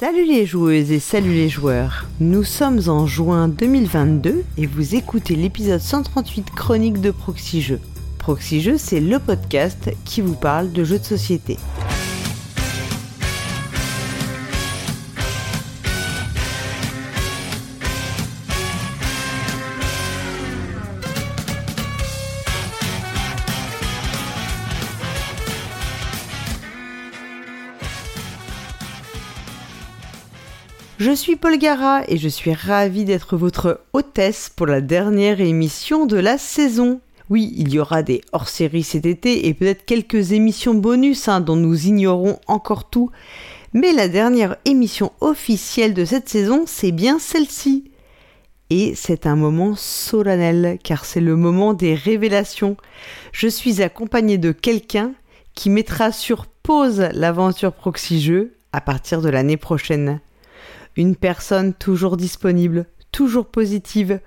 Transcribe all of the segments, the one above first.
Salut les joueuses et salut les joueurs. Nous sommes en juin 2022 et vous écoutez l'épisode 138 chronique de Proxy Jeux. C'est le podcast qui vous parle de jeux de société. Je suis Paul Gara et je suis ravie d'être votre hôtesse pour la dernière émission de la saison. Oui, il y aura des hors-séries cet été et peut-être quelques émissions bonus hein, dont nous ignorons encore tout. Mais la dernière émission officielle de cette saison, c'est bien celle-ci. Et c'est un moment solennel car c'est le moment des révélations. Je suis accompagnée de quelqu'un qui mettra sur pause l'aventure Proxy à partir de l'année prochaine. Une personne toujours disponible, toujours positive,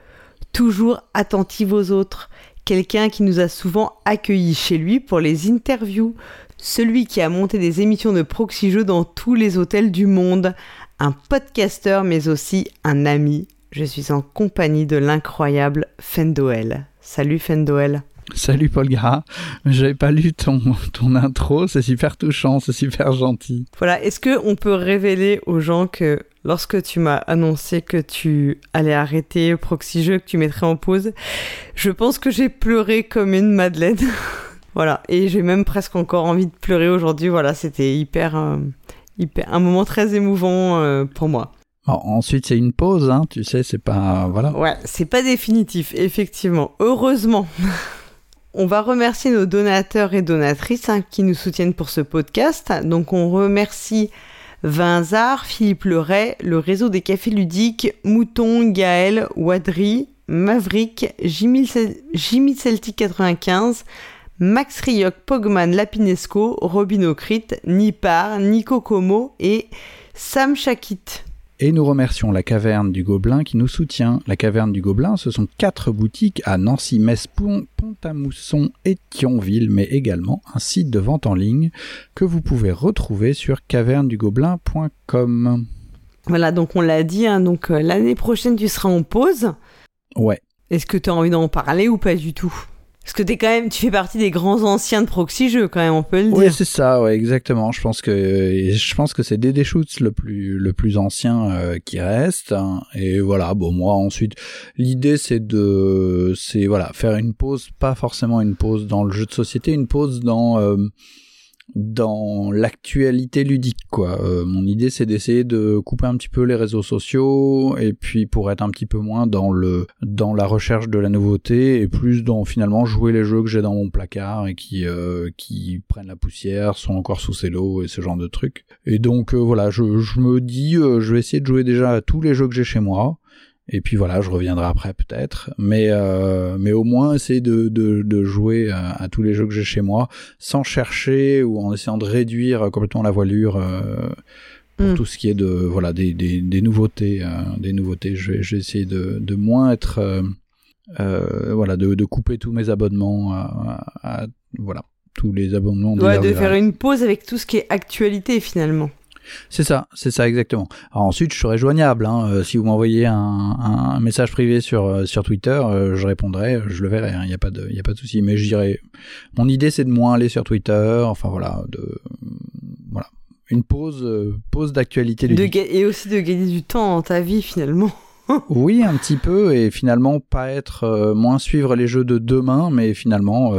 toujours attentive aux autres. Quelqu'un qui nous a souvent accueillis chez lui pour les interviews. Celui qui a monté des émissions de proxy jeux dans tous les hôtels du monde. Un podcasteur mais aussi un ami. Je suis en compagnie de l'incroyable Fendoel. Salut Fendoel. Salut Paul Gara, j'avais pas lu ton, ton intro, c'est super touchant, c'est super gentil. Voilà, est-ce que on peut révéler aux gens que lorsque tu m'as annoncé que tu allais arrêter Proxy Jeux, que tu mettrais en pause, je pense que j'ai pleuré comme une madeleine. voilà, et j'ai même presque encore envie de pleurer aujourd'hui. Voilà, c'était hyper, euh, hyper, un moment très émouvant euh, pour moi. ensuite, c'est une pause, hein, tu sais, c'est pas. Voilà. Ouais, c'est pas définitif, effectivement. Heureusement. On va remercier nos donateurs et donatrices hein, qui nous soutiennent pour ce podcast. Donc on remercie Vinzard, Philippe Leray, le réseau des cafés ludiques, Mouton, Gaël, Wadri, Maverick, Jimmy, Celtic 95, Max Rioc, Pogman, Lapinesco, Robin Ocrit, Nipar, Nico Como et Sam Chakit. Et nous remercions la Caverne du Gobelin qui nous soutient. La Caverne du Gobelin, ce sont quatre boutiques à Nancy, Metz, Pont-à-Mousson et Thionville, mais également un site de vente en ligne que vous pouvez retrouver sur cavernedugobelin.com. Voilà, donc on l'a dit, hein, donc euh, l'année prochaine tu seras en pause. Ouais. Est-ce que tu as envie d'en parler ou pas du tout? Parce que es quand même, tu fais partie des grands anciens de proxy jeux quand même, on peut le dire. Oui, c'est ça, ouais, exactement. Je pense que je pense que c'est DD Shoots le plus le plus ancien euh, qui reste. Hein. Et voilà, bon moi ensuite, l'idée c'est de c'est voilà faire une pause, pas forcément une pause dans le jeu de société, une pause dans euh, dans l'actualité ludique quoi. Euh, mon idée c'est d'essayer de couper un petit peu les réseaux sociaux et puis pour être un petit peu moins dans le dans la recherche de la nouveauté et plus dans finalement jouer les jeux que j'ai dans mon placard et qui euh, qui prennent la poussière, sont encore sous cello et ce genre de trucs. Et donc euh, voilà, je, je me dis je vais essayer de jouer déjà à tous les jeux que j'ai chez moi et puis voilà, je reviendrai après peut-être. Mais, euh, mais au moins essayer de, de, de jouer à, tous les jeux que j'ai chez moi sans chercher ou en essayant de réduire complètement la voilure. Euh, pour mm. tout ce qui est de voilà des, des, des nouveautés euh, des nouveautés je vais, je vais essayer de, de moins être euh, euh, voilà de, de couper tous mes abonnements à, à, voilà tous les abonnements ouais, de faire une pause avec tout ce qui est actualité finalement c'est ça, c'est ça exactement. Alors ensuite, je serai joignable. Hein. Euh, si vous m'envoyez un, un, message privé sur euh, sur Twitter, euh, je répondrai, je le verrai. Il hein. n'y a pas de, il a pas de souci. Mais je dirais, mon idée, c'est de moins aller sur Twitter. Enfin voilà, de voilà, une pause, pause d'actualité Et aussi de gagner du temps dans ta vie finalement. oui, un petit peu, et finalement pas être moins suivre les jeux de demain, mais finalement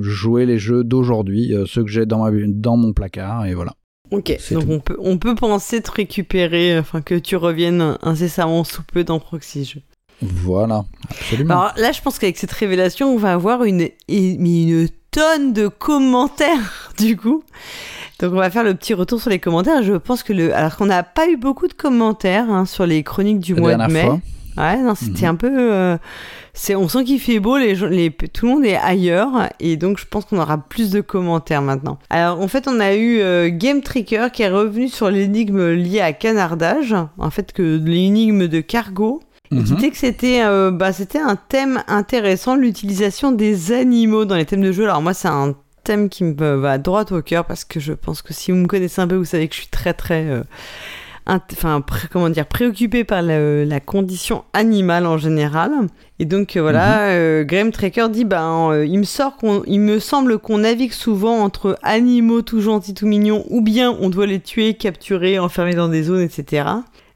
jouer les jeux d'aujourd'hui, ceux que j'ai dans ma dans mon placard, et voilà. Ok, donc on peut, on peut penser te récupérer, enfin que tu reviennes incessamment sous peu dans Proxy Voilà, absolument. Alors là, je pense qu'avec cette révélation, on va avoir une, une tonne de commentaires, du coup. Donc on va faire le petit retour sur les commentaires. Je pense que le, alors qu'on n'a pas eu beaucoup de commentaires hein, sur les chroniques du mois de mai. Ouais, non, c'était mhm. un peu. Euh, c'est, on sent qu'il fait beau, les, les, tout le monde est ailleurs, et donc je pense qu'on aura plus de commentaires maintenant. Alors en fait, on a eu euh, Game Tricker qui est revenu sur l'énigme liée à canardage, en fait que l'énigme de cargo. Il mhm. disait que c'était euh, bah, c'était un thème intéressant, l'utilisation des animaux dans les thèmes de jeu. Alors moi, c'est un thème qui me va droit au cœur parce que je pense que si vous me connaissez un peu, vous savez que je suis très très enfin comment dire préoccupé par la condition animale en général. Et donc euh, voilà mhm. euh, Graham Tracker dit ben euh, il me sort qu'on il me semble qu'on navigue souvent entre animaux tout gentils tout mignons ou bien on doit les tuer capturer enfermer dans des zones etc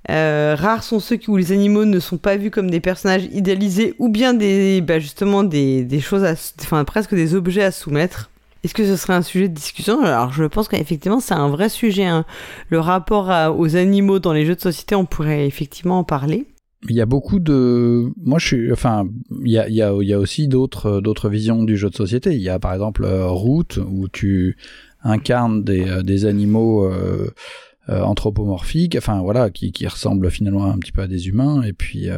rares sont ceux où les animaux ne sont pas vus comme des personnages idéalisés ou bien des bah, justement des, des choses enfin presque des objets à soumettre est-ce que ce serait un sujet de discussion? Alors, je pense qu'effectivement, c'est un vrai sujet. Hein. Le rapport aux animaux dans les jeux de société, on pourrait effectivement en parler. Il y a beaucoup de. Moi, je suis. Enfin, il y a, aussi d'autres, d'autres visions du jeu de société. Il y a par exemple euh, Route, où tu incarnes des, euh, des animaux. Euh, anthropomorphiques, enfin voilà, qui, qui ressemblent finalement un petit peu à des humains, et puis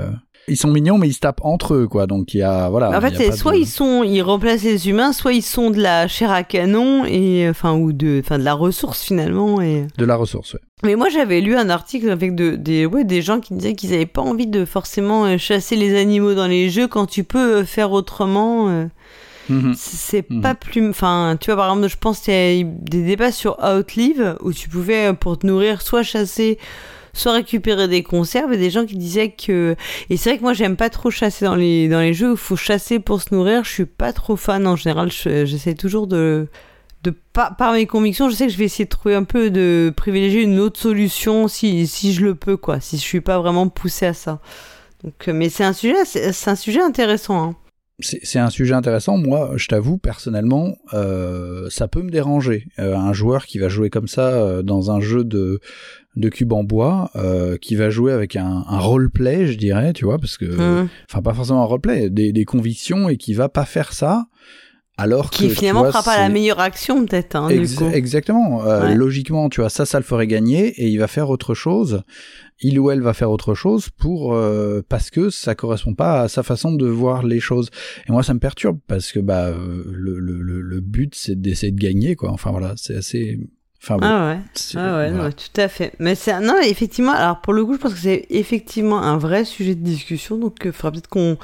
ils sont mignons, mais ils se tapent entre eux, quoi. Donc il y a voilà. En fait, soit ils sont, ils remplacent les humains, soit ils sont de la chair à canon et enfin ou de, enfin de la ressource finalement et. De la ressource, ouais. Mais moi j'avais lu un article avec de, des, ouais, des gens qui disaient qu'ils n'avaient pas envie de forcément euh, chasser les animaux dans les jeux quand tu peux euh, faire autrement. Euh. Mhm. C'est mhm. pas plus. Enfin, tu vois, par exemple, je pense qu'il y a des débats sur Outlive où tu pouvais, pour te nourrir, soit chasser soit récupérer des conserves et des gens qui disaient que et c'est vrai que moi j'aime pas trop chasser dans les dans les jeux où faut chasser pour se nourrir. Je suis pas trop fan. En général j'essaie toujours de de par, par mes convictions je sais que je vais essayer de trouver un peu de privilégier une autre solution si si je le peux quoi. Si je suis pas vraiment poussé à ça. Donc mais c'est un sujet c'est un sujet intéressant hein. C'est un sujet intéressant. Moi, je t'avoue, personnellement, euh, ça peut me déranger. Euh, un joueur qui va jouer comme ça euh, dans un jeu de, de cube en bois, euh, qui va jouer avec un, un roleplay, je dirais, tu vois, parce que, mmh. enfin, pas forcément un roleplay, des, des convictions et qui va pas faire ça. Alors qui finalement ne fera pas la meilleure action peut-être. Hein, exactement. Euh, Logiquement, tu vois, ça, ça le ferait gagner et il va faire autre chose il ou elle va faire autre chose pour euh, parce que ça correspond pas à sa façon de voir les choses. Et moi, ça me perturbe parce que bah euh, le, le, le but c'est d'essayer de gagner quoi. Enfin voilà, c'est assez. Enfin, ah ouais, ah ouais non, tout à fait. Mais c'est non, effectivement. Alors pour le coup, je pense que c'est effectivement un vrai sujet de discussion. Donc, il faudra peut-être qu'on,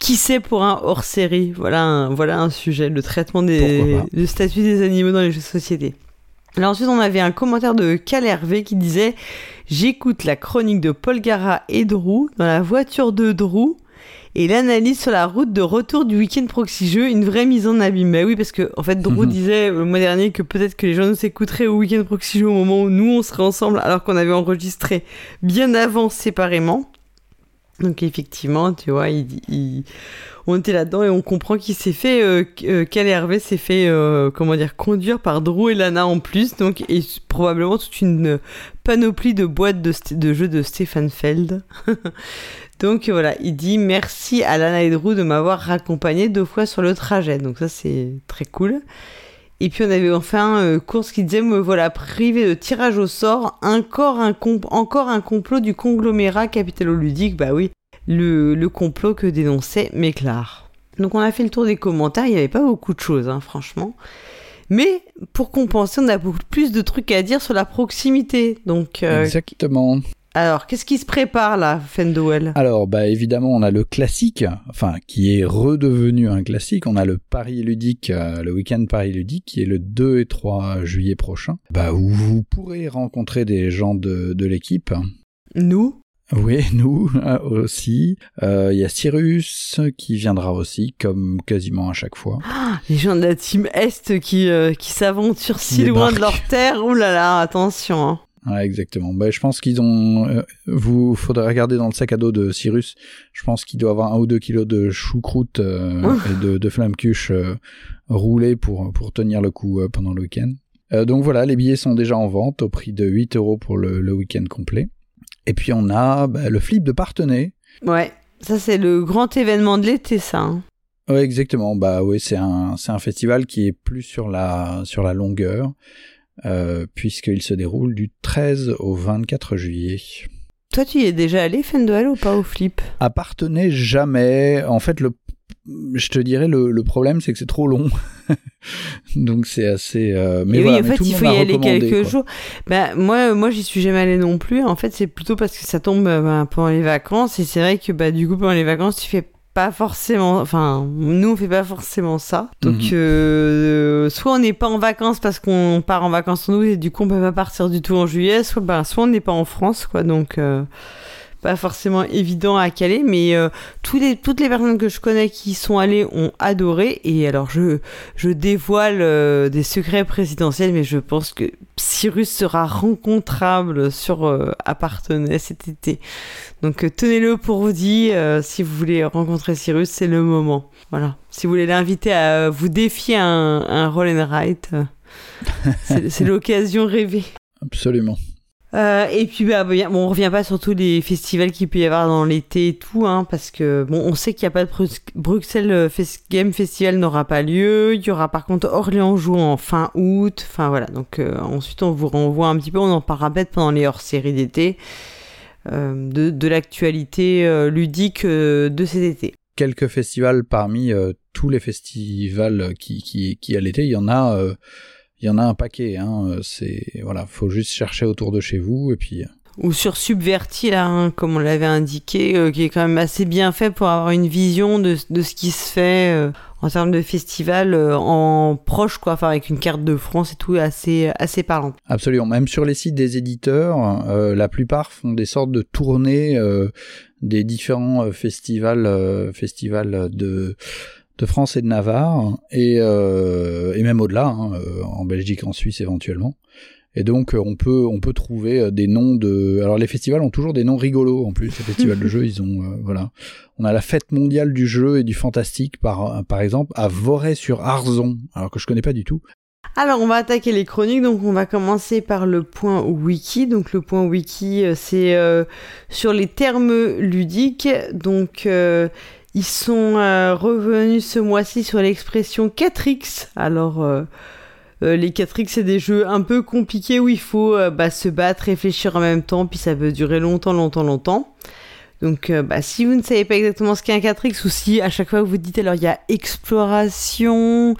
qui sait pour un hors série. Voilà, un, voilà un sujet, le traitement des, du statut des animaux dans les jeux de société. Alors ensuite, on avait un commentaire de Cal Hervé qui disait J'écoute la chronique de Paul Gara et Drew dans la voiture de Drew et l'analyse sur la route de retour du week-end proxy jeu, une vraie mise en abîme. Mais oui, parce que en fait, Drew disait le mois dernier que peut-être que les gens nous écouteraient au week-end proxy jeu au moment où nous on serait ensemble, alors qu'on avait enregistré bien avant séparément. Donc effectivement, tu vois, il, on était là-dedans et on comprend qu'il s'est fait, euh, euh Hervé s'est fait, euh, comment dire, conduire par Drew et Lana en plus, donc et probablement toute une panoplie de boîtes de, de jeux de Stefan Feld. donc voilà, il dit merci à Lana de m'avoir raccompagné deux fois sur le trajet, donc ça c'est très cool. Et puis on avait enfin euh, Course qui disait me voilà privé de tirage au sort, encore un, encore un complot du conglomérat capitalo-ludique, bah oui, le, le complot que dénonçait Méclar. Donc on a fait le tour des commentaires, il n'y avait pas beaucoup de choses, hein, franchement. Mais pour compenser, on a beaucoup plus de trucs à dire sur la proximité. Donc, euh, Exactement. Alors, qu'est-ce qui se prépare là, Fendowell Alors, bah évidemment, on a le classique, enfin qui est redevenu un classique. On a le Paris ludique, euh, le week-end Paris ludique, qui est le 2 et 3 juillet prochain. Bah où vous pourrez rencontrer des gens de, de l'équipe. Nous? Oui, nous euh, aussi. Euh, il y a Cyrus qui viendra aussi, comme quasiment à chaque fois. Ah, les gens de la team Est qui, qui s'aventurent si loin de leur terre. Ouh là là, attention. Hein. Ouais, exactement. Ben, je pense qu'ils ont. Euh, vous faudrait regarder dans le sac à dos de Cyrus. Je pense qu'il doit avoir un ou deux kilos de choucroute euh, et de, de flamme cuche euh, roulés pour pour tenir le coup euh, pendant le week-end. donc voilà, les billets sont déjà en vente au prix de 8 euros pour le, le week-end complet. Et puis on a bah, le flip de Partenay. Ouais, ça c'est le grand événement de l'été, ça. Hein. Ouais, exactement. Bah oui, c'est un c'est un festival qui est plus sur la sur la longueur. Euh, puisqu'il se déroule du 13 au 24 juillet. Toi, tu y es déjà allé, Fendel, ou pas au flip? Appartenait jamais. En fait, le, je te dirais, le, le problème, c'est que c'est trop long. Donc, c'est assez. Euh, mais oui, en fait, il faut y aller quelques jours. Bah, moi, moi j'y suis jamais allé non plus. En fait, c'est plutôt parce que ça tombe bah, pendant les vacances. Et c'est vrai que bah, du coup, pendant les vacances, tu fais pas forcément. Enfin, nous, on fait pas forcément ça. Donc, Mhm. euh, soit on n'est pas en vacances parce qu'on part en vacances nous et du coup, on peut pas partir du tout en juillet, soit, bah, soit on n'est pas en France, quoi. Donc, euh, pas forcément évident à caler, mais euh, tous les, toutes les personnes que je connais qui y sont allées ont adoré. Et alors, je, je dévoile euh, des secrets présidentiels, mais je pense que Cyrus sera rencontrable sur euh, cet été. Donc, euh, tenez-le pour vous dit, euh, si vous voulez rencontrer Cyrus, c'est le moment. Voilà. Si vous voulez l'inviter à vous défier un, un roll and write, c'est l'occasion rêvée. Absolument. Euh, et puis bah, bon, on revient pas sur tous les festivals qu'il peut y avoir dans l'été et tout, hein, parce que bon, on sait qu'il n'y a pas de Brux- Bruxelles euh, Game Festival n'aura pas lieu. Il y aura par contre Orléans joue en fin août. Enfin voilà, donc euh, ensuite on vous renvoie un petit peu, on en parlera peut-être pendant les hors-séries d'été euh, de, de l'actualité euh, ludique euh, de cet été. Quelques festivals parmi tous les festivals qui qui qui à l'été, il y en a il y en a un paquet hein, euh, c'est voilà, faut juste chercher autour de chez vous et puis euh, Ou sur Subverti, là, hein, comme on l'avait indiqué, euh, qui est quand même assez bien fait pour avoir une vision de, de ce qui se fait euh, en termes de festival euh, en proche, quoi, enfin avec une carte de France et tout, assez, assez parlante. Absolument. Même sur les sites des éditeurs, la plupart font des sortes de tournées des différents festivals, festivals de de France et de Navarre et euh, et même au-delà, hein, euh, en Belgique, en Suisse éventuellement. Et donc euh, on peut on peut trouver des noms de alors les festivals ont toujours des noms rigolos en plus les festivals de jeux ils ont euh, voilà on a la fête mondiale du jeu et du fantastique par par exemple à Vorey sur Arzon alors que je connais pas du tout Alors, on va attaquer les chroniques. Donc, on va commencer par le point wiki. Donc, le point wiki, c'est euh, sur les termes ludiques. Donc, euh, ils sont euh, revenus ce mois-ci sur l'expression 4X. Alors, euh, euh, les 4X, c'est des jeux un peu compliqués où il faut euh, bah, se battre, réfléchir en même temps, puis ça peut durer longtemps, longtemps, longtemps. Donc, euh, bah, si vous ne savez pas exactement ce qu'est un 4X, ou si à chaque fois que vous dites, alors il y a exploration,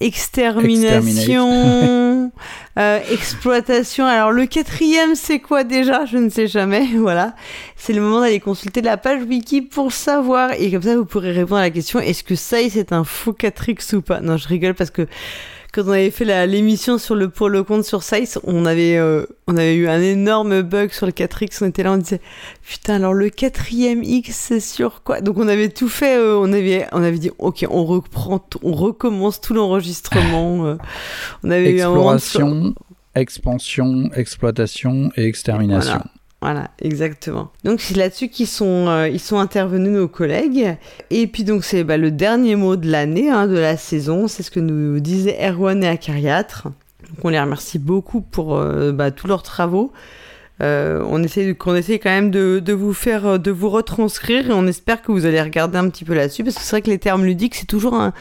extermination, euh, exploitation. Alors, le quatrième, c'est quoi déjà? Je ne sais jamais. Voilà. C'est le moment d'aller consulter la page wiki pour savoir. Et comme ça, vous pourrez répondre à la question est-ce que ça, c'est un faux 4X ou pas? Non, je rigole parce que quand on avait fait l'émission sur le pour le compte sur Size, on avait, euh, on avait eu un énorme bug sur le 4X. On était là, on disait putain, alors le quatrième X, c'est sur quoi? Donc on avait tout fait, euh, on avait, on avait dit ok, on reprend, on recommence tout l'enregistrement. euh. on avait eu un moment de- exploration expansion exploitation et extermination Voilà. Voilà, exactement. Donc c'est là-dessus qu'ils sont, euh, sont intervenus nos collègues. Et puis donc c'est bah, le dernier mot de l'année, hein, de la saison. C'est ce que nous disaient Erwan et Acariatre. Donc on les remercie beaucoup pour euh, bah, tous leurs travaux. Euh, on essaie, quand même de, de vous faire, de vous retranscrire et on espère que vous allez regarder un petit peu là-dessus parce que c'est vrai que les termes ludiques c'est toujours un,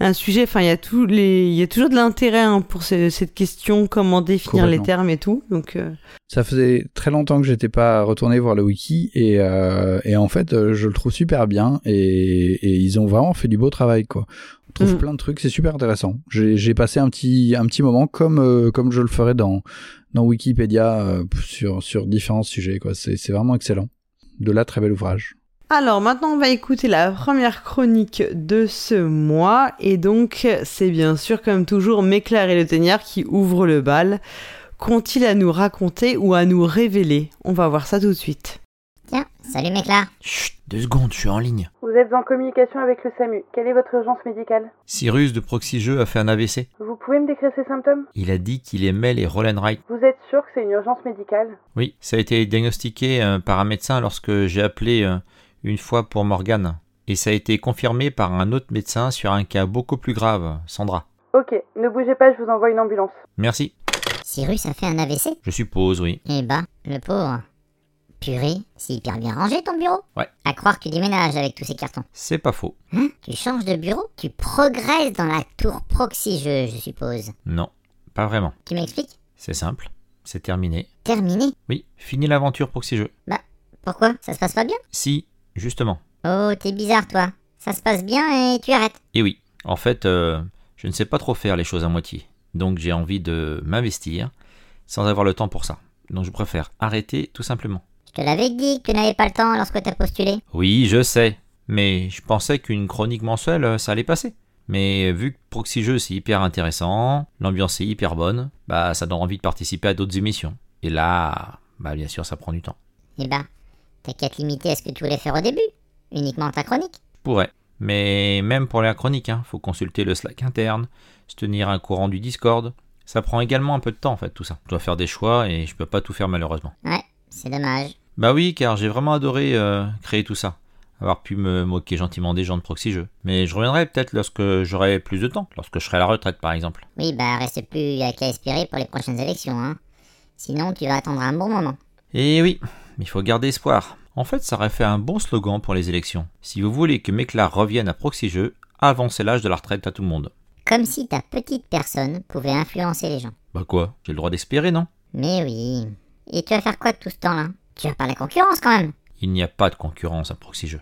un sujet. Enfin, il y a tous les, il y a toujours de l'intérêt hein, pour ce- cette question, comment définir les termes et tout. Donc euh, ça faisait très longtemps que j'étais pas retourné voir le wiki et, euh, et en fait euh, je le trouve super bien et, et ils ont vraiment fait du beau travail quoi on trouve Mhm. plein de trucs c'est super intéressant j'ai passé un petit un petit moment comme euh, comme je le ferais dans dans Wikipédia sur sur différents sujets quoi c'est c'est vraiment excellent de là très bel ouvrage Alors maintenant on va écouter la première chronique de ce mois et donc c'est bien sûr comme toujours Méclair et le Teignard qui ouvrent le bal. Qu'ont-ils à nous raconter ou à nous révéler? On va voir ça tout de suite. Tiens, salut Méclar. Chut, deux secondes, je suis en ligne. Vous êtes en communication avec le SAMU. Quelle est votre urgence médicale? Cyrus de Proxy Jeux a fait un AVC. Vous pouvez me décrire ses symptômes? Il a dit qu'il aimait les roll and ride. Vous êtes sûr que c'est une urgence médicale? Oui, ça a été diagnostiqué euh, par un médecin lorsque j'ai appelé euh, une fois pour Morgane. Et ça a été confirmé par un autre médecin sur un cas beaucoup plus grave, Sandra. Ok, ne bougez pas, je vous envoie une ambulance. Merci. Cyrus a fait un AVC Je suppose, oui. Eh bah, le pauvre. Purée, c'est hyper bien rangé ton bureau. Ouais. À croire que tu déménages avec tous ces cartons. C'est pas faux. Hein Tu changes de bureau? Tu progresses dans la tour proxy jeu, je suppose. Non, pas vraiment. Tu m'expliques? C'est simple. C'est terminé. Terminé? Oui, fini l'aventure Proxy Jeux. Pourquoi? Ça se passe pas bien? Si, justement. Oh, t'es bizarre toi. Ça se passe bien et tu arrêtes. Et oui, en fait, euh, je ne sais pas trop faire les choses à moitié. Donc j'ai envie de m'investir sans avoir le temps pour ça. Donc je préfère arrêter tout simplement. Je te l'avais dit que tu n'avais pas le temps lorsque t'as postulé. Oui, je sais. Mais je pensais qu'une chronique mensuelle, euh, ça allait passer. Mais vu que Proxy Jeux c'est hyper intéressant, l'ambiance est hyper bonne, bah ça donne envie de participer à d'autres émissions. Et là, bah bien sûr ça prend du temps. Eh ben, t'as qu'à te limiter à ce que tu voulais faire au début. Uniquement ta chronique. Je pourrais. Mais même pour la chronique, hein, faut consulter le Slack interne, se tenir un courant du Discord. Ça prend également un peu de temps en fait tout ça. Je dois faire des choix et je peux pas tout faire malheureusement. Ouais, c'est dommage. Bah oui, car j'ai vraiment adoré euh, créer tout ça. Avoir pu me moquer gentiment des gens de proxy jeux. Mais je reviendrai peut-être lorsque j'aurai plus de temps, lorsque je serai à la retraite par exemple. Oui, bah reste plus à qu'à espérer pour les prochaines élections, hein. Sinon, tu vas attendre un bon moment. Et oui, mais il faut garder espoir. En fait, ça aurait fait un bon slogan pour les élections. Si vous voulez que Méclar revienne à proxy avancez l'âge de la retraite à tout le monde. Comme si ta petite personne pouvait influencer les gens. Bah quoi J'ai le droit d'espérer, non? Mais oui. Et tu vas faire quoi de tout ce temps-là? Tu vas pas la concurrence quand même. Il n'y a pas de concurrence à proxy. Ce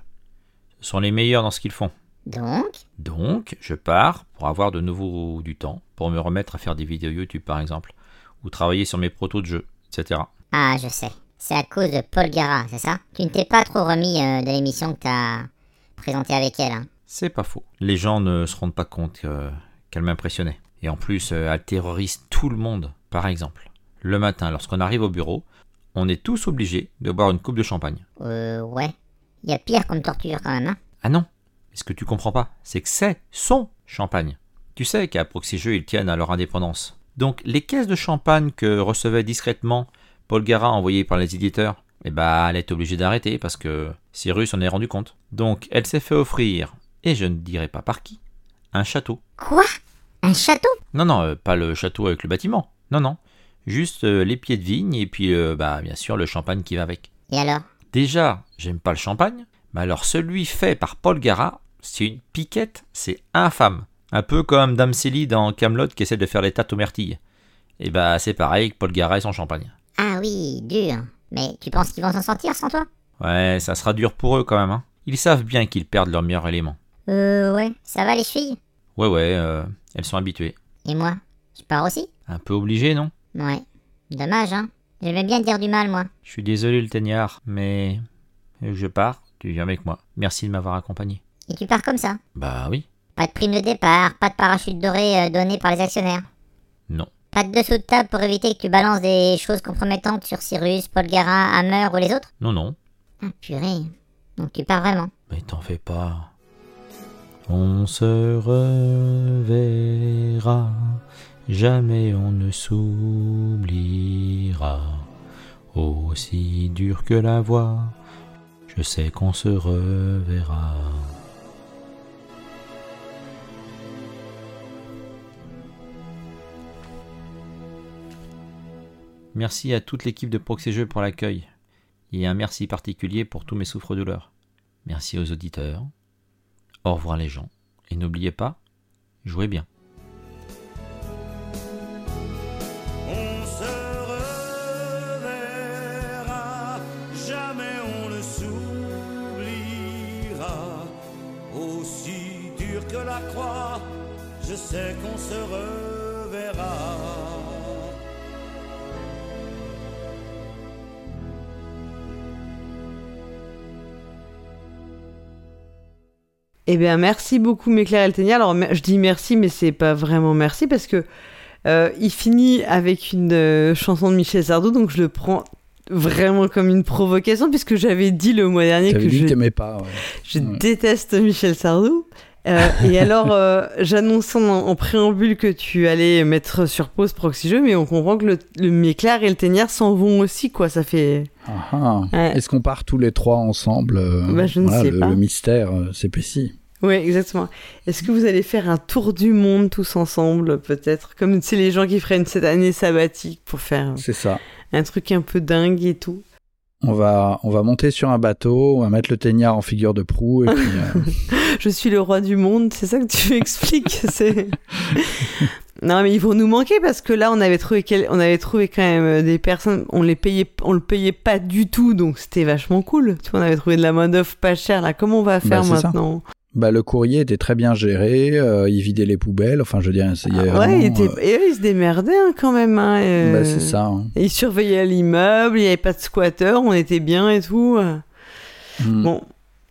sont les meilleurs dans ce qu'ils font. Donc, Donc, je pars pour avoir de nouveau du temps, pour me remettre à faire des vidéos YouTube par exemple, ou travailler sur mes protos de jeux, etc. ah, je sais. C'est à cause de Paul Gara, c'est ça? Tu ne t'es pas trop remis euh, de l'émission que t'as présentée avec elle, hein? C'est pas faux. Les gens ne se rendent pas compte euh, qu'elle m'impressionnait. Et en plus, euh, elle terrorise tout le monde. Par exemple, le matin, lorsqu'on arrive au bureau, on est tous obligés de boire une coupe de champagne. Euh, ouais. Il y a pire comme torture quand même, hein? Ah non Mais ce que tu comprends pas, c'est que c'est son champagne. Tu sais qu'à Proxy Jeux, ils tiennent à leur indépendance. Donc, les caisses de champagne que recevait discrètement Paul Gara envoyées par les éditeurs, eh bah, elle est obligée d'arrêter parce que Cyrus en est rendu compte. Donc, elle s'est fait offrir, et je ne dirai pas par qui, un château. Quoi? Un château? Non, non, euh, pas le château avec le bâtiment. Non, non. Juste euh, les pieds de vigne et puis, euh, bah, bien sûr, le champagne qui va avec. Et alors? Déjà, j'aime pas le champagne, mais alors celui fait par Paul Gara, c'est une piquette, c'est infâme. Un peu comme Dame Célie dans Camelot qui essaie de faire les tâtes aux myrtilles. Et bah, c'est pareil que Paul Gara et son champagne. Ah oui, dur. Mais tu penses qu'ils vont s'en sortir sans toi? Ouais, ça sera dur pour eux quand même, hein. Ils savent bien qu'ils perdent leur meilleur élément. Euh, ouais. Ça va les chevilles? Ouais, ouais, euh, elles sont habituées. Et moi? Je pars aussi? Un peu obligé, non? Ouais. Dommage, hein J'aimais bien te dire du mal, moi. Je suis désolé le teignard, mais je pars, tu viens avec moi. Merci de m'avoir accompagné. Et tu pars comme ça? Bah oui. Pas de prime de départ, pas de parachute doré euh, donné par les actionnaires? Non. Pas de dessous de table pour éviter que tu balances des choses compromettantes sur Cyrus, Paul Gara, Hammer ou les autres Non, non. Ah, purée. Donc tu pars vraiment. Mais t'en fais pas. On se reverra, jamais on ne s'oubliera. Aussi dur que la voix, je sais qu'on se reverra. Merci à toute l'équipe de Proxy Jeux pour l'accueil. Et un merci particulier pour tous mes souffres-douleurs. Merci aux auditeurs. Au revoir les gens. Et n'oubliez pas, jouez bien. Je sais qu'on se. Eh bien, merci beaucoup, Méclair Eltenia. Alors, je dis merci, mais c'est pas vraiment merci parce que euh, il finit avec une euh, chanson de Michel Sardou, donc je le prends vraiment comme une provocation puisque j'avais dit le mois dernier que dit je, que pas. ouais. je Ouais. déteste Michel Sardou. Euh, et alors, euh, j'annonçais en, en préambule que tu allais mettre sur pause Proxy Jeux, mais on comprend que le, le Méclair et le Ténière s'en vont aussi, quoi. Ça fait. Ah, ah. Ouais. Est-ce qu'on part tous les trois ensemble euh, Bah, je ne sais le, pas. le mystère euh, s'épaissit. Oui, exactement. Est-ce que vous allez faire un tour du monde tous ensemble, peut-être? Comme c'est les gens qui feraient une- cette année sabbatique pour faire C'est ça. un truc un peu dingue et tout. On va, on va monter sur un bateau, on va mettre le teignard en figure de proue et puis euh, Je suis le roi du monde, c'est ça que tu expliques c'est... Non, mais ils vont nous manquer parce que là, on avait trouvé, quel- on avait trouvé quand même euh, des personnes, on les payait, on le payait pas du tout, donc c'était vachement cool. Tu vois, on avait trouvé de la main d'œuvre pas chère. Là, comment on va faire Bah, c'est ça. Bah, le courrier était très bien géré, euh, il vidait les poubelles, enfin je veux dire, il y avait Ah Ouais, il et eux, ils se démerdaient hein, quand même. Hein, euh, euh, bah, c'est ça. hein. Et Ils surveillaient l'immeuble, il n'y avait pas de squatter, on était bien et tout. Mm. Bon,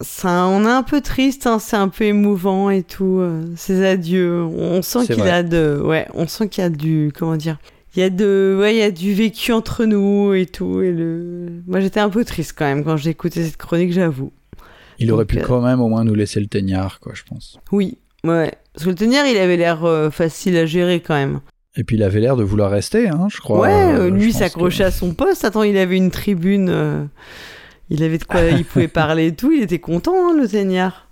Ça, on est un peu triste, hein, c'est un peu émouvant et tout. euh, ces adieux, on sent qu'il a de, ouais, on sent qu'il y a du, comment dire, il y a de, ouais, il y a du vécu entre nous et tout. Et le, moi j'étais un peu triste quand même quand j'ai écouté cette chronique, j'avoue. Il aurait pu euh, quand même au moins nous laisser le teignard, quoi, je pense. Oui, ouais. Parce que le tenir, il avait l'air euh, facile à gérer quand même. Et puis il avait l'air de vouloir rester, hein, je crois. ouais, euh, lui s'accrochait que- à son poste. Attends, il avait une tribune. euh, il avait de quoi, il pouvait parler et tout. Il était content, hein, le Seigneur.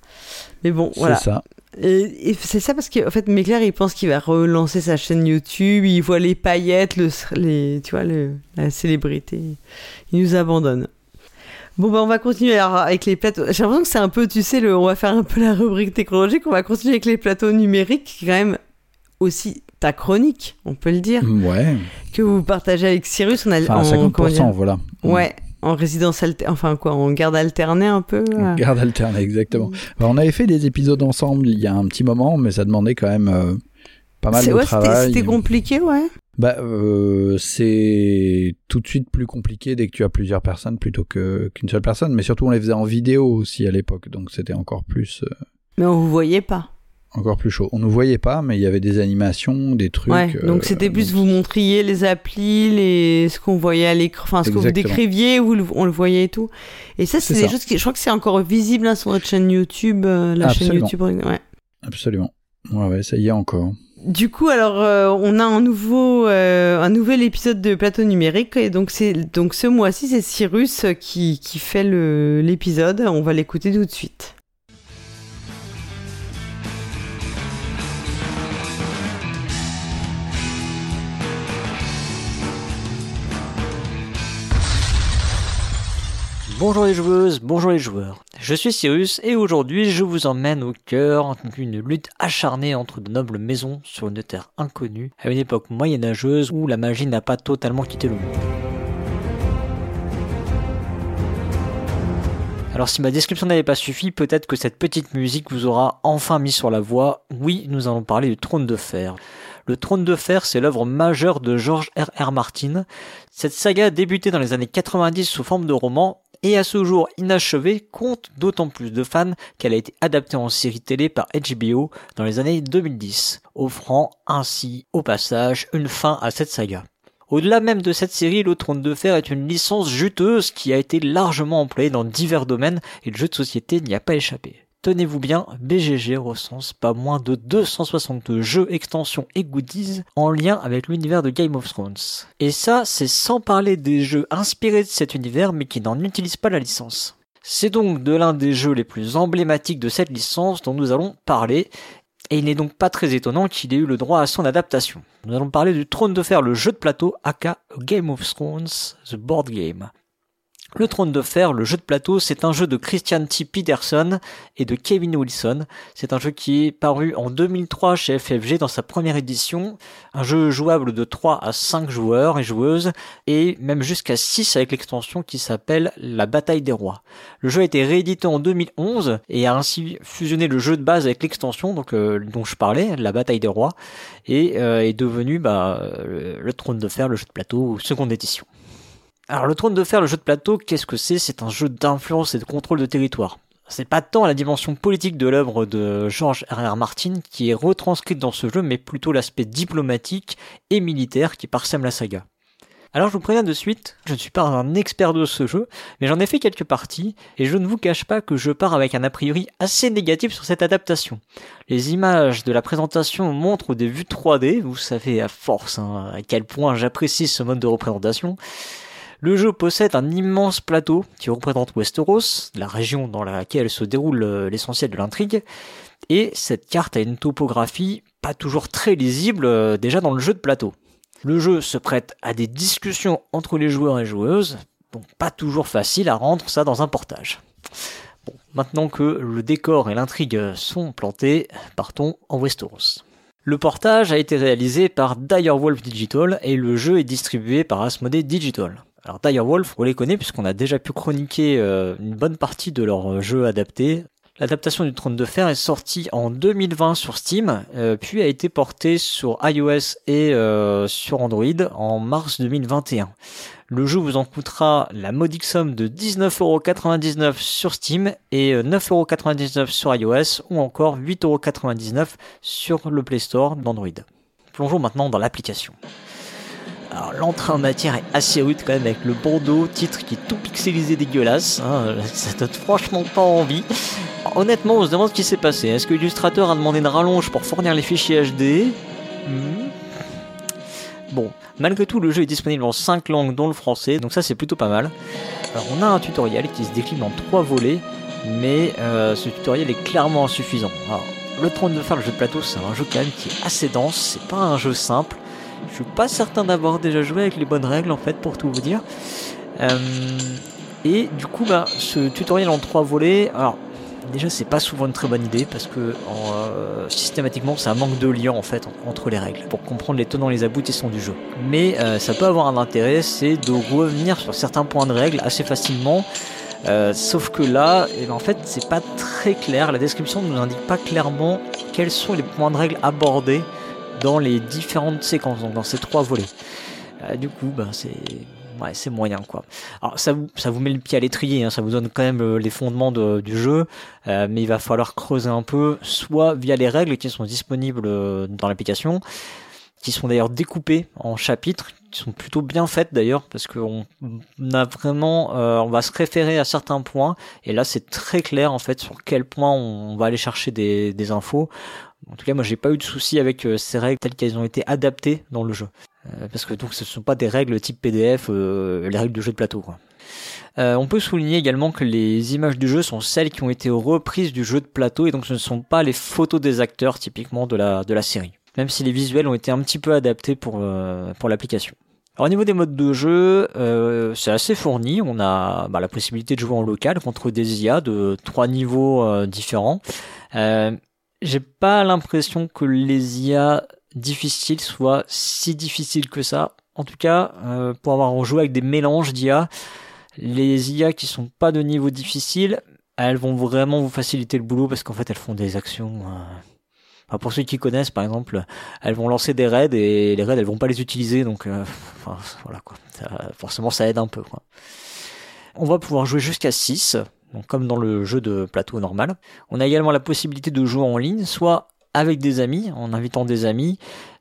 Mais bon, voilà. C'est ça. Et, et c'est ça parce qu'en fait, Méclair, il pense qu'il va relancer sa chaîne YouTube. Il voit les paillettes, le, les, tu vois, le, la célébrité. Il nous abandonne. Bon, bah, on va continuer alors avec les plateaux. J'ai l'impression que c'est un peu, tu sais, le, on va faire un peu la rubrique technologique. On va continuer avec les plateaux numériques, qui est quand même aussi ta chronique, on peut le dire, Ouais. que vous partagez avec Cyrus. On a, Enfin, à en- comment 50%, dire voilà. Ouais, en résidence alter... enfin quoi, en garde alternée un peu. On euh. Garde alternée, exactement. Bah, on avait fait des épisodes ensemble il y a un petit moment, mais ça demandait quand même euh, pas mal de ouais, travail. C'était compliqué, ouais. Bah, euh, c'est tout de suite plus compliqué dès que tu as plusieurs personnes plutôt que qu'une seule personne. Mais surtout, on les faisait en vidéo aussi à l'époque, donc c'était encore plus, euh, Mais on vous voyait pas. encore plus chaud. On nous voyait pas, mais il y avait des animations, des trucs. Ouais, euh, donc c'était plus donc- vous montriez les applis, les ce qu'on voyait à l'écran, enfin ce que vous décriviez, vous le- on le voyait et tout. Et ça, c'est des ça. choses qui, je crois que c'est encore visible hein, sur notre chaîne YouTube, euh, la chaîne Absolument. YouTube. Ouais. Absolument. Ouais, ouais, ça y est encore. Du coup, alors euh, on a un nouveau, euh, un nouvel épisode de Plateau numérique et donc c'est donc ce mois-ci c'est Cyrus qui qui fait l'épisode. On va l'écouter tout de suite. Bonjour les joueuses, bonjour les joueurs. Je suis Cyrus et aujourd'hui je vous emmène au cœur d'une lutte acharnée entre de nobles maisons sur une terre inconnue à une époque moyenâgeuse où la magie n'a pas totalement quitté le monde. Alors si ma description n'avait pas suffi, peut-être que cette petite musique vous aura enfin mis sur la voie. Oui, nous allons parler du Trône de Fer. Le Trône de Fer, c'est l'œuvre majeure de George R. R. Martin. Cette saga débutée dans les années 90 sous forme de roman et à ce jour inachevée compte d'autant plus de fans qu'elle a été adaptée en série télé par HBO dans les années 2010, offrant ainsi au passage une fin à cette saga. Au-delà même de cette série, Le Trône de Fer est une licence juteuse qui a été largement employée dans divers domaines et le jeu de société n'y a pas échappé. Tenez-vous bien, BGG recense pas moins de 260 jeux, extensions et goodies en lien avec l'univers de Game of Thrones. Et ça, c'est sans parler des jeux inspirés de cet univers mais qui n'en utilisent pas la licence. C'est donc de l'un des jeux les plus emblématiques de cette licence dont nous allons parler, et il n'est donc pas très étonnant qu'il ait eu le droit à son adaptation. Nous allons parler du Trône de Fer, le jeu de plateau, aka Game of Thrones, the board game. Le Trône de Fer, le jeu de plateau, c'est un jeu de Christian T. Peterson et de Kevin Wilson. C'est un jeu qui est paru en 2003 chez FFG dans sa première édition. Un jeu jouable de 3 à 5 joueurs et joueuses et même jusqu'à 6 avec l'extension qui s'appelle La Bataille des Rois. Le jeu a été réédité en 2011 et a ainsi fusionné le jeu de base avec l'extension euh, dont je parlais, La Bataille des Rois, et euh, est devenu bah, le, le Trône de Fer, le jeu de plateau, seconde édition. Alors le trône de fer, le jeu de plateau, qu'est-ce que c'est? C'est un jeu d'influence et de contrôle de territoire. C'est pas tant la dimension politique de l'œuvre de George R. R. Martin qui est retranscrite dans ce jeu, mais plutôt l'aspect diplomatique et militaire qui parsème la saga. Alors je vous préviens de suite, je ne suis pas un expert de ce jeu, mais j'en ai fait quelques parties, et je ne vous cache pas que je pars avec un a priori assez négatif sur cette adaptation. Les images de la présentation montrent des vues 3D, vous savez à force hein, à quel point j'apprécie ce mode de représentation, le jeu possède un immense plateau qui représente Westeros, la région dans laquelle se déroule euh, l'essentiel de l'intrigue, et cette carte a une topographie pas toujours très lisible euh, déjà dans le jeu de plateau. Le jeu se prête à des discussions entre les joueurs et joueuses, donc pas toujours facile à rendre ça dans un portage. Bon, maintenant que le décor et l'intrigue sont plantés, partons en Westeros. Le portage a été réalisé par Direwolf Digital et le jeu est distribué par Asmodee Digital. Alors Direwolf, on les connaît puisqu'on a déjà pu chroniquer euh, une bonne partie de leurs jeux adaptés. L'adaptation du Trône de Fer est sortie en 2020 sur Steam, euh, puis a été portée sur iOS et euh, sur Android en mars 2021. Le jeu vous en coûtera la modique somme de 19,99€ sur Steam et 9,99€ euh, sur iOS ou encore 8,99€ sur le Play Store d'Android. Plongeons maintenant dans l'application. Alors l'entrée en matière est assez rude quand même avec le bandeau, titre qui est tout pixelisé dégueulasse, hein, ça donne franchement pas envie. Honnêtement on se demande ce qui s'est passé. Est-ce que l'illustrateur a demandé une rallonge pour fournir les fichiers HD hmm. Bon, malgré tout le jeu est disponible en 5 langues dont le français, donc ça c'est plutôt pas mal. On a un tutoriel qui se décline en 3 volets, mais euh, ce tutoriel est clairement insuffisant. Alors, le trône de fer, le jeu de plateau, c'est un jeu quand même qui est assez dense, c'est pas un jeu simple. Je suis pas certain d'avoir déjà joué avec les bonnes règles en fait pour tout vous dire. Euh, et du coup bah ce tutoriel en trois volets, alors déjà c'est pas souvent une très bonne idée parce que euh, systématiquement ça manque de lien en fait entre les règles pour comprendre les tenants et les aboutissants du jeu. Mais euh, ça peut avoir un intérêt, c'est de revenir sur certains points de règles assez facilement. sauf que là, eh ben, en fait, c'est pas très clair. La description ne nous indique pas clairement quels sont les points de règles abordés dans les différentes séquences, dans ces trois volets. Euh, du coup, ben, c'est ouais, moyen quoi. Alors ça vous ça vous met le pied à l'étrier, hein, ça vous donne quand même euh, les fondements du jeu, euh, mais il va falloir creuser un peu, soit via les règles qui sont disponibles dans l'application, qui sont d'ailleurs découpées en chapitres, qui sont plutôt bien faites d'ailleurs, parce qu'on a vraiment, on va se référer à certains points, et là c'est très clair en fait sur quel point on va aller chercher des infos. En tout cas, moi, j'ai pas eu de soucis avec euh, ces règles telles qu'elles ont été adaptées dans le jeu. Euh, parce que donc, ce ne sont pas des règles type PDF, euh, les règles de jeu de plateau. Quoi. on peut souligner également que les images du jeu sont celles qui ont été reprises du jeu de plateau et donc ce ne sont pas les photos des acteurs typiquement de la, de la série. Même si les visuels ont été un petit peu adaptés pour, pour l'application. Alors, au niveau des modes de jeu, c'est assez fourni. On a bah, la possibilité de jouer en local contre des IA de trois niveaux différents. J'ai pas l'impression que les IA difficiles soient si difficiles que ça. En tout cas, euh, pour avoir joué avec des mélanges d'IA, les IA qui sont pas de niveau difficile, elles vont vraiment vous faciliter le boulot parce qu'en fait elles font des actions. Euh... pour ceux qui connaissent, par exemple, elles vont lancer des raids et les raids elles vont pas les utiliser, donc euh, enfin, voilà quoi. forcément ça aide un peu. On va pouvoir jouer jusqu'à 6 comme dans le jeu de plateau normal. On a également la possibilité de jouer en ligne, soit avec des amis, en invitant des amis.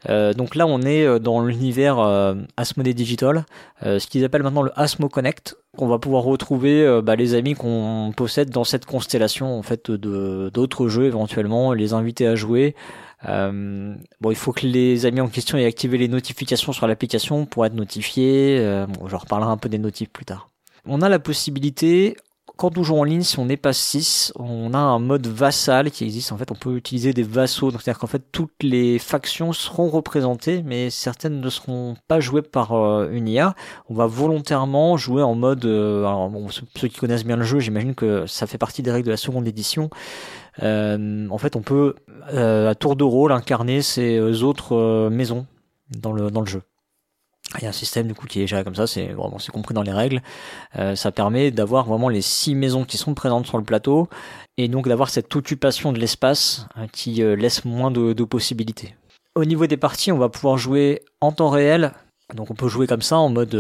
Euh, donc là, on est euh, dans l'univers euh, Asmodee Digital, ce qu'ils appellent maintenant le Asmo Connect. On va pouvoir retrouver bah, les amis qu'on possède dans cette constellation en fait de d'autres jeux éventuellement, les inviter à jouer. bon, il faut que les amis en question aient activé les notifications sur l'application pour être notifiés. bon, je reparlerai un peu des notifs plus tard. On a la possibilité, quand on joue en ligne, si on n'est pas 6, on a un mode vassal qui existe. En fait, on peut utiliser des vassaux. C'est-à-dire qu'en fait, toutes les factions seront représentées, mais certaines ne seront pas jouées par euh, une IA. On va volontairement jouer en mode... Euh, alors, ceux qui connaissent bien le jeu, j'imagine que ça fait partie des règles de la seconde édition. Euh, en fait, on peut, à tour de rôle, incarner ces autres maisons dans le jeu. Il y a un système du coup qui est géré comme ça, c'est vraiment c'est compris dans les règles. Euh, ça permet d'avoir vraiment les six maisons qui sont présentes sur le plateau et donc d'avoir cette occupation de l'espace euh, qui euh, laisse moins de, possibilités. Au niveau des parties, on va pouvoir jouer en temps réel. Donc on peut jouer comme ça en mode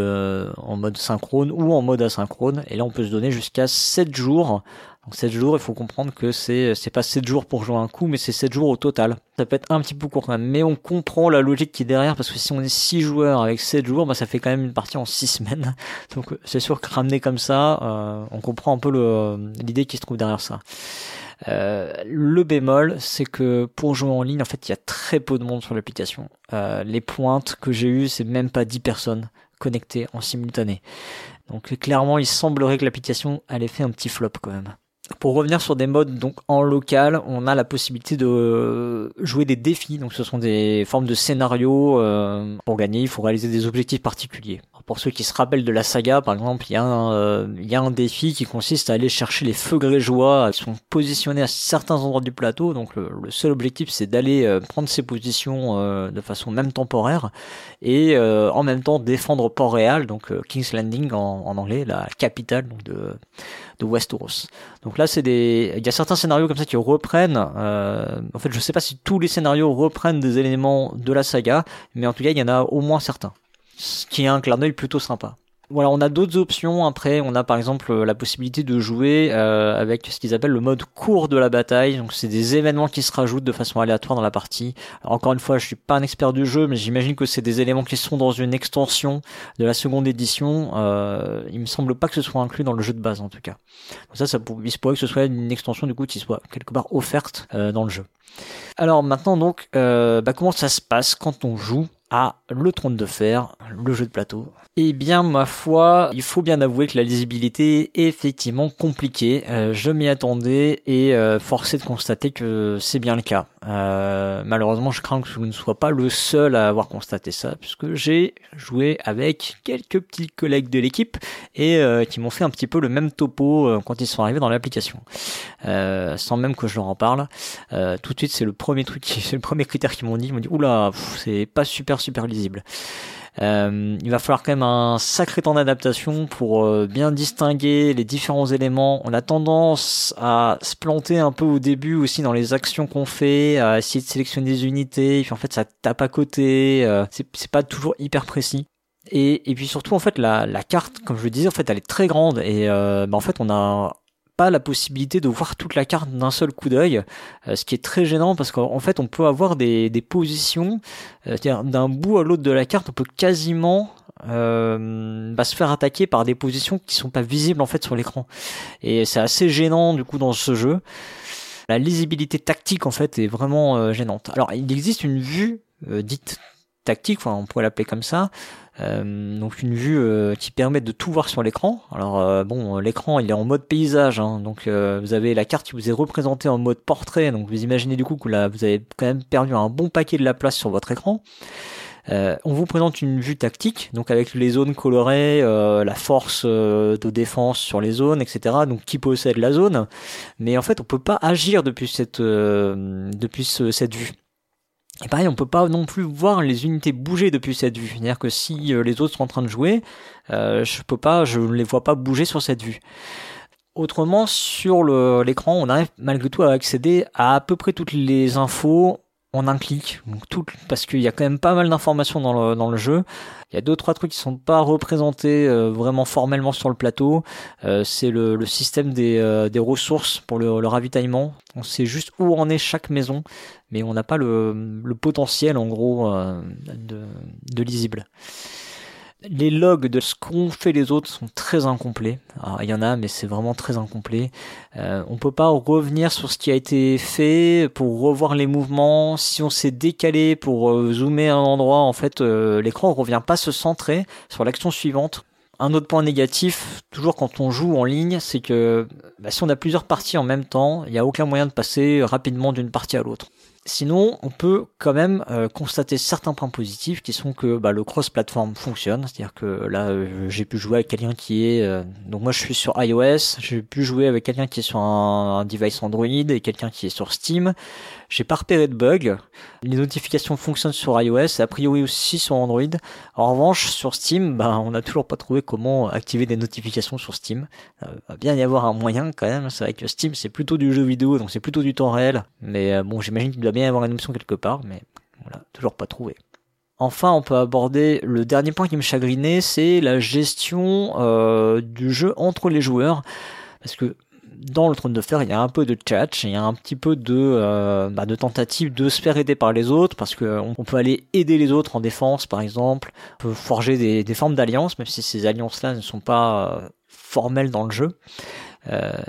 en mode synchrone ou en mode asynchrone et là on peut se donner jusqu'à 7 jours donc 7 jours, il faut comprendre que c'est c'est pas 7 jours pour jouer un coup, mais c'est 7 jours au total. Ça peut être un petit peu court quand même, mais on comprend la logique qui est derrière parce que si on est 6 joueurs avec 7 jours, bah ça fait quand même une partie en 6 semaines. Donc c'est sûr que ramener comme ça, euh, on comprend un peu l'idée qui se trouve derrière ça. Euh, le bémol, c'est que pour jouer en ligne, en fait, il y a très peu de monde sur l'application. Euh, les pointes que j'ai eues, c'est même pas 10 personnes connectées en simultané. Donc clairement, il semblerait que l'application allait faire un petit flop quand même. Pour revenir sur des modes donc en local, on a la possibilité de jouer des défis. Donc ce sont des formes de scénarios euh, pour gagner. Il faut réaliser des objectifs particuliers. Pour ceux qui se rappellent de la saga, par exemple, il y, a un, euh, y a un défi qui consiste à aller chercher les feux grégeois qui sont positionnés à certains endroits du plateau. Donc le, le seul objectif, c'est d'aller euh, prendre ces positions euh, de façon même temporaire et en même temps défendre Port-Réal, donc King's Landing en, en, anglais, la capitale donc de, de Westeros. Donc là, c'est des, il y a certains scénarios comme ça qui reprennent. en fait, je sais pas si tous les scénarios reprennent des éléments de la saga, mais en tout cas, il y en a au moins certains ce qui est un clin d'œil plutôt sympa. Voilà, on a d'autres options. Après, on a par exemple la possibilité de jouer euh, avec ce qu'ils appellent le mode court de la bataille. Donc, c'est des événements qui se rajoutent de façon aléatoire dans la partie. Encore une fois, je suis pas un expert du jeu, mais j'imagine que c'est des éléments qui sont dans une extension de la seconde édition. Euh, il me semble pas que ce soit inclus dans le jeu de base, en tout cas. Ça, ça il se pourrait que ce soit une extension du coup qui soit quelque part offerte euh, dans le jeu. Alors maintenant donc, euh, bah, comment ça se passe quand on joue à Le Trône de Fer, le jeu de plateau. Eh bien, ma foi, il faut bien avouer que la lisibilité est effectivement compliquée. Euh, je m'y attendais et euh, forcé de constater que c'est bien le cas. Euh, malheureusement, je crains que je ne sois pas le seul à avoir constaté ça, puisque j'ai joué avec quelques petits collègues de l'équipe et euh, qui m'ont fait un petit peu le même topo euh, quand ils sont arrivés dans l'application, sans même que je leur en parle. tout de suite, c'est le premier truc, c'est le premier critère qu'ils m'ont dit. Ils m'ont dit oula, c'est pas super super lisible. Euh, il va falloir quand même un sacré temps d'adaptation pour euh, bien distinguer les différents éléments. On a tendance à se planter un peu au début aussi dans les actions qu'on fait, à essayer de sélectionner des unités, et puis en fait ça tape à côté, euh, c'est pas toujours hyper précis. Et, et puis surtout en fait la, la carte, comme je le disais, en fait elle est très grande et bah, en fait on a pas la possibilité de voir toute la carte d'un seul coup d'œil, euh, ce qui est très gênant parce qu'en fait on peut avoir des, des positions, euh, c'est-à-dire d'un bout à l'autre de la carte, on peut quasiment euh, bah, se faire attaquer par des positions qui sont pas visibles en fait sur l'écran. Et c'est assez gênant du coup dans ce jeu. La lisibilité tactique en fait est vraiment euh, gênante. Alors il existe une vue dite tactique, enfin on pourrait l'appeler comme ça, euh, donc une vue euh, qui permet de tout voir sur l'écran. Alors euh, bon, l'écran il est en mode paysage, hein, donc vous avez la carte qui vous est représentée en mode portrait. Donc vous imaginez du coup que là vous avez quand même perdu un bon paquet de la place sur votre écran. on vous présente une vue tactique, donc avec les zones colorées, la force de défense sur les zones, etc. Donc qui possède la zone, mais en fait on peut pas agir depuis cette depuis cette vue. Et pareil, on peut pas non plus voir les unités bouger depuis cette vue. C'est-à-dire que si euh, les autres sont en train de jouer, euh, je peux pas, je ne les vois pas bouger sur cette vue. Autrement, sur l'écran, on arrive malgré tout à accéder à à peu près toutes les infos en un clic. Tout, parce qu'il y a quand même pas mal d'informations dans le, jeu. Il y a deux trois trucs qui sont pas représentés euh, vraiment formellement sur le plateau. Euh, c'est le, système des, euh, ressources pour le, le, ravitaillement. On sait juste où en est chaque maison, mais on n'a pas le, potentiel en gros de lisible les logs de ce qu'ont fait les autres sont très incomplets. il y en a, mais c'est vraiment très incomplet. Euh, on peut pas revenir sur ce qui a été fait pour revoir les mouvements. Si on s'est décalé pour euh, zoomer un endroit, en fait, euh, l'écran ne revient pas se centrer sur l'action suivante. Un autre point négatif, toujours quand on joue en ligne, c'est que bah, si on a plusieurs parties en même temps, il n'y a aucun moyen de passer rapidement d'une partie à l'autre. Sinon, on peut quand même euh, constater certains points positifs qui sont que bah, le cross-platform fonctionne, c'est-à-dire que là, euh, j'ai pu jouer avec quelqu'un qui est... Euh, donc moi, je suis sur iOS, j'ai pu jouer avec quelqu'un qui est sur un, device Android et quelqu'un qui est sur Steam. J'ai pas repéré de bug. Les notifications fonctionnent sur iOS, a priori aussi sur Android. En revanche, sur Steam, bah, on n'a toujours pas trouvé comment activer des notifications sur Steam. Il va bien y avoir un moyen quand même. C'est vrai que Steam, c'est plutôt du jeu vidéo, donc c'est plutôt du temps réel. Mais bon, j'imagine qu'il doit bien y avoir une option quelque part, mais voilà, toujours pas trouvé. Enfin, on peut aborder le dernier point qui me chagrinait, c'est la gestion euh, du jeu entre les joueurs. Parce que dans le trône de fer, il y a un peu de chat, il y a un petit peu de, euh, bah, de tentative de se faire aider par les autres, parce qu'on on peut aller aider les autres en défense, par exemple. On peut forger des, des formes d'alliances, même si ces alliances-là ne sont pas euh, formelles dans le jeu.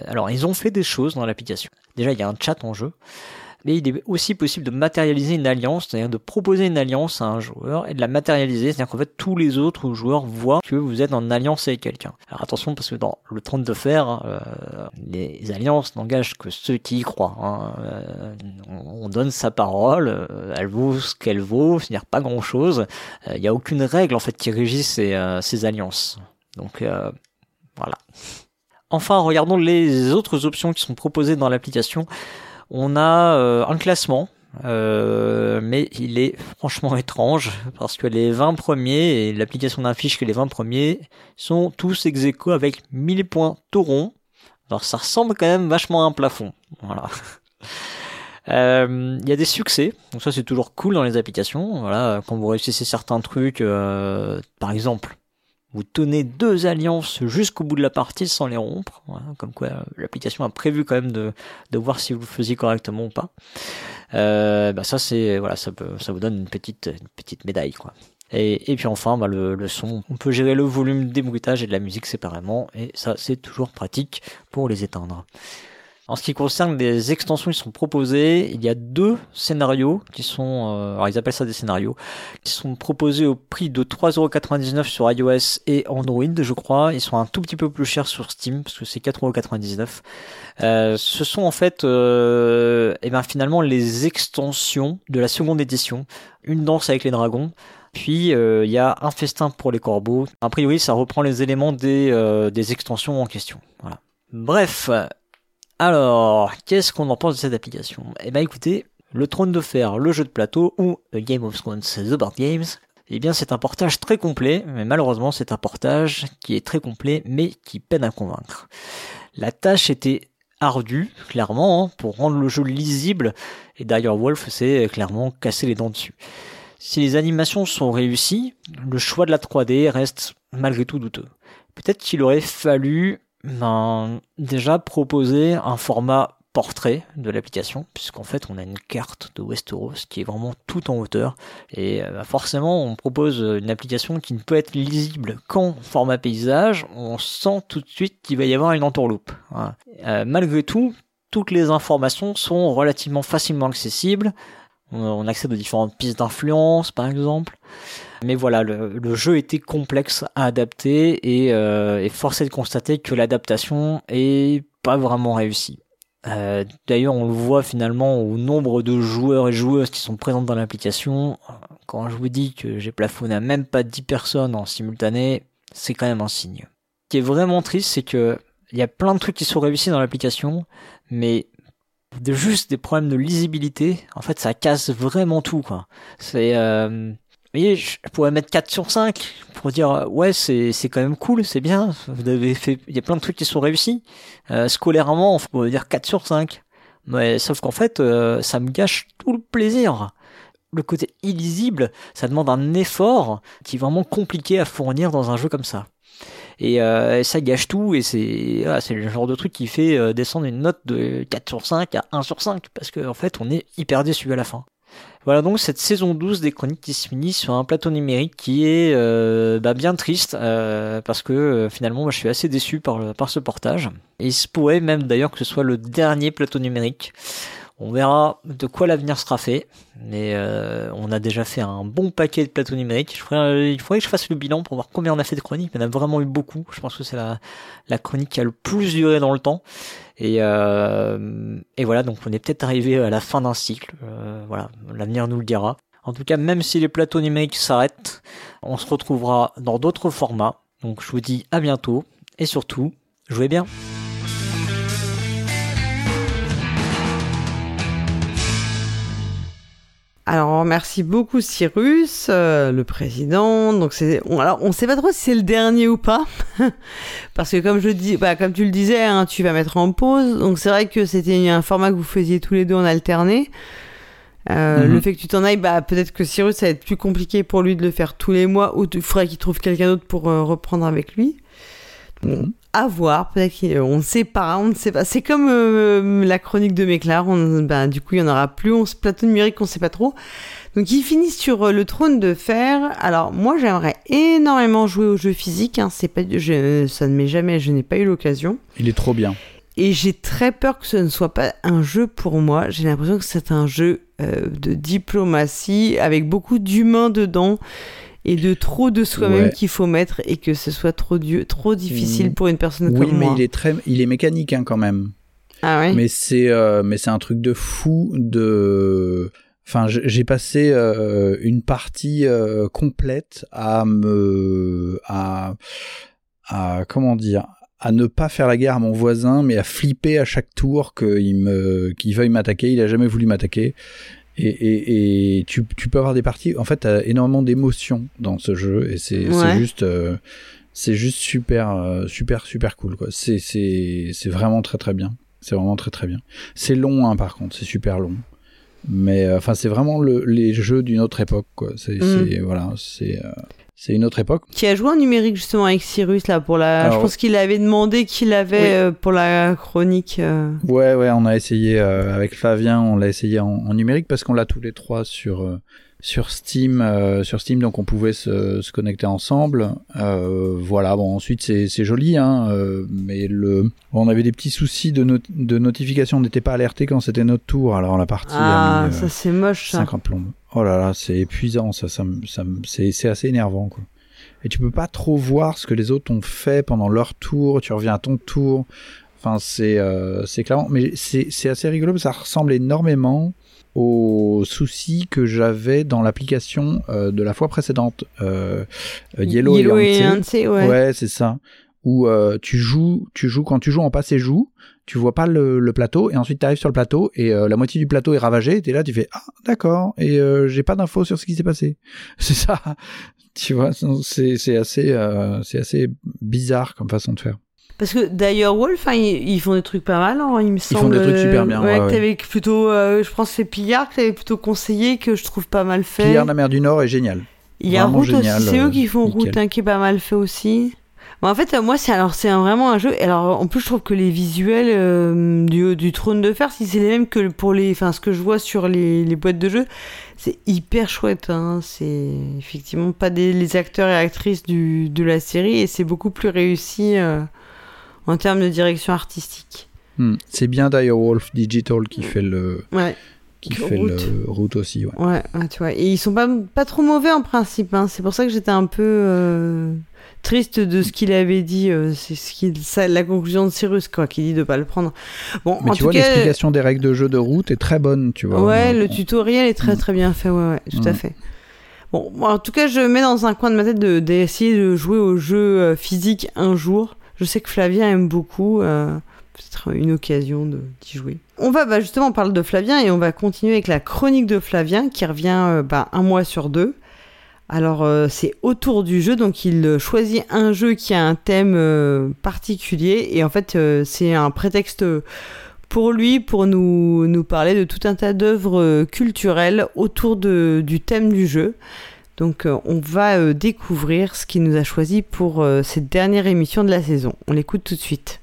alors, ils ont fait des choses dans l'application. Déjà, il y a un chat en jeu. Et il est aussi possible de matérialiser une alliance, c'est-à-dire de proposer une alliance à un joueur et de la matérialiser, c'est-à-dire qu'en fait tous les autres joueurs voient que vous êtes en alliance avec quelqu'un. Alors attention parce que dans le trône de fer, euh, les alliances n'engagent que ceux qui y croient. Hein. Euh, on donne sa parole, euh, elle vaut ce qu'elle vaut, c'est-à-dire pas grand-chose. Il n'y a aucune règle en fait qui régit ces, ces alliances. Donc voilà. Enfin, regardons les autres options qui sont proposées dans l'application. On a euh, un classement, euh, mais il est franchement étrange parce que les 20 premiers, et l'application n'affiche que les 20 premiers, sont tous ex avec 1000 points rond. Alors ça ressemble quand même vachement à un plafond. Voilà. Euh, il y a des succès, donc ça c'est toujours cool dans les applications. Voilà, quand vous réussissez certains trucs, par exemple, vous tenez deux alliances jusqu'au bout de la partie sans les rompre. comme quoi l'application a prévu quand même de, de voir si vous le faisiez correctement ou pas. Euh, bah ça c'est voilà ça peut ça vous donne une petite une petite médaille quoi. Et, et puis enfin bah le, le son, on peut gérer le volume des bruitages et de la musique séparément et ça c'est toujours pratique pour les éteindre. En ce qui concerne les extensions qui sont proposées, il y a deux scénarios qui sont, euh, alors ils appellent ça des scénarios, qui sont proposés au prix de 3,99€ sur iOS et Android, je crois. Ils sont un tout petit peu plus chers sur Steam parce que c'est 4,99€. Euh, ce sont en fait, euh, et ben finalement les extensions de la seconde édition, une danse avec les dragons. Puis euh, il y a un festin pour les corbeaux. A priori, ça reprend les éléments des, extensions en question. Bref, alors, qu'est-ce qu'on en pense de cette application? Eh ben écoutez, le trône de fer, le jeu de plateau ou Game of Thrones The Board Games, eh bien c'est un portage très complet, mais malheureusement c'est un portage qui est très complet mais qui peine à convaincre. La tâche était ardue, clairement, hein, pour rendre le jeu lisible, et d'ailleurs Wolf s'est clairement cassé les dents dessus. Si les animations sont réussies, le choix de la 3D reste malgré tout douteux. Peut-être qu'il aurait fallu ben, déjà proposer un format portrait de l'application, puisqu'en fait on a une carte de Westeros qui est vraiment tout en hauteur, et euh, forcément on propose une application qui ne peut être lisible qu'en format paysage, on sent tout de suite qu'il va y avoir une entourloupe. Euh, malgré tout, toutes les informations sont relativement facilement accessibles, on accède aux différentes pistes d'influence par exemple, mais voilà, le, jeu était complexe à adapter et, euh, force est de constater que l'adaptation est pas vraiment réussie. Euh, d'ailleurs, on le voit finalement au nombre de joueurs et joueuses qui sont présents dans l'application. Quand je vous dis que j'ai plafonné à même pas 10 personnes en simultané, c'est quand même un signe. Ce qui est vraiment triste, c'est que il y a plein de trucs qui sont réussis dans l'application, mais de juste des problèmes de lisibilité, en fait, ça casse vraiment tout, quoi. C'est, euh, voyez, je pourrais mettre 4 sur 5 pour dire euh, ouais c'est c'est quand même cool, c'est bien. Vous avez fait, il y a plein de trucs qui sont réussis. Euh, scolairement, on pourrait dire 4 sur 5. Mais sauf qu'en fait, euh, ça me gâche tout le plaisir. Le côté illisible, ça demande un effort qui est vraiment compliqué à fournir dans un jeu comme ça. Et euh, ça gâche tout et c'est c'est le genre de truc qui fait descendre une note de 4 sur 5 à 1 sur 5 parce qu'en en fait on est hyper déçu à la fin. Voilà donc cette saison 12 des chroniques qui se finit sur un plateau numérique qui est euh, bah, bien triste euh, parce que euh, finalement moi je suis assez déçu par, par ce portage. Et il se pourrait même d'ailleurs que ce soit le dernier plateau numérique. On verra de quoi l'avenir sera fait, mais euh, on a déjà fait un bon paquet de plateaux numériques. Je il faudrait que je fasse le bilan pour voir combien on a fait de chroniques. Y en a vraiment eu beaucoup. Je pense que c'est la, la chronique qui a le plus duré dans le temps. Et, euh, et voilà, donc on est peut-être arrivé à la fin d'un cycle. Euh, voilà, l'avenir nous le dira. En tout cas, même si les plateaux numériques s'arrêtent, on se retrouvera dans d'autres formats. Donc je vous dis à bientôt et surtout, jouez bien. Alors merci beaucoup Cyrus, euh, le président. Donc c'est, on, alors on sait pas trop si c'est le dernier ou pas, parce que comme je dis, bah, comme tu le disais, hein, tu vas mettre en pause. Donc c'est vrai que c'était un format que vous faisiez tous les deux en alterné. Euh, mhm. Le fait que tu t'en ailles, bah peut-être que Cyrus ça va être plus compliqué pour lui de le faire tous les mois, ou il faudrait qu'il trouve quelqu'un d'autre pour euh, reprendre avec lui. Mhm à voir. Peut-être qu'on ne sait pas, on ne sait pas. C'est comme euh, la chronique de Méclar. On, ben, du coup, il y en aura plus. On se plateau numérique, on ne sait pas trop. Donc, il finit sur euh, le trône de fer. Alors, moi, j'aimerais énormément jouer au jeu physique. Hein. C'est pas, je, ça ne m'est jamais, je n'ai pas eu l'occasion. Il est trop bien. Et j'ai très peur que ce ne soit pas un jeu pour moi. J'ai l'impression que c'est un jeu euh, de diplomatie avec beaucoup d'humains dedans et de trop de soi-même Ouais. qu'il faut mettre et que ce soit trop, trop difficile Mm. pour une personne Oui, comme mais moi. il est très, il est mécanique hein, quand même. Ah ouais? Mais c'est, euh, mais c'est un truc de fou de. Enfin, j'ai passé euh, une partie euh, complète à me, à, à comment dire, à ne pas faire la guerre à mon voisin, mais à flipper à chaque tour qu'il me, qu'il veuille m'attaquer. Il a jamais voulu m'attaquer. Et, et, et tu, tu peux avoir des parties. En fait, t'as énormément d'émotions dans ce jeu, et c'est Ouais. juste. euh, c'est juste super, euh, super, super cool, quoi. C'est, c'est, c'est vraiment très, très bien. C'est vraiment très, très bien. C'est long, hein, par contre, c'est super long. Mais, euh, enfin, c'est vraiment le, les jeux d'une autre époque, quoi. C'est, Mm. voilà, c'est, euh, c'est une autre époque. Qui a joué en numérique justement avec Cyrus là pour la. Alors- je pense qu'il avait demandé qu'il avait Oui. euh, pour la chronique. euh, Ouais, ouais, on a essayé euh, avec Flavien, on l'a essayé en, en numérique parce qu'on l'a tous les trois sur euh, sur Steam, euh, sur Steam, donc on pouvait se, se connecter ensemble. Voilà, bon, ensuite c'est c'est joli, hein, mais le, on avait des petits soucis de, not- de notification, on n'était pas alerté quand c'était notre tour, alors la partie Ah, a mis, ça c'est moche ça. 50 plombes. Oh là là, c'est épuisant, ça, ça, ça, c'est assez énervant, quoi. Et tu peux pas trop voir ce que les autres ont fait pendant leur tour, tu reviens à ton tour. Enfin, c'est euh, clairement, mais c'est assez rigolo, parce que ça ressemble énormément aux soucis que j'avais dans l'application euh, de la fois précédente, euh, euh, Yellow, Yellow et et ouais. Ouais, c'est ça. Où tu joues, tu joues quand tu joues en passe et joue, tu vois pas le, le plateau et ensuite tu arrives sur le plateau et euh, la moitié du plateau est ravagé. T'es là, tu fais ah d'accord et euh, j'ai pas d'infos sur ce qui s'est passé. C'est ça. Tu vois, c'est assez euh, c'est assez bizarre comme façon de faire. Parce que d'ailleurs, Wolf, hein, ils, ils font des trucs pas mal, hein, il me font semble. des trucs super bien, Ouais, ouais, que ouais. plutôt, euh, je pense, que c'est Pillard que t'avais plutôt conseillé, que je trouve pas mal fait. Pillard la mer du Nord est génial. Il y a Route aussi, c'est euh, eux qui font nickel. Route, hein, qui est pas mal fait aussi. Bon, en fait, euh, moi, c'est alors c'est vraiment un jeu. Alors, en plus, je trouve que les visuels euh, du, du Trône de Fer, si c'est les mêmes que pour les, enfin, ce que je vois sur les, les boîtes de jeu, c'est hyper chouette. Hein. C'est effectivement pas des les acteurs et actrices du, de la série, et c'est beaucoup plus réussi euh, en termes de direction artistique. Hmm. C'est bien d'ailleurs Wolf Digital qui fait le Ouais. qui Route. fait le route aussi. Ouais. Ouais, ouais, tu vois. Et ils sont pas, pas trop mauvais en principe. Hein. C'est pour ça que j'étais un peu euh, triste de ce qu'il avait dit. euh, c'est ce qu'il, la conclusion de Cyrus, quoi, qui dit de pas le prendre. Bon, Mais en tu tout vois, cas, l'explication des règles de jeu de route est très bonne, tu vois. ouais, le tutoriel est très très bien fait. Ouais, ouais, tout à Mm. fait. Bon, en tout cas, je mets dans un coin de ma tête de, d'essayer de jouer au jeu euh, physique un jour. Je sais que Flavien aime beaucoup. euh, peut-être une occasion de, d'y jouer. On va, bah, justement, on parle de Flavien et on va continuer avec la chronique de Flavien qui revient euh, bah, un mois sur deux. Alors, euh, c'est autour du jeu, donc il euh, choisit un jeu qui a un thème euh, particulier et en fait, c'est un prétexte pour lui pour nous, nous parler de tout un tas d'œuvres culturelles autour du thème du jeu. Donc, on va découvrir ce qu'il nous a choisi pour cette dernière émission de la saison. On l'écoute tout de suite.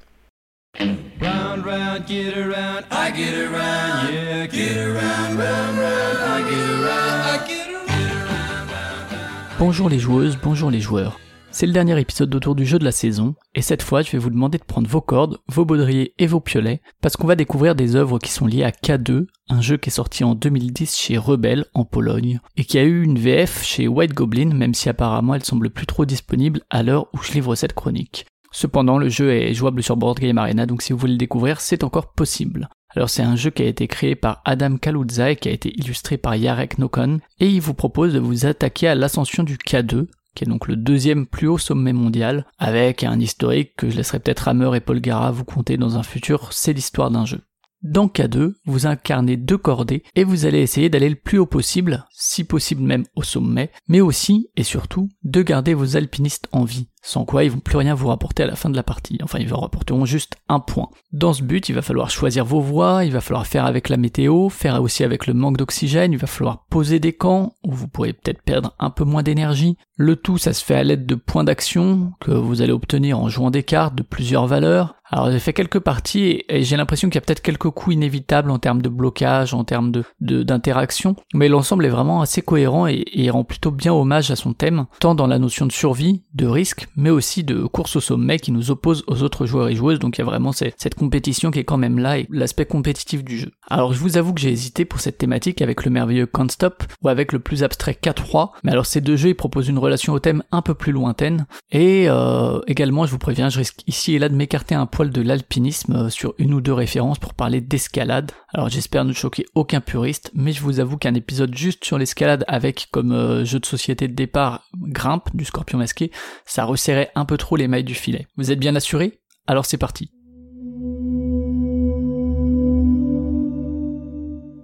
Bonjour les joueuses, bonjour les joueurs. C'est le dernier épisode autour du jeu de la saison, et cette fois je vais vous demander de prendre vos cordes, vos baudriers et vos piolets, parce qu'on va découvrir des œuvres qui sont liées à K2, un jeu qui est sorti en 2010 chez Rebel en Pologne, et qui a eu une VF chez White Goblin, même si apparemment elle semble plus trop disponible à l'heure où je livre cette chronique. Cependant, le jeu est jouable sur Board Game Arena, donc si vous voulez le découvrir, c'est encore possible. Alors c'est un jeu qui a été créé par Adam Kaluza et qui a été illustré par Yarek Nokon, et il vous propose de vous attaquer à l'ascension du K2, qui est donc le deuxième plus haut sommet mondial, avec un historique que je laisserai peut-être Hammer et Paul Gara vous conter dans un futur, c'est l'histoire d'un jeu. Dans K2, vous incarnez deux cordées et vous allez essayer d'aller le plus haut possible, si possible même au sommet, mais aussi et surtout de garder vos alpinistes en vie, sans quoi ils vont plus rien vous rapporter à la fin de la partie, enfin ils vous rapporteront juste un point. Dans ce but, il va falloir choisir vos voies, il va falloir faire avec la météo, faire aussi avec le manque d'oxygène, il va falloir poser des camps, où vous pourrez peut-être perdre un peu moins d'énergie. Le tout, ça se fait à l'aide de points d'action que vous allez obtenir en jouant des cartes de plusieurs valeurs. Alors j'ai fait quelques parties et, j'ai l'impression qu'il y a peut-être quelques coups inévitables en termes de blocage, en termes de d'interaction, mais l'ensemble est vraiment assez cohérent et, rend plutôt bien hommage à son thème, tant dans la notion de survie, de risque, mais aussi de course au sommet qui nous oppose aux autres joueurs et joueuses, donc il y a vraiment ces- cette compétition qui est quand même là et l'aspect compétitif du jeu. Alors je vous avoue que j'ai hésité pour cette thématique avec le merveilleux Can't Stop ou avec le plus abstrait K3, mais alors ces deux jeux ils proposent une relation au thème un peu plus lointaine, et euh, également je vous préviens, je risque ici et là de m'écarter un de l'alpinisme euh, sur une ou deux références pour parler d'escalade. Alors j'espère ne choquer aucun puriste, mais je vous avoue qu'un épisode juste sur l'escalade avec comme euh, jeu de société de départ Grimpe du scorpion masqué, ça resserrait un peu trop les mailles du filet. Vous êtes bien assuré? Alors c'est parti.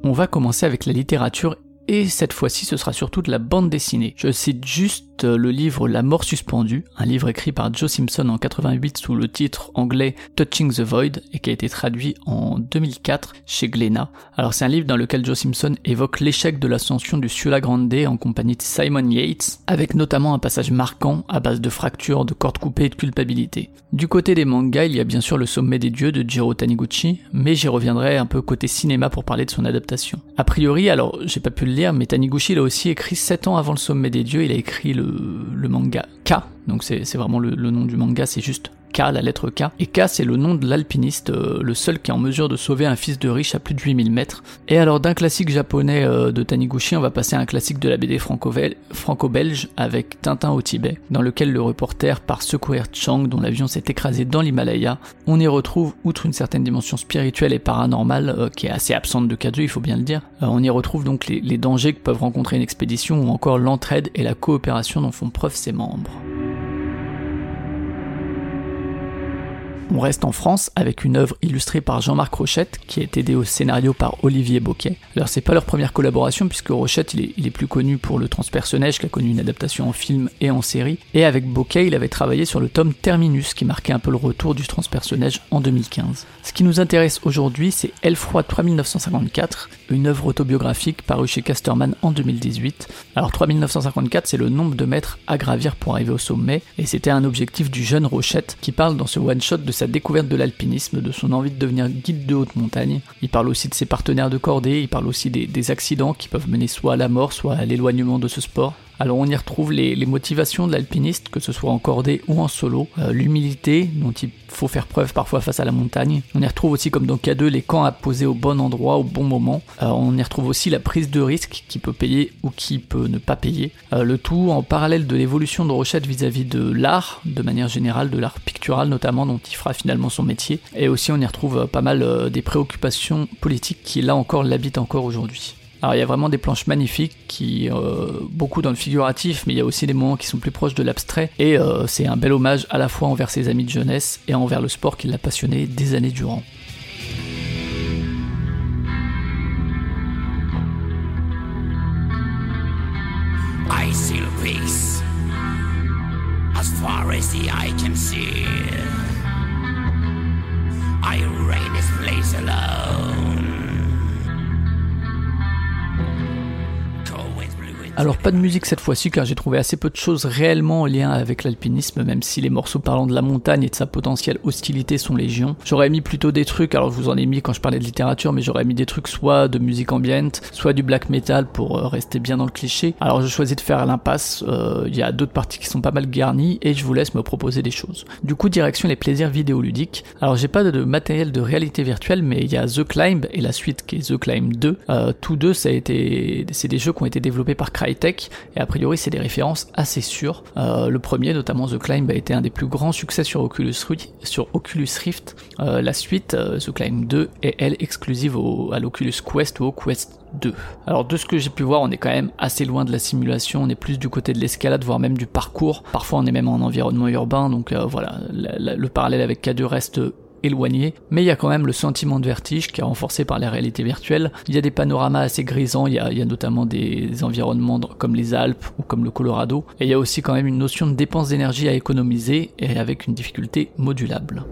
On va commencer avec la littérature et cette fois-ci ce sera surtout de la bande dessinée. Je cite juste euh, le livre La mort suspendue, un livre écrit par Joe Simpson en 88 sous le titre anglais Touching the Void et qui a été traduit en 2004 chez Glénat. Alors c'est un livre dans lequel Joe Simpson évoque l'échec de l'ascension du Sula Grande en compagnie de Simon Yates, avec notamment un passage marquant à base de fractures, de cordes coupées et de culpabilité. Du côté des mangas, il y a bien sûr le sommet des dieux de Jiro Taniguchi, mais j'y reviendrai un peu côté cinéma pour parler de son adaptation. A priori, alors j'ai pas pu le lire, mais Taniguchi il a aussi écrit 7 ans avant le sommet des dieux, il a écrit le, le manga K, donc c'est vraiment le nom du manga, c'est juste K, la lettre K. Et K, c'est le nom de l'alpiniste, euh, le seul qui est en mesure de sauver un fils de riche à plus de 8000 mètres. Et alors, d'un classique japonais euh, de Taniguchi, on va passer à un classique de la BD franco-belge avec Tintin au Tibet, dans lequel le reporter part secourir Chang, dont l'avion s'est écrasé dans l'Himalaya. On y retrouve, outre une certaine dimension spirituelle et paranormale, euh, qui est assez absente de K2, il faut bien le dire, on y retrouve donc les, les dangers que peuvent rencontrer une expédition ou encore l'entraide et la coopération dont font preuve ses membres. On reste en France avec une œuvre illustrée par Jean-Marc Rochette qui est aidé au scénario par Olivier Boquet. Alors c'est pas leur première collaboration puisque Rochette il est, plus connu pour le Transpersonnage qui a connu une adaptation en film et en série et avec Boquet il avait travaillé sur le tome Terminus qui marquait un peu le retour du Transpersonnage en 2015. Ce qui nous intéresse aujourd'hui c'est Elfroy 3954, une œuvre autobiographique parue chez Casterman en 2018. Alors 3954 c'est le nombre de mètres à gravir pour arriver au sommet et c'était un objectif du jeune Rochette qui parle dans ce one shot de sa découverte de l'alpinisme, de son envie de devenir guide de haute montagne. Il parle aussi de ses partenaires de cordée, il parle aussi des, des accidents qui peuvent mener soit à la mort, soit à l'éloignement de ce sport. Alors on y retrouve les, motivations de l'alpiniste, que ce soit en cordée ou en solo, euh, l'humilité dont il faut faire preuve parfois face à la montagne. On y retrouve aussi comme dans K2 les camps à poser au bon endroit au bon moment. Euh, on y retrouve aussi la prise de risque qui peut payer ou qui peut ne pas payer. Euh, le tout en parallèle de l'évolution de Rochette vis-à-vis de l'art, de manière générale, de l'art pictural notamment, dont il fera finalement son métier. Et aussi on y retrouve pas mal des préoccupations politiques qui là encore l'habitent encore aujourd'hui. Alors il y a vraiment des planches magnifiques qui euh, beaucoup dans le figuratif, mais il y a aussi des moments qui sont plus proches de l'abstrait et euh, c'est un bel hommage à la fois envers ses amis de jeunesse et envers le sport qui l'a passionné des années durant. I see peace as far as the eye can see. I reign this place alone. Alors pas de musique cette fois-ci car j'ai trouvé assez peu de choses réellement en lien avec l'alpinisme même si les morceaux parlant de la montagne et de sa potentielle hostilité sont légion. J'aurais mis plutôt des trucs, alors je vous en ai mis quand je parlais de littérature mais j'aurais mis des trucs soit de musique ambiante, soit du black metal pour euh, rester bien dans le cliché. Alors je choisis de faire l'impasse, euh, il y a d'autres parties qui sont pas mal garnies et je vous laisse me proposer des choses. Du coup direction les plaisirs vidéoludiques. Alors j'ai pas de matériel de réalité virtuelle mais il y a The Climb et la suite qui est The Climb 2. Euh, tous deux ça a été c'est des jeux qui ont été développés par Crytek et a priori c'est des références assez sûres. Euh, le premier notamment The Climb a été un des plus grands succès sur Oculus Rift. Sur Oculus Rift. Euh, la suite euh, The Climb 2 est elle exclusive au, à l'Oculus Quest ou au Quest 2. Alors de ce que j'ai pu voir, on est quand même assez loin de la simulation, on est plus du côté de l'escalade, voire même du parcours. Parfois on est même en environnement urbain, donc voilà, le parallèle avec K2 reste éloigné, mais il y a quand même le sentiment de vertige qui est renforcé par la réalité virtuelle. Il y a des panoramas assez grisants, il y a, y a notamment des, environnements comme les Alpes ou comme le Colorado, et il y a aussi quand même une notion de dépense d'énergie à économiser et avec une difficulté modulable.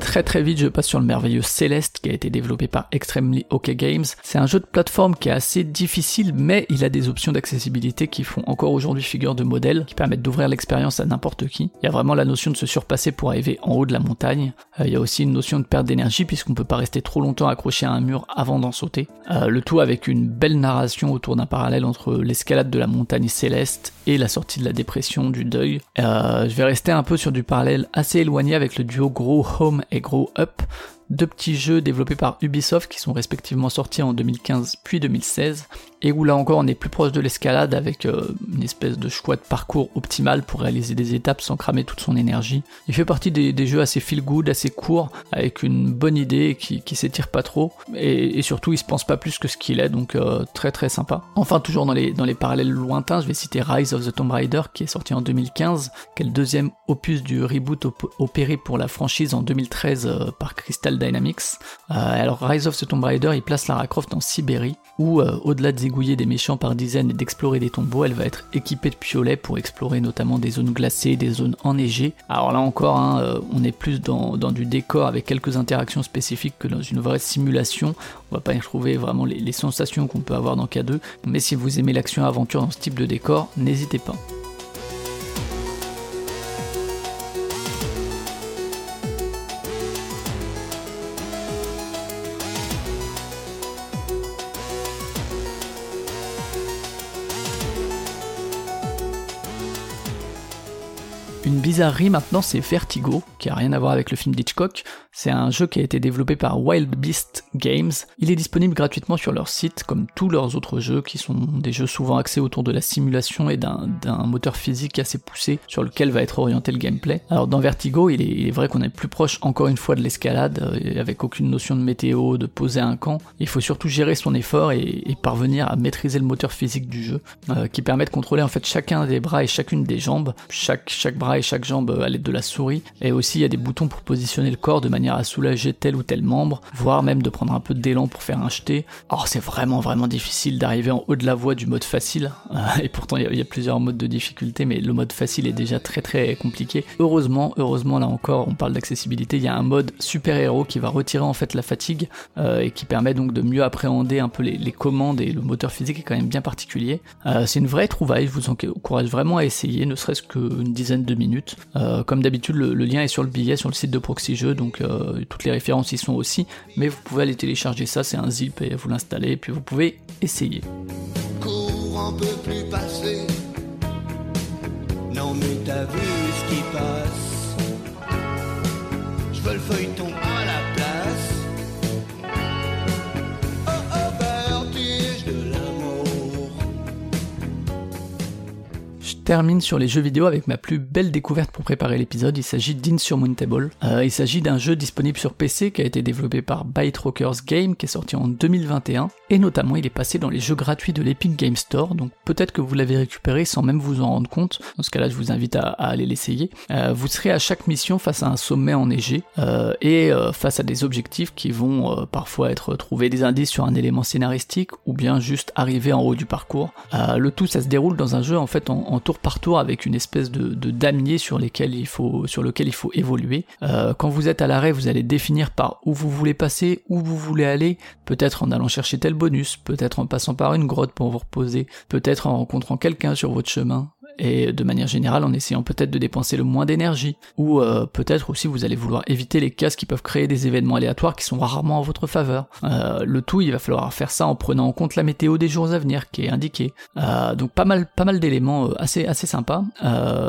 Très très vite, je passe sur le merveilleux Céleste qui a été développé par Extremely OK Games. C'est un jeu de plateforme qui est assez difficile, mais il a des options d'accessibilité qui font encore aujourd'hui figure de modèle, qui permettent d'ouvrir l'expérience à n'importe qui. Il y a vraiment la notion de se surpasser pour arriver en haut de la montagne. Euh, il y a aussi une notion de perte d'énergie puisqu'on peut pas rester trop longtemps accroché à un mur avant d'en sauter. Euh, le tout avec une belle narration autour d'un parallèle entre l'escalade de la montagne céleste et la sortie de la dépression, du deuil. Euh, je vais rester un peu sur du parallèle assez éloigné avec le duo Grow Home et Grow Up, deux petits jeux développés par Ubisoft qui sont respectivement sortis en 2015 puis 2016 et où là encore on est plus proche de l'escalade avec euh, une espèce de choix de parcours optimal pour réaliser des étapes sans cramer toute son énergie. Il fait partie des, des jeux assez feel good, assez courts, avec une bonne idée qui, qui s'étire pas trop et, surtout il se pense pas plus que ce qu'il est donc euh, très très sympa. Enfin toujours dans les, dans les parallèles lointains, je vais citer Rise of the Tomb Raider qui est sorti en 2015, qui est le deuxième opus du reboot op opéré pour la franchise en 2013 euh, par Crystal Dynamics. alors Rise of the Tomb Raider il place Lara Croft en Sibérie où au-delà de des méchants par dizaines et d'explorer des tombeaux, elle va être équipée de piolets pour explorer notamment des zones glacées, des zones enneigées. Alors là encore, hein, euh, on est plus dans, du décor avec quelques interactions spécifiques que dans une vraie simulation. On va pas y retrouver vraiment les, les sensations qu'on peut avoir dans K2, mais si vous aimez l'action-aventure dans ce type de décor, n'hésitez pas. Bizarrerie maintenant, c'est Vertigo, qui a rien à voir avec le film d'Hitchcock. C'est un jeu qui a été développé par Wild Beast Games. Il est disponible gratuitement sur leur site, comme tous leurs autres jeux, qui sont des jeux souvent axés autour de la simulation et d'un moteur physique assez poussé sur lequel va être orienté le gameplay. Alors dans Vertigo, il est, vrai qu'on est plus proche encore une fois de l'escalade, euh, avec aucune notion de météo, de poser un camp. Il faut surtout gérer son effort et, parvenir à maîtriser le moteur physique du jeu, euh, qui permet de contrôler en fait chacun des bras et chacune des jambes. Chaque, chaque bras et chaque jambe à l'aide de la souris. Et aussi, il y a des boutons pour positionner le corps de manière à soulager tel ou tel membre, voire même de prendre un peu d'élan pour faire un jeté. Or, c'est vraiment, vraiment difficile d'arriver en haut de la voie du mode facile. Et pourtant, il y, a, plusieurs modes de difficulté, mais le mode facile est déjà très, très compliqué. Heureusement, heureusement, là encore, on parle d'accessibilité. Il y a un mode super-héros qui va retirer en fait la fatigue euh, et qui permet donc de mieux appréhender un peu les, commandes et le moteur physique est quand même bien particulier. Euh, c'est une vraie trouvaille. Je vous encourage vraiment à essayer, ne serait-ce qu'une dizaine de minutes. Euh, comme d'habitude, le, le, lien est sur le billet sur le site de Proxy Jeux, donc euh, toutes les références y sont aussi. Mais vous pouvez aller télécharger ça, c'est un zip et vous l'installez, puis vous pouvez essayer. Termine sur les jeux vidéo avec ma plus belle découverte pour préparer l'épisode. Il s'agit d'Insurmountable. Euh, il s'agit d'un jeu disponible sur PC qui a été développé par Byte Rockers Game, qui est sorti en 2021. Et notamment, il est passé dans les jeux gratuits de l'Epic Game Store. Donc peut-être que vous l'avez récupéré sans même vous en rendre compte. Dans ce cas-là, je vous invite à, aller l'essayer. Euh, vous serez à chaque mission face à un sommet enneigé euh, et face à des objectifs qui vont parfois être trouver des indices sur un élément scénaristique ou bien juste arriver en haut du parcours. le tout, ça se déroule dans un jeu en fait en, tour par tour avec une espèce de, damier sur, lesquels il faut, sur lequel il faut évoluer. Euh, quand vous êtes à l'arrêt, vous allez définir par où vous voulez passer, où vous voulez aller, peut-être en allant chercher tel bonus, peut-être en passant par une grotte pour vous reposer, peut-être en rencontrant quelqu'un sur votre chemin, et de manière générale en essayant peut-être de dépenser le moins d'énergie, ou euh, peut-être aussi vous allez vouloir éviter les cases qui peuvent créer des événements aléatoires qui sont rarement en votre faveur. Euh, le tout, il va falloir faire ça en prenant en compte la météo des jours à venir qui est indiquée. Euh, donc pas mal, pas mal d'éléments assez, assez sympas.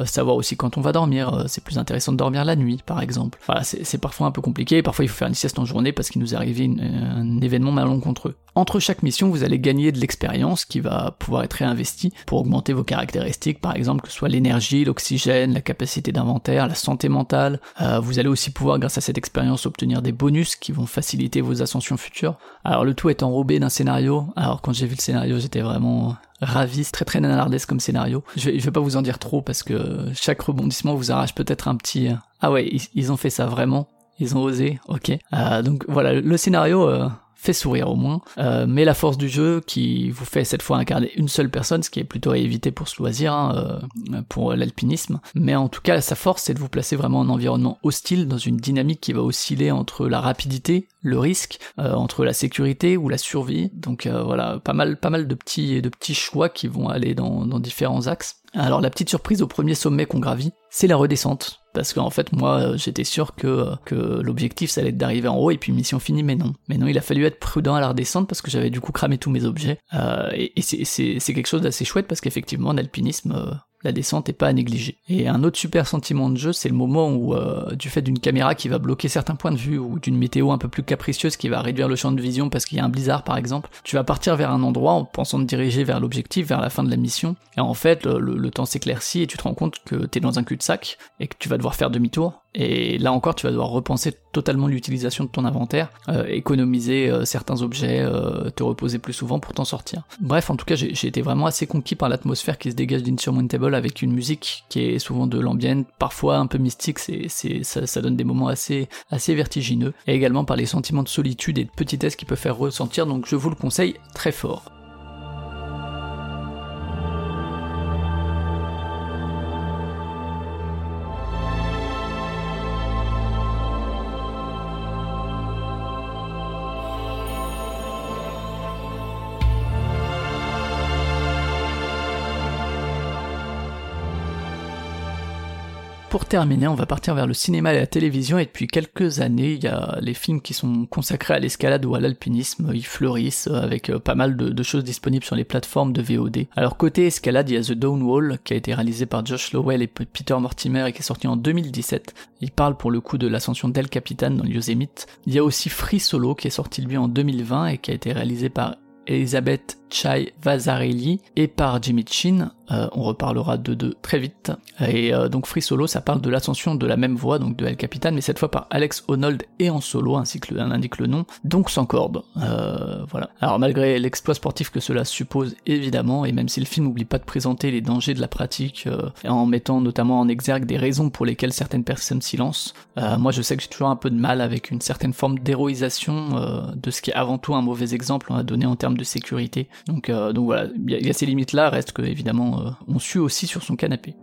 savoir aussi quand on va dormir, c'est plus intéressant de dormir la nuit, par exemple. Voilà, c'est parfois un peu compliqué. Parfois il faut faire une sieste en journée parce qu'il nous est arrivé un événement malencontreux. Entre chaque mission, vous allez gagner de l'expérience qui va pouvoir être réinvestie pour augmenter vos caractéristiques, exemple que ce soit l'énergie, l'oxygène, la capacité d'inventaire, la santé mentale. Euh, vous allez aussi pouvoir, grâce à cette expérience, obtenir des bonus qui vont faciliter vos ascensions futures. Alors le tout est enrobé d'un scénario. Alors quand j'ai vu le scénario, j'étais vraiment ravi, c'est très très nanardesque comme scénario. Je vais, vais pas vous en dire trop parce que chaque rebondissement vous arrache peut-être un petit... Ah ouais, ils, ont fait ça vraiment. Ils ont osé, ok. Euh, donc voilà, le scénario... Euh fait sourire au moins, euh, mais la force du jeu qui vous fait cette fois incarner une seule personne, ce qui est plutôt à éviter pour ce loisir, hein, euh, pour l'alpinisme. Mais en tout cas, sa force, c'est de vous placer vraiment en environnement hostile, dans une dynamique qui va osciller entre la rapidité, le risque, euh, entre la sécurité ou la survie. Donc euh, voilà, pas mal, pas mal de petits, de petits choix qui vont aller dans, dans différents axes. Alors la petite surprise au premier sommet qu'on gravit, c'est la redescente. Parce qu'en fait, moi, euh, j'étais sûr que, que l'objectif, ça allait être d'arriver en haut et puis mission finie, mais non. Mais non, il a fallu être prudent à la redescente parce que j'avais du coup cramé tous mes objets. Euh, et et c'est quelque chose d'assez chouette parce qu'effectivement, en alpinisme, euh, la descente est pas à négliger. Et un autre super sentiment de jeu, c'est le moment où, euh, du fait d'une caméra qui va bloquer certains points de vue ou d'une météo un peu plus capricieuse qui va réduire le champ de vision parce qu'il y a un blizzard par exemple, tu vas partir vers un endroit en pensant te diriger vers l'objectif, vers la fin de la mission. Et en fait, le, le- temps s'éclaircit et tu te rends compte que t'es dans un cul-de-sac et que tu vas devoir faire demi-tour. Et là encore, tu vas devoir repenser totalement l'utilisation de ton inventaire, euh, économiser euh, certains objets, euh, te reposer plus souvent pour t'en sortir. Bref, en tout cas, j'ai été vraiment assez conquis par l'atmosphère qui se dégage d'Insurmountable avec une musique qui est souvent de l'ambient, parfois un peu mystique, c'est, ça, ça donne des moments assez, assez vertigineux, et également par les sentiments de solitude et de petitesse qui peut faire ressentir, donc je vous le conseille très fort. Pour terminer, on va partir vers le cinéma et la télévision et depuis quelques années, il y a les films qui sont consacrés à l'escalade ou à l'alpinisme, ils fleurissent avec euh, pas mal de, choses disponibles sur les plateformes de VOD. Alors côté escalade, il y a The Down Wall qui a été réalisé par Josh Lowell et Peter Mortimer et qui est sorti en 2017. Il parle pour le coup de l'ascension d'El Capitan dans Yosemite. Il y a aussi Free Solo qui est sorti lui en 2020 et qui a été réalisé par Elisabeth Chai Vazarelli et par Jimmy Chin. Euh, on reparlera de deux très vite. Et euh, donc Free Solo, ça parle de l'ascension de la même voie, donc de El Capitan, mais cette fois par Alex Honnold et en solo, ainsi que le, indique le nom, donc sans corde. Euh, voilà. Alors malgré l'exploit sportif que cela suppose, évidemment, et même si le film n'oublie pas de présenter les dangers de la pratique, en mettant notamment en exergue des raisons pour lesquelles certaines personnes s'y lancent, moi je sais que j'ai toujours un peu de mal avec une certaine forme d'héroïsation de ce qui est avant tout un mauvais exemple à donner en termes de sécurité. Donc, voilà, il y, a- ces limites-là, reste que évidemment on sue aussi sur son canapé.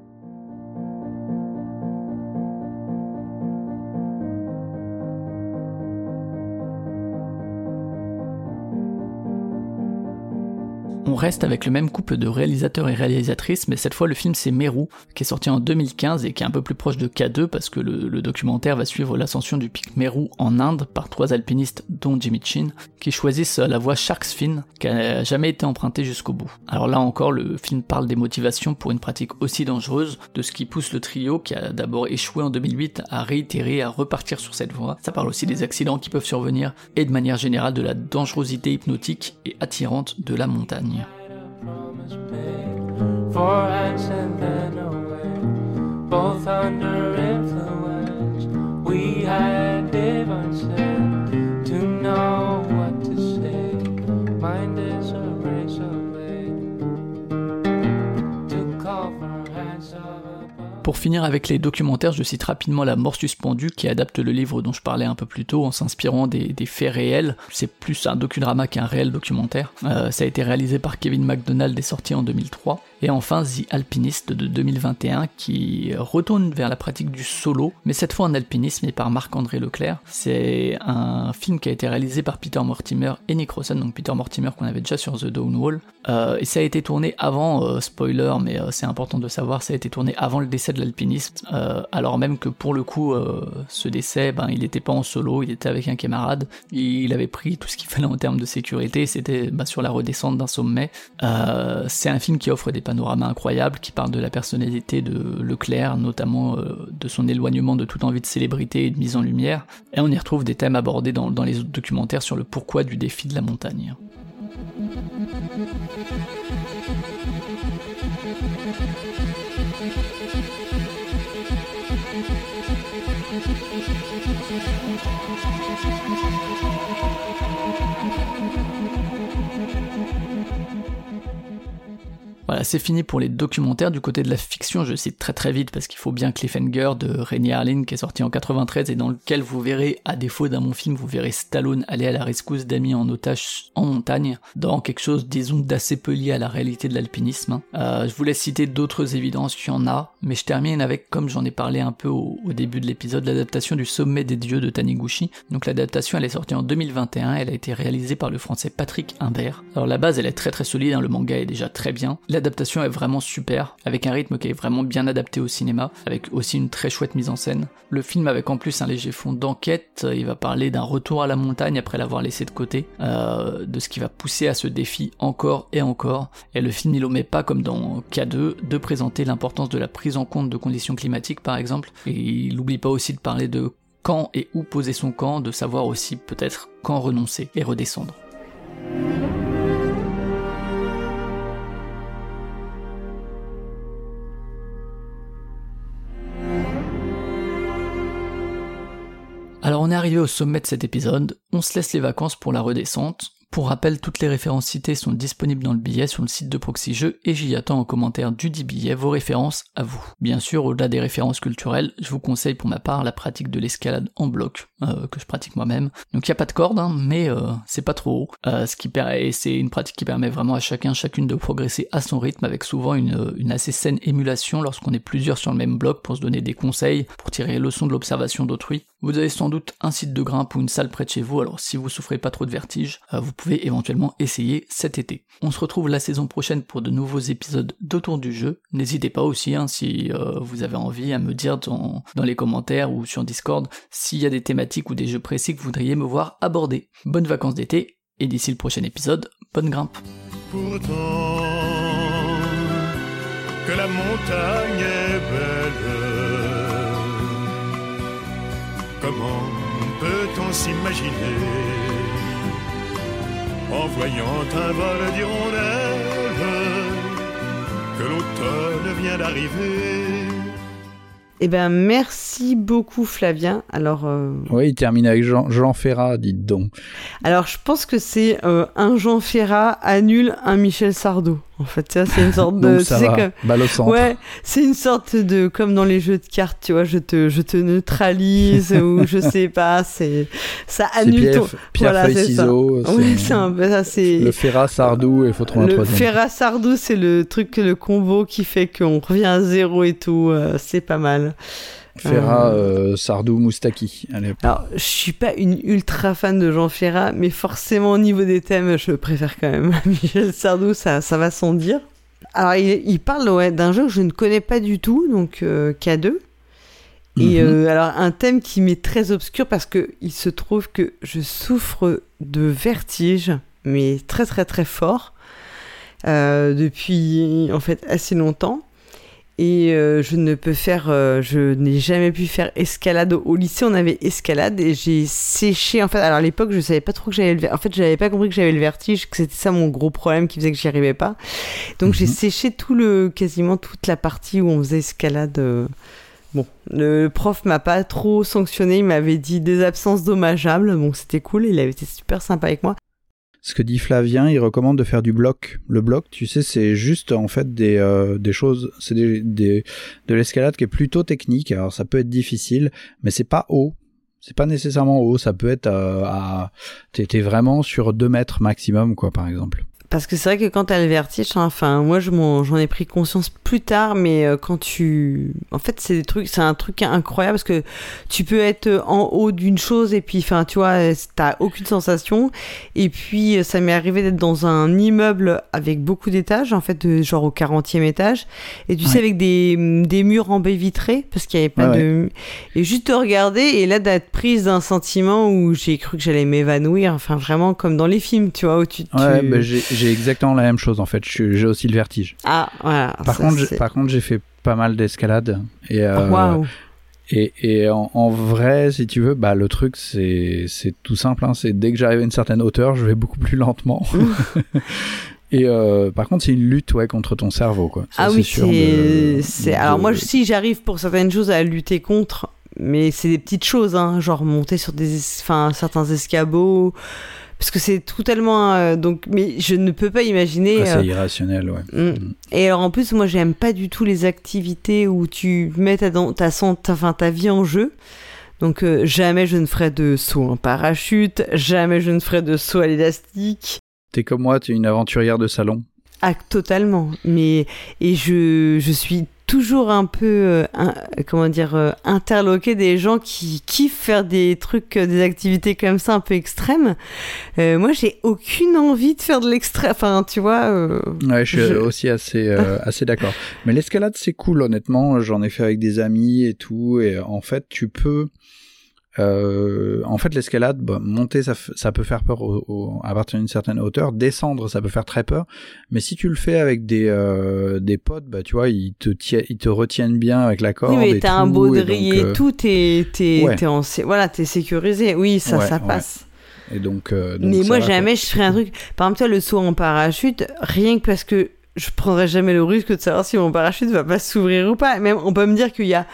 On reste avec le même couple de réalisateurs et réalisatrices, mais cette fois le film c'est Meru, qui est sorti en 2015 et qui est un peu plus proche de K2 parce que le, documentaire va suivre l'ascension du pic Meru en Inde par trois alpinistes dont Jimmy Chin, qui choisissent la voie Shark's Fin, qui a jamais été empruntée jusqu'au bout. Alors là encore, le film parle des motivations pour une pratique aussi dangereuse, de ce qui pousse le trio, qui a d'abord échoué en 2008, à réitérer, à repartir sur cette voie. Ça parle aussi des accidents qui peuvent survenir, et de manière générale de la dangerosité hypnotique et attirante de la montagne. Four hands and then away, both under influence. We had divine Pour finir avec les documentaires, je cite rapidement La mort suspendue qui adapte le livre dont je parlais un peu plus tôt en s'inspirant des, faits réels. C'est plus un docudrama qu'un réel documentaire. Euh, ça a été réalisé par Kevin MacDonald et sorti en 2003. Et enfin The Alpinist de 2021 qui retourne vers la pratique du solo, mais cette fois en alpinisme et par Marc-André Leclerc. C'est un film qui a été réalisé par Peter Mortimer et Nick Rosen, donc Peter Mortimer qu'on avait déjà sur The Dawn Wall. Euh, et ça a été tourné avant, euh, spoiler, mais c'est important de savoir, ça a été tourné avant le décès de l'alpiniste, euh, alors même que pour le coup, euh, ce décès, ben, il n'était pas en solo, il était avec un camarade, il avait pris tout ce qu'il fallait en termes de sécurité, c'était ben, sur la redescente d'un sommet. Euh, c'est un film qui offre des panoramas incroyables, qui parle de la personnalité de Leclerc, notamment de son éloignement de toute envie de célébrité et de mise en lumière, et on y retrouve des thèmes abordés dans les autres documentaires sur le pourquoi du défi de la montagne. Voilà, c'est fini pour les documentaires. Du côté de la fiction, je cite très très vite parce qu'il faut bien Cliffhanger de René Harlin qui est sorti en 93 et dans lequel vous verrez, à défaut d'un bon film, vous verrez Stallone aller à la rescousse d'amis en otage en montagne dans quelque chose, disons, d'assez peu lié à la réalité de l'alpinisme. hein. Euh, je voulais citer d'autres évidences, il y en a, mais je termine avec, comme j'en ai parlé un peu au, au début de l'épisode, l'adaptation du Sommet des Dieux de Taniguchi. Donc l'adaptation, elle est sortie en 2021, elle a été réalisée par le français Patrick Imbert. Alors la base, elle est très très solide, hein, le manga est déjà très bien. L'adaptation est vraiment super, avec un rythme qui est vraiment bien adapté au cinéma, avec aussi une très chouette mise en scène. Le film avec en plus un léger fond d'enquête, il va parler d'un retour à la montagne après l'avoir laissé de côté, euh, de ce qui va pousser à ce défi encore et encore. Et le film, il omet pas, comme dans K2, de présenter l'importance de la prise en compte de conditions climatiques par exemple, il n'oublie pas aussi de parler de quand et où poser son camp, de savoir aussi peut-être quand renoncer et redescendre. On est arrivé au sommet de cet épisode, on se laisse les vacances pour la redescente. Pour rappel, toutes les références citées sont disponibles dans le billet sur le site de Proxy et j'y attends en commentaire du dit billet vos références à vous. Bien sûr, au-delà des références culturelles, je vous conseille pour ma part la pratique de l'escalade en bloc, euh, que je pratique moi-même. Donc il n'y a pas de corde, hein, mais euh, c'est pas trop haut. Euh, ce qui c'est une pratique qui permet vraiment à chacun, chacune de progresser à son rythme avec souvent une assez saine émulation lorsqu'on est plusieurs sur le même bloc pour se donner des conseils, pour tirer les leçons de l'observation d'autrui. Vous avez sans doute un site de grimpe ou une salle près de chez vous, alors si vous souffrez pas trop de vertige, euh, vous pouvez éventuellement essayer cet été. On se retrouve la saison prochaine pour de nouveaux épisodes d'Autour du jeu. N'hésitez pas aussi, hein, si euh, vous avez envie, à me dire dans, les commentaires ou sur Discord s'il y a des thématiques ou des jeux précis que vous voudriez me voir aborder. Bonnes vacances d'été, et d'ici le prochain épisode, bonne grimpe. Comment peut-on s'imaginer en voyant un vol d'hirondelles que l'automne vient d'arriver? Eh ben, merci beaucoup, Flavien. Alors, euh, Oui, il termine avec Jean, Jean Ferrat, dites donc. alors je pense que c'est euh, un Jean Ferrat annule un Michel Sardou. En fait, ça, c'est une sorte de. Ça va, comme- balle au centre. Ouais, c'est une sorte de comme dans les jeux de cartes, tu vois, je te je te neutralise ou je sais pas, c'est ça annule pierre, ton pierre voilà, feuille, ciseaux. Oui, c'est c'est un peu ça, c'est Le Ferrat, Sardou, il faut trouver un le troisième. Ferrat Sardou, c'est le truc le combo qui fait qu'on revient à zéro et tout, euh, c'est pas mal. Ferrat, euh, Sardou, Moustaki. Allez. Alors, je suis pas une ultra fan de Jean Ferrat, mais forcément au niveau des thèmes, je préfère quand même Michel Sardou, ça, ça va sans dire. Alors, il, il parle ouais, d'un jeu que je ne connais pas du tout, donc euh, K2. Et Mhm. euh, alors, un thème qui m'est très obscur parce que il se trouve que je souffre de vertige, mais très très très fort, euh, depuis en fait assez longtemps. Et euh, je ne peux faire, euh, je n'ai jamais pu faire escalade au lycée. On avait escalade et j'ai séché. En fait, alors à l'époque, je savais pas trop que j'avais le. En fait, j'avais pas compris que j'avais le vertige, que c'était ça mon gros problème qui faisait que j'y arrivais pas. Donc j'ai Mhm. séché tout le, quasiment toute la partie où on faisait escalade. euh. Bon, le prof m'a pas trop sanctionné. Il m'avait dit des absences dommageables. Donc c'était cool. Il avait été super sympa avec moi. Ce que dit Flavien, il recommande de faire du bloc. Le bloc, tu sais, c'est juste en fait des, euh, des choses, c'est des, de l'escalade qui est plutôt technique. Alors ça peut être difficile, mais c'est pas haut. C'est pas nécessairement haut. Ça peut être euh, à, t'es t'es vraiment sur 2 mètres maximum, quoi, par exemple. Parce que c'est vrai que quand t'as le vertige, hein, enfin, moi je m'en- j'en ai pris conscience plus tard, mais euh, quand tu. En fait, c'est des trucs, c'est un truc incroyable parce que tu peux être en haut d'une chose et puis, enfin, tu vois, euh, t'as aucune sensation. Et puis, euh, ça m'est arrivé d'être dans un immeuble avec beaucoup d'étages, en fait, de- genre au 40e étage. Et tu sais, avec des, des murs en baie vitrée, parce qu'il n'y avait pas Ouais, de. Et juste te regarder et là d'être prise d'un sentiment où j'ai cru que j'allais m'évanouir, enfin, vraiment comme dans les films, tu vois, où tu. Tu- bah, j'ai j'ai exactement la même chose en fait. J'ai aussi le vertige. Ah, voilà. Par ça, contre, par contre, j'ai fait pas mal d'escalade et euh. Et, et en, en vrai, si tu veux, bah le truc c'est c'est tout simple. Hein, c'est dès que j'arrive à une certaine hauteur, je vais beaucoup plus lentement. et euh, par contre, c'est une lutte ouais contre ton cerveau quoi. Ça, Ah oui, c'est. de- Alors moi, si j'arrive pour certaines choses à lutter contre, mais c'est des petites choses, hein, genre monter sur des, es- enfin, certains escabeaux. Parce que c'est totalement euh, donc mais je ne peux pas imaginer Ah, c'est euh, irrationnel, ouais. Mm. Et alors en plus, moi j'aime pas du tout les activités où tu mets ta, ta, ta, enfin, ta vie en jeu. Donc euh, jamais je ne ferai de saut en parachute, jamais je ne ferai de saut à l'élastique. T'es comme moi, t'es une aventurière de salon. Ah, totalement. Mais et je, je suis toujours un peu euh, un- comment dire euh, interloqué des gens qui kiffent faire des trucs, euh, des activités comme ça un peu extrêmes. Euh, moi, j'ai aucune envie de faire de l'extrême. Enfin, tu vois. euh, Ouais, je suis Je- aussi assez, euh, assez d'accord. Mais l'escalade, c'est cool, honnêtement. J'en ai fait avec des amis et tout. Et en fait, tu peux. Euh, en fait, l'escalade, bah, monter, ça, ça peut faire peur au- au- à partir d'une certaine hauteur. Descendre, ça peut faire très peur. Mais si tu le fais avec des, euh, des potes, bah, tu vois, ils te, ils te retiennent bien avec la corde. Oui, mais et t'as un baudrier et donc, euh, tout, t'es, ouais. en, voilà, t'es sécurisé. Oui, ça, Ouais, ça ouais. passe. Et donc, euh, donc Mais moi, va, jamais quoi. je ferais un truc. Par exemple, toi, le saut en parachute, rien que parce que je prendrais jamais le risque de savoir si mon parachute va pas s'ouvrir ou pas. Même, on peut me dire qu'il y a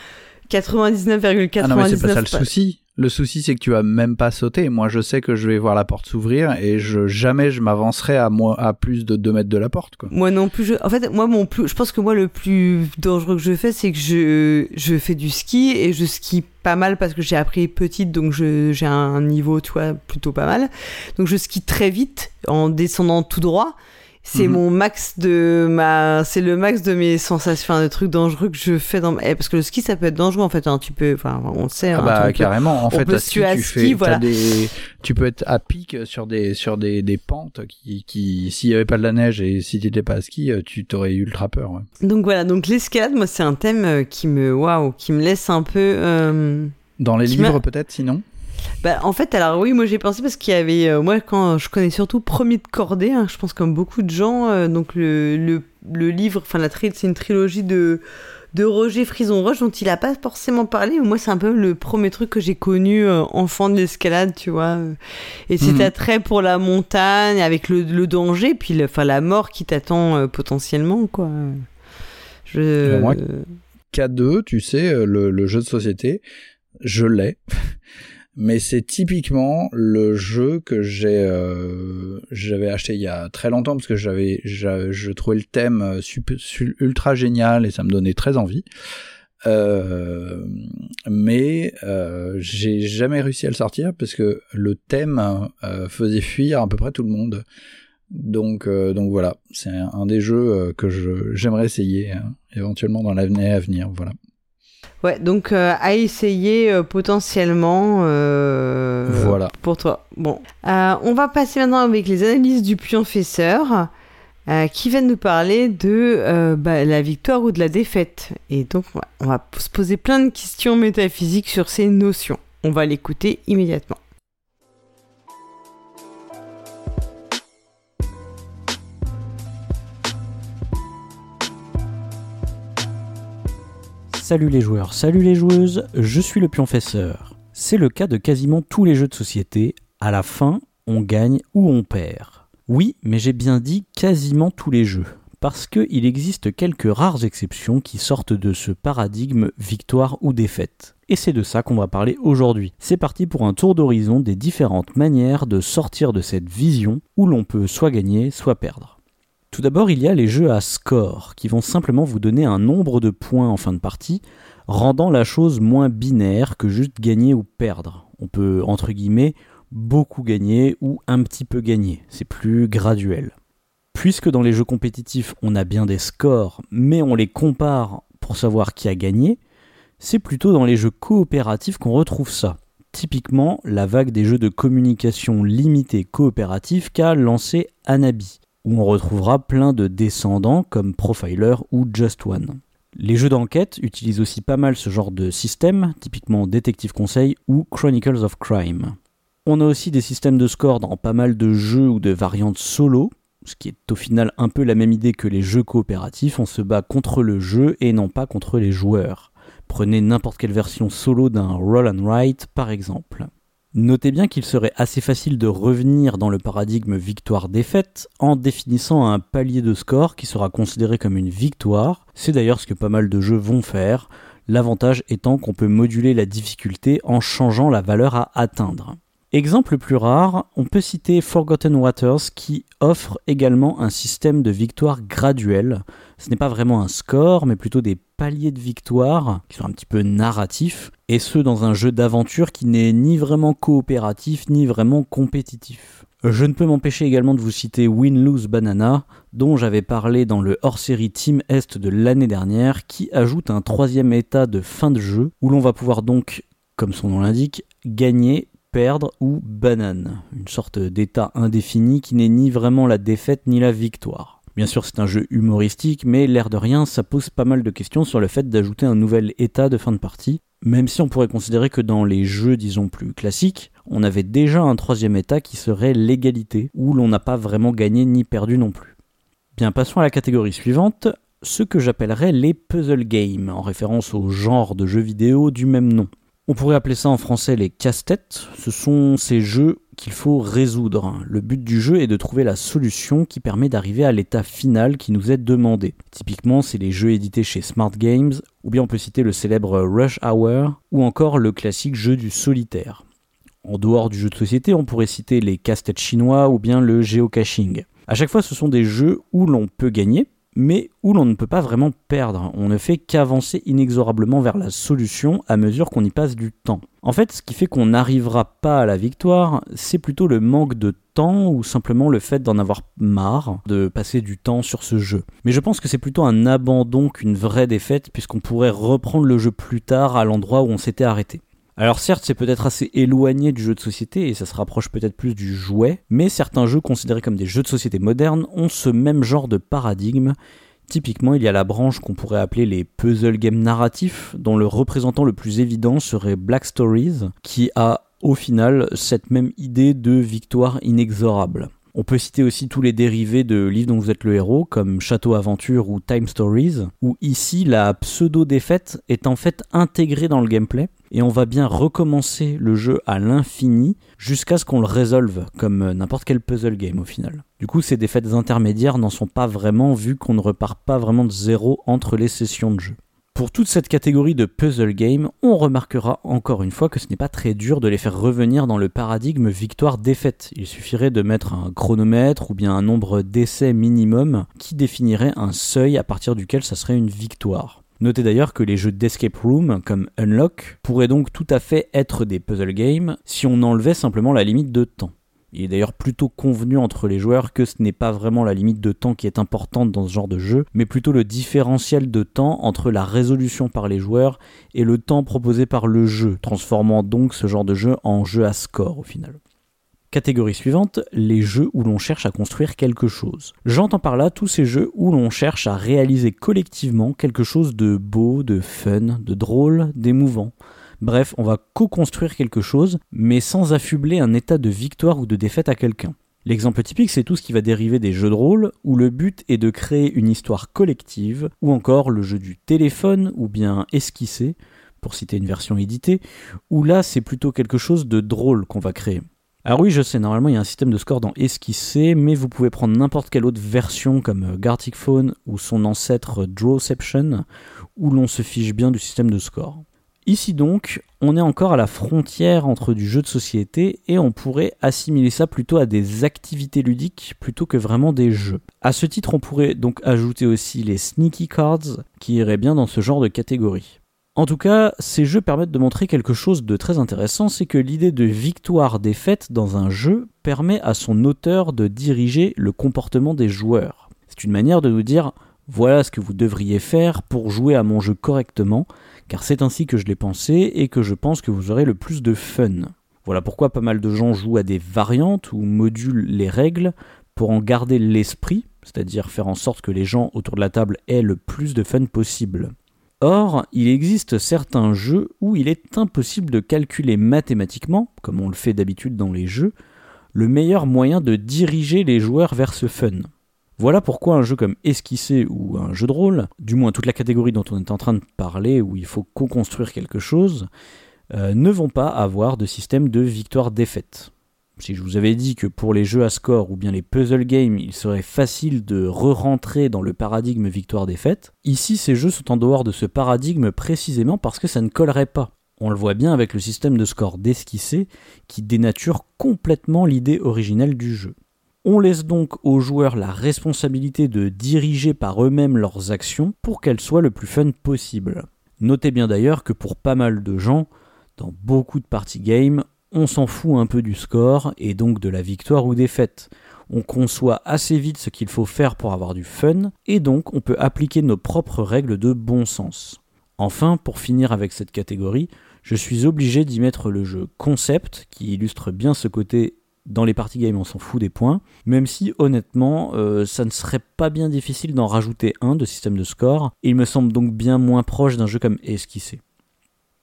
99,99%. Ah non, mais c'est pas ça le souci. Le souci, c'est que tu vas même pas sauter. Moi, je sais que je vais voir la porte s'ouvrir et jamais je m'avancerai à, à plus de 2 mètres de la porte. Moi non plus. Je... En fait, moi, mon plus, je pense que moi, le plus dangereux que je fais, c'est que je, je fais du ski et je skie pas mal parce que j'ai appris petite, donc j'ai un niveau, tu vois, plutôt pas mal. Donc je skie très vite en descendant tout droit. C'est Mhm. mon max de ma, c'est le max de mes sensations, enfin, de trucs dangereux que je fais dans, eh, parce que le ski ça peut être dangereux en fait, hein, tu peux, enfin, on le sait. Ah hein, bah tu carrément. En on fait, peut à ski, tuer à tu ski, fais, t'as voilà. des, tu peux être à pic sur des sur des, des pentes qui qui s'il y avait pas de la neige et si t'étais pas à ski, euh, tu t'aurais eu ultra peur. Ouais. Donc voilà, donc l'escalade, moi c'est un thème euh, qui me, waouh, qui me laisse un peu. euh, Dans les Qui livres peut-être, sinon? Bah, en fait, alors oui, moi j'ai pensé parce qu'il y avait, euh, moi quand je connais surtout Premier de Cordée, hein, je pense comme beaucoup de gens, euh, donc le, le, le livre, enfin la tri- c'est une trilogie de, de Roger Frison-Roche dont il a pas forcément parlé, mais moi c'est un peu le premier truc que j'ai connu euh, enfant de l'escalade, tu vois. Et cet Mhm. attrait pour la montagne avec le, le danger, puis enfin la mort qui t'attend potentiellement, quoi. Je... Moi, K2, tu sais, le, le jeu de société, je l'ai. Mais c'est typiquement le jeu que euh, j'avais acheté il y a très longtemps parce que j'avais, j'a- je trouvais le thème euh, ultra génial et ça me donnait très envie. Euh, mais j'ai jamais réussi à le sortir parce que le thème faisait fuir à peu près tout le monde. Donc, voilà, c'est un, des jeux que j'aimerais essayer hein, éventuellement dans l'avenir à venir. Voilà. Ouais, donc euh, à essayer euh, potentiellement euh, Voilà. pour toi. Bon, on va passer maintenant avec les analyses du pionfesseur qui va nous parler de bah, la victoire ou de la défaite. Et donc, on va se poser plein de questions métaphysiques sur ces notions. On va l'écouter immédiatement. Salut les joueurs, salut les joueuses, je suis le pionfesseur. C'est le cas de quasiment tous les jeux de société, à la fin, on gagne ou on perd. Oui, mais j'ai bien dit quasiment tous les jeux, parce qu'il existe quelques rares exceptions qui sortent de ce paradigme victoire ou défaite. Et c'est de ça qu'on va parler aujourd'hui. C'est parti pour un tour d'horizon des différentes manières de sortir de cette vision où l'on peut soit gagner, soit perdre. Tout d'abord, il y a les jeux à score, qui vont simplement vous donner un nombre de points en fin de partie, rendant la chose moins binaire que juste gagner ou perdre. On peut, entre guillemets, beaucoup gagner ou un petit peu gagner. C'est plus graduel. Puisque dans les jeux compétitifs, on a bien des scores, mais on les compare pour savoir qui a gagné, c'est plutôt dans les jeux coopératifs qu'on retrouve ça. Typiquement, la vague des jeux de communication limitée coopératifs qu'a lancé Anabi où on retrouvera plein de descendants comme Profiler ou Just One. Les jeux d'enquête utilisent aussi pas mal ce genre de système, typiquement Détective Conseil ou Chronicles of Crime. On a aussi des systèmes de score dans pas mal de jeux ou de variantes solo, ce qui est au final un peu la même idée que les jeux coopératifs, on se bat contre le jeu et non pas contre les joueurs. Prenez n'importe quelle version solo d'un Roll and Write par exemple. Notez bien qu'il serait assez facile de revenir dans le paradigme victoire-défaite en définissant un palier de score qui sera considéré comme une victoire. C'est d'ailleurs ce que pas mal de jeux vont faire, l'avantage étant qu'on peut moduler la difficulté en changeant la valeur à atteindre. Exemple plus rare, on peut citer Forgotten Waters qui offre également un système de victoire graduelle. Ce n'est pas vraiment un score, mais plutôt des paliers de victoire qui sont un petit peu narratifs, et ce dans un jeu d'aventure qui n'est ni vraiment coopératif ni vraiment compétitif. Je ne peux m'empêcher également de vous citer Win-Lose Banana, dont j'avais parlé dans le hors-série Team Est de l'année dernière, qui ajoute un troisième état de fin de jeu, où l'on va pouvoir donc, comme son nom l'indique, gagner perdre ou banane, une sorte d'état indéfini qui n'est ni vraiment la défaite ni la victoire. Bien sûr, c'est un jeu humoristique, mais l'air de rien, ça pose pas mal de questions sur le fait d'ajouter un nouvel état de fin de partie, même si on pourrait considérer que dans les jeux, disons, plus classiques, on avait déjà un troisième état qui serait l'égalité, où l'on n'a pas vraiment gagné ni perdu non plus. Bien, passons à la catégorie suivante, ce que j'appellerais les puzzle games, en référence au genre de jeux vidéo du même nom. On pourrait appeler ça en français les casse-têtes. Ce sont ces jeux qu'il faut résoudre. Le but du jeu est de trouver la solution qui permet d'arriver à l'état final qui nous est demandé. Typiquement, c'est les jeux édités chez Smart Games, ou bien on peut citer le célèbre Rush Hour, ou encore le classique jeu du solitaire. En dehors du jeu de société, on pourrait citer les casse-têtes chinois ou bien le géocaching. À chaque fois, ce sont des jeux où l'on peut gagner, mais où l'on ne peut pas vraiment perdre. On ne fait qu'avancer inexorablement vers la solution à mesure qu'on y passe du temps. En fait, ce qui fait qu'on n'arrivera pas à la victoire, c'est plutôt le manque de temps ou simplement le fait d'en avoir marre de passer du temps sur ce jeu. Mais je pense que c'est plutôt un abandon qu'une vraie défaite puisqu'on pourrait reprendre le jeu plus tard à l'endroit où on s'était arrêté. Alors certes, c'est peut-être assez éloigné du jeu de société et ça se rapproche peut-être plus du jouet, mais certains jeux considérés comme des jeux de société modernes ont ce même genre de paradigme. Typiquement, il y a la branche qu'on pourrait appeler les puzzle games narratifs, dont le représentant le plus évident serait Black Stories, qui a au final cette même idée de victoire inexorable. On peut citer aussi tous les dérivés de livres dont vous êtes le héros, comme Château Aventure ou Time Stories, où ici la pseudo-défaite est en fait intégrée dans le gameplay, et on va bien recommencer le jeu à l'infini jusqu'à ce qu'on le résolve, comme n'importe quel puzzle game au final. Du coup, ces défaites intermédiaires n'en sont pas vraiment vu qu'on ne repart pas vraiment de zéro entre les sessions de jeu. Pour toute cette catégorie de puzzle game, on remarquera encore une fois que ce n'est pas très dur de les faire revenir dans le paradigme victoire-défaite. Il suffirait de mettre un chronomètre ou bien un nombre d'essais minimum qui définirait un seuil à partir duquel ça serait une victoire. Notez d'ailleurs que les jeux d'escape room comme Unlock pourraient donc tout à fait être des puzzle games si on enlevait simplement la limite de temps. Il est d'ailleurs plutôt convenu entre les joueurs que ce n'est pas vraiment la limite de temps qui est importante dans ce genre de jeu, mais plutôt le différentiel de temps entre la résolution par les joueurs et le temps proposé par le jeu, transformant donc ce genre de jeu en jeu à score au final. Catégorie suivante, les jeux où l'on cherche à construire quelque chose. J'entends par là tous ces jeux où l'on cherche à réaliser collectivement quelque chose de beau, de fun, de drôle, d'émouvant. Bref, on va co-construire quelque chose, mais sans affubler un état de victoire ou de défaite à quelqu'un. L'exemple typique, c'est tout ce qui va dériver des jeux de rôle, où le but est de créer une histoire collective, ou encore le jeu du téléphone, ou bien esquisser, pour citer une version éditée, où là c'est plutôt quelque chose de drôle qu'on va créer. Alors oui, je sais, normalement il y a un système de score dans Esquisser, mais vous pouvez prendre n'importe quelle autre version comme Gartic Phone ou son ancêtre Drawception, où l'on se fiche bien du système de score. Ici donc, on est encore à la frontière entre du jeu de société et on pourrait assimiler ça plutôt à des activités ludiques plutôt que vraiment des jeux. À ce titre, on pourrait donc ajouter aussi les sneaky cards qui iraient bien dans ce genre de catégorie. En tout cas, ces jeux permettent de montrer quelque chose de très intéressant, c'est que l'idée de victoire-défaite dans un jeu permet à son auteur de diriger le comportement des joueurs. C'est une manière de nous dire voilà ce que vous devriez faire pour jouer à mon jeu correctement, car c'est ainsi que je l'ai pensé et que je pense que vous aurez le plus de fun. Voilà pourquoi pas mal de gens jouent à des variantes ou modulent les règles pour en garder l'esprit, c'est-à-dire faire en sorte que les gens autour de la table aient le plus de fun possible. Or, il existe certains jeux où il est impossible de calculer mathématiquement, comme on le fait d'habitude dans les jeux, le meilleur moyen de diriger les joueurs vers ce fun. Voilà pourquoi un jeu comme Esquisser ou un jeu de rôle, du moins toute la catégorie dont on est en train de parler, où il faut co-construire quelque chose, euh, ne vont pas avoir de système de victoire-défaite. Si je vous avais dit que pour les jeux à score ou bien les puzzle games, il serait facile de re-rentrer dans le paradigme victoire-défaite, ici ces jeux sont en dehors de ce paradigme précisément parce que ça ne collerait pas. On le voit bien avec le système de score d'esquisser qui dénature complètement l'idée originelle du jeu. On laisse donc aux joueurs la responsabilité de diriger par eux-mêmes leurs actions pour qu'elles soient le plus fun possible. Notez bien d'ailleurs que pour pas mal de gens, dans beaucoup de party games, on s'en fout un peu du score et donc de la victoire ou défaite. On conçoit assez vite ce qu'il faut faire pour avoir du fun et donc on peut appliquer nos propres règles de bon sens. Enfin, pour finir avec cette catégorie, je suis obligé d'y mettre le jeu concept qui illustre bien ce côté dans les party games on s'en fout des points, même si honnêtement euh, ça ne serait pas bien difficile d'en rajouter un de système de score, il me semble donc bien moins proche d'un jeu comme Esquissé.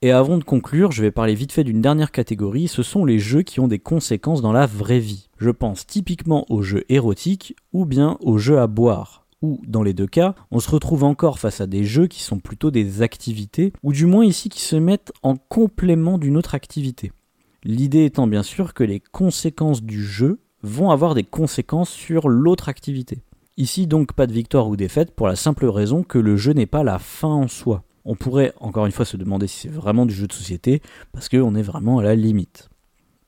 Et avant de conclure, je vais parler vite fait d'une dernière catégorie, ce sont les jeux qui ont des conséquences dans la vraie vie. Je pense typiquement aux jeux érotiques ou bien aux jeux à boire. Ou, dans les deux cas, on se retrouve encore face à des jeux qui sont plutôt des activités, ou du moins ici qui se mettent en complément d'une autre activité. L'idée étant bien sûr que les conséquences du jeu vont avoir des conséquences sur l'autre activité. Ici donc pas de victoire ou défaite pour la simple raison que le jeu n'est pas la fin en soi. On pourrait encore une fois se demander si c'est vraiment du jeu de société, parce qu'on est vraiment à la limite.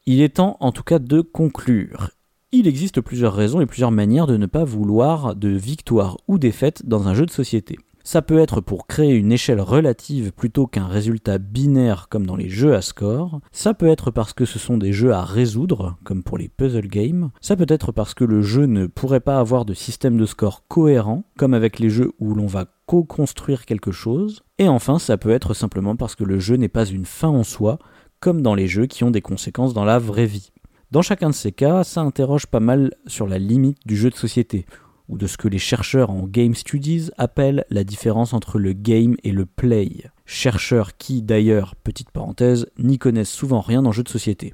Il est temps en tout cas de conclure. Il existe plusieurs raisons et plusieurs manières de ne pas vouloir de victoire ou défaite dans un jeu de société. Ça peut être pour créer une échelle relative plutôt qu'un résultat binaire comme dans les jeux à score. Ça peut être parce que ce sont des jeux à résoudre, comme pour les puzzle games. Ça peut être parce que le jeu ne pourrait pas avoir de système de score cohérent, comme avec les jeux où l'on va co-construire quelque chose. Et enfin, ça peut être simplement parce que le jeu n'est pas une fin en soi, comme dans les jeux qui ont des conséquences dans la vraie vie. Dans chacun de ces cas, ça interroge pas mal sur la limite du jeu de société ou de ce que les chercheurs en Game Studies appellent la différence entre le game et le play. Chercheurs qui, d'ailleurs, petite parenthèse, n'y connaissent souvent rien en jeu de société.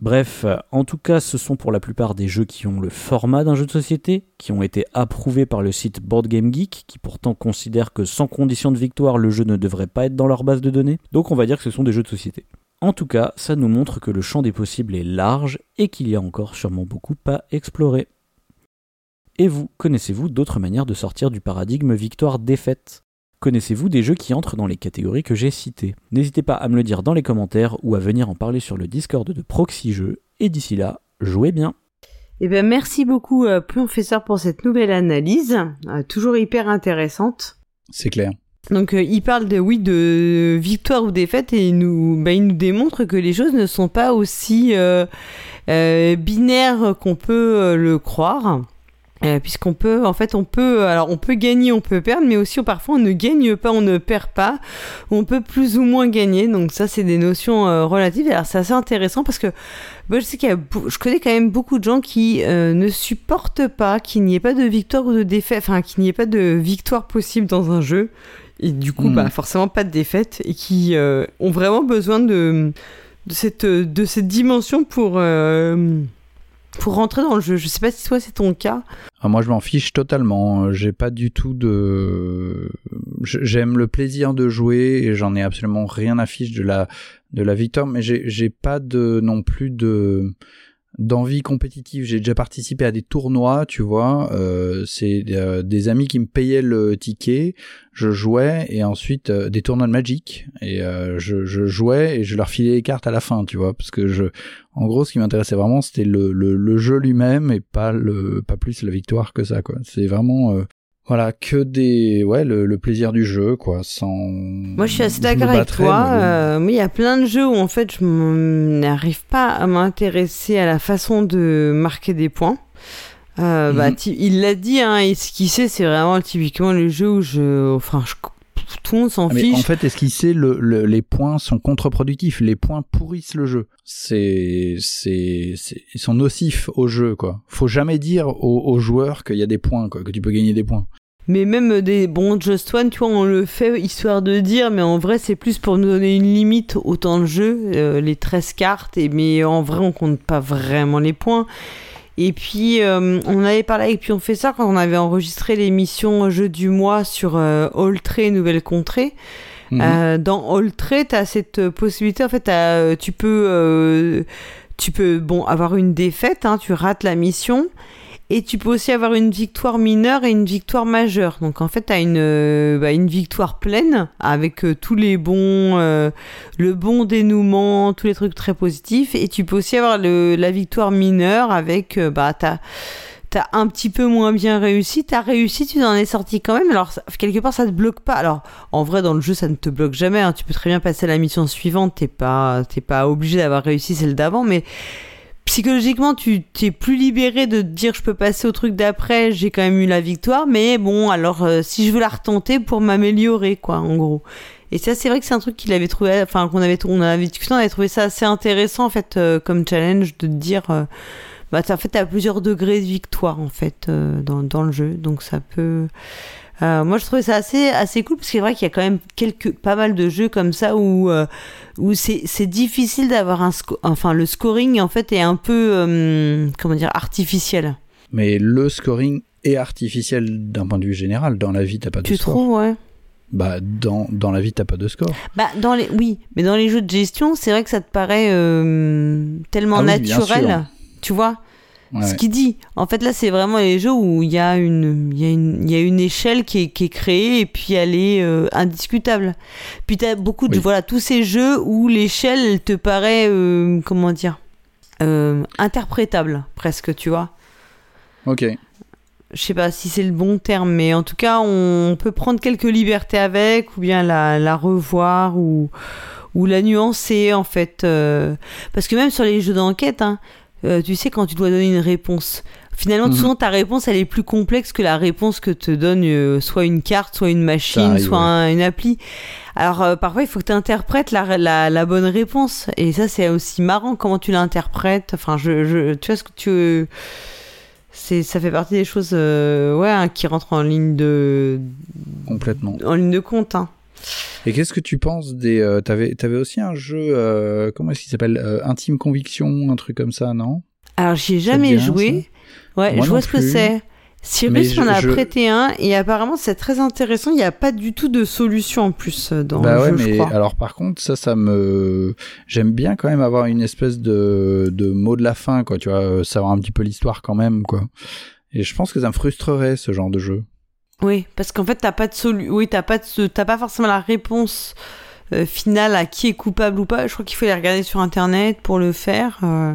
Bref, en tout cas, ce sont pour la plupart des jeux qui ont le format d'un jeu de société, qui ont été approuvés par le site Board Geek, qui pourtant considère que sans condition de victoire, le jeu ne devrait pas être dans leur base de données. Donc on va dire que ce sont des jeux de société. En tout cas, ça nous montre que le champ des possibles est large et qu'il y a encore sûrement beaucoup à explorer. Et vous, connaissez-vous d'autres manières de sortir du paradigme victoire-défaite Connaissez-vous des jeux qui entrent dans les catégories que j'ai citées? N'hésitez pas à me le dire dans les commentaires ou à venir en parler sur le Discord de Proxy Jeux. Et d'ici là, jouez bien Eh bien, merci beaucoup, euh, professeur, pour cette nouvelle analyse, euh, toujours hyper intéressante. C'est clair. Donc, euh, il parle de, oui, de victoire ou défaite et il nous, bah, il nous démontre que les choses ne sont pas aussi euh, euh, binaires qu'on peut euh, le croire. Euh, puisqu'on peut, en fait, on peut, alors on peut gagner, on peut perdre, mais aussi on- parfois on ne gagne pas, on ne perd pas, on peut plus ou moins gagner. Donc ça, c'est des notions euh, relatives. Alors c'est assez intéressant parce que moi, je sais qu'il y a, je connais quand même beaucoup de gens qui euh, ne supportent pas qu'il n'y ait pas de victoire ou de défaite, enfin qu'il n'y ait pas de victoire possible dans un jeu, et du coup, Mhm. bah forcément pas de défaite, et qui euh, ont vraiment besoin de de cette de cette dimension pour euh, pour rentrer dans le jeu. Je sais pas si toi c'est ton cas. Ah, moi, je m'en fiche totalement. J'ai pas du tout de. J'aime le plaisir de jouer et j'en ai absolument rien à fiche de la de la victoire, mais j'ai j'ai pas de non plus de d'envie compétitive. J'ai déjà participé à des tournois, tu vois. Euh, c'est euh, des amis qui me payaient le ticket, je jouais et ensuite euh, des tournois de Magic et euh, je, je jouais et je leur filais les cartes à la fin, tu vois, parce que je, en gros, ce qui m'intéressait vraiment, c'était le, le, le jeu lui-même et pas le, pas plus la victoire que ça, quoi. C'est vraiment euh, voilà, que des. Ouais, le, le plaisir du jeu, quoi, sans. Moi, je suis assez d'accord avec toi. mais euh, mais il y a plein de jeux où en fait, je n'arrive pas à m'intéresser à la façon de marquer des points. Euh, bah, Mhm. ti- il l'a dit, hein, esquisser, c'est vraiment typiquement le jeu où je, enfin, je- tout le monde s'en Ah, fiche. en fait, est-ce qu'il sait le, le- les points sont contre-productifs, les points pourrissent le jeu? C'est, c'est, c'est- ils sont nocifs au jeu, quoi. Faut jamais dire aux, aux joueurs qu'il y a des points, quoi, que tu peux gagner des points. Mais même des bons Just One, tu vois, on le fait histoire de dire, mais en vrai, c'est plus pour nous donner une limite au temps de jeu, euh, les 13 cartes, et, mais en vrai, on compte pas vraiment les points. Et puis, euh, on avait parlé avec Puis on fait ça quand on avait enregistré l'émission Jeu du mois sur euh, All Trait Nouvelle Contrée. Mhm. Euh, dans tu as cette possibilité, en fait, euh, tu peux, tu peux bon, avoir une défaite, hein, tu rates la mission. Et tu peux aussi avoir une victoire mineure et une victoire majeure. Donc en fait, tu as une, euh, bah, une victoire pleine avec euh, tous les bons, euh, le bon dénouement, tous les trucs très positifs. Et tu peux aussi avoir la victoire mineure avec, bah, t'as un petit peu moins bien réussi, t'as réussi, tu en es sorti quand même. Alors, quelque part, ça te bloque pas. Alors, en vrai, dans le jeu, ça ne te bloque jamais. hein. Tu peux très bien passer à la mission suivante. T'es pas, t'es pas obligé d'avoir réussi celle d'avant, mais psychologiquement, tu t'es plus libéré de dire je peux passer au truc d'après. J'ai quand même eu la victoire, mais bon, alors euh, si je veux la retenter pour m'améliorer, quoi, en gros. Et ça, c'est vrai que c'est un truc qu'il avait trouvé, enfin qu'on avait, on avait discuté, on avait trouvé ça assez intéressant en fait euh, comme challenge de dire. euh, bah, en fait, t'as plusieurs degrés de victoire en fait euh, dans, dans le jeu, donc ça peut. Euh, moi, je trouvais ça assez assez cool parce que c'est vrai qu'il y a quand même quelques pas mal de jeux comme ça où euh, où c'est difficile d'avoir un enfin le scoring en fait est un peu euh, comment dire artificiel. Mais le scoring est artificiel d'un point de vue général. Dans la vie, t'as pas de Tu score. trouves ouais. Bah, dans, dans la vie, t'as pas de score. Bah dans les oui, mais dans les jeux de gestion, c'est vrai que ça te paraît tellement Ah oui, naturel, tu vois? Ouais. Ce qu'il dit. En fait, là, c'est vraiment les jeux où il y a une, y a une, il y a une échelle qui est, qui est créée et puis elle est euh, indiscutable. Puis t'as beaucoup de, Oui. voilà, tous ces jeux où l'échelle, elle te paraît, euh, comment dire, euh, interprétable, presque, tu vois. Ok. Je sais pas si c'est le bon terme, mais en tout cas, on peut prendre quelques libertés avec, ou bien la, la revoir, ou, ou la nuancer, en fait. euh, parce que même sur les jeux d'enquête, hein, euh, tu sais, quand tu dois donner une réponse, finalement, Mhm. souvent, ta réponse, elle est plus complexe que la réponse que te donne euh, soit une carte, soit une machine, arrive, soit ouais. un- une appli. Alors, euh, parfois, il faut que tu interprètes la, la, la bonne réponse. Et ça, c'est aussi marrant comment tu l'interprètes. Enfin, je, je, tu vois ce que tu c'est ça fait partie des choses euh, ouais hein, qui rentrent en ligne de Complètement. en ligne de compte hein. Et qu'est-ce que tu penses des. euh, T'avais t'avais aussi un jeu. euh, comment est-ce qu'il s'appelle Euh, Intime Conviction, un truc comme ça, non? Alors j'y ai jamais joué ouais Moi je vois ce que c'est Cyrus m'en je- a je- prêté un et apparemment c'est très intéressant il n'y a pas du tout de solution en plus dans Bah le ouais, jeu je mais crois alors par contre, ça, ça me. J'aime bien quand même avoir une espèce de, de mot de la fin, quoi, tu vois, savoir un petit peu l'histoire quand même, quoi. Et je pense que ça me frustrerait, ce genre de jeu. Oui parce qu'en fait t'as pas de solu oui t'as pas de t'as pas forcément la réponse euh, finale à qui est coupable ou pas je crois qu'il faut les regarder sur internet pour le faire euh,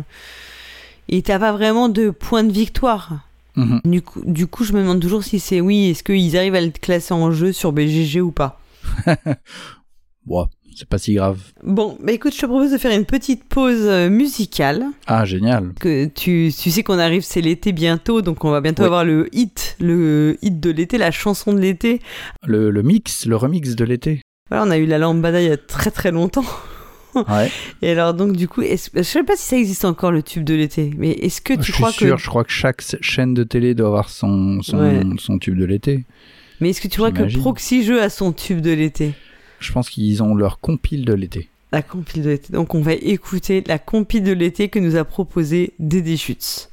et t'as pas vraiment de point de victoire Mhm. Du coup, du coup, je me demande toujours si c'est oui, est-ce qu'ils arrivent à le classer en jeu sur BGG ou pas. Bon, c'est pas si grave. Bon, bah écoute, je te propose de faire une petite pause euh, musicale. Ah, génial. Que tu, tu sais qu'on arrive, c'est l'été bientôt, donc on va bientôt Oui. avoir le hit, le hit de l'été, la chanson de l'été. Le, le mix, le remix de l'été. Voilà, on a eu la lambada il y a très très longtemps. Ouais. Et alors donc du coup, je sais pas si ça existe encore le tube de l'été, mais est-ce que tu je suis crois sûr, que, je crois que chaque chaîne de télé doit avoir son, son, Ouais. son tube de l'été. mais est-ce que tu crois que. Proxy Jeux a son tube de l'été? Je pense qu'ils ont leur compile de l'été. La compile de l'été. Donc on va écouter la compile de l'été que nous a proposé Dédé Schutz.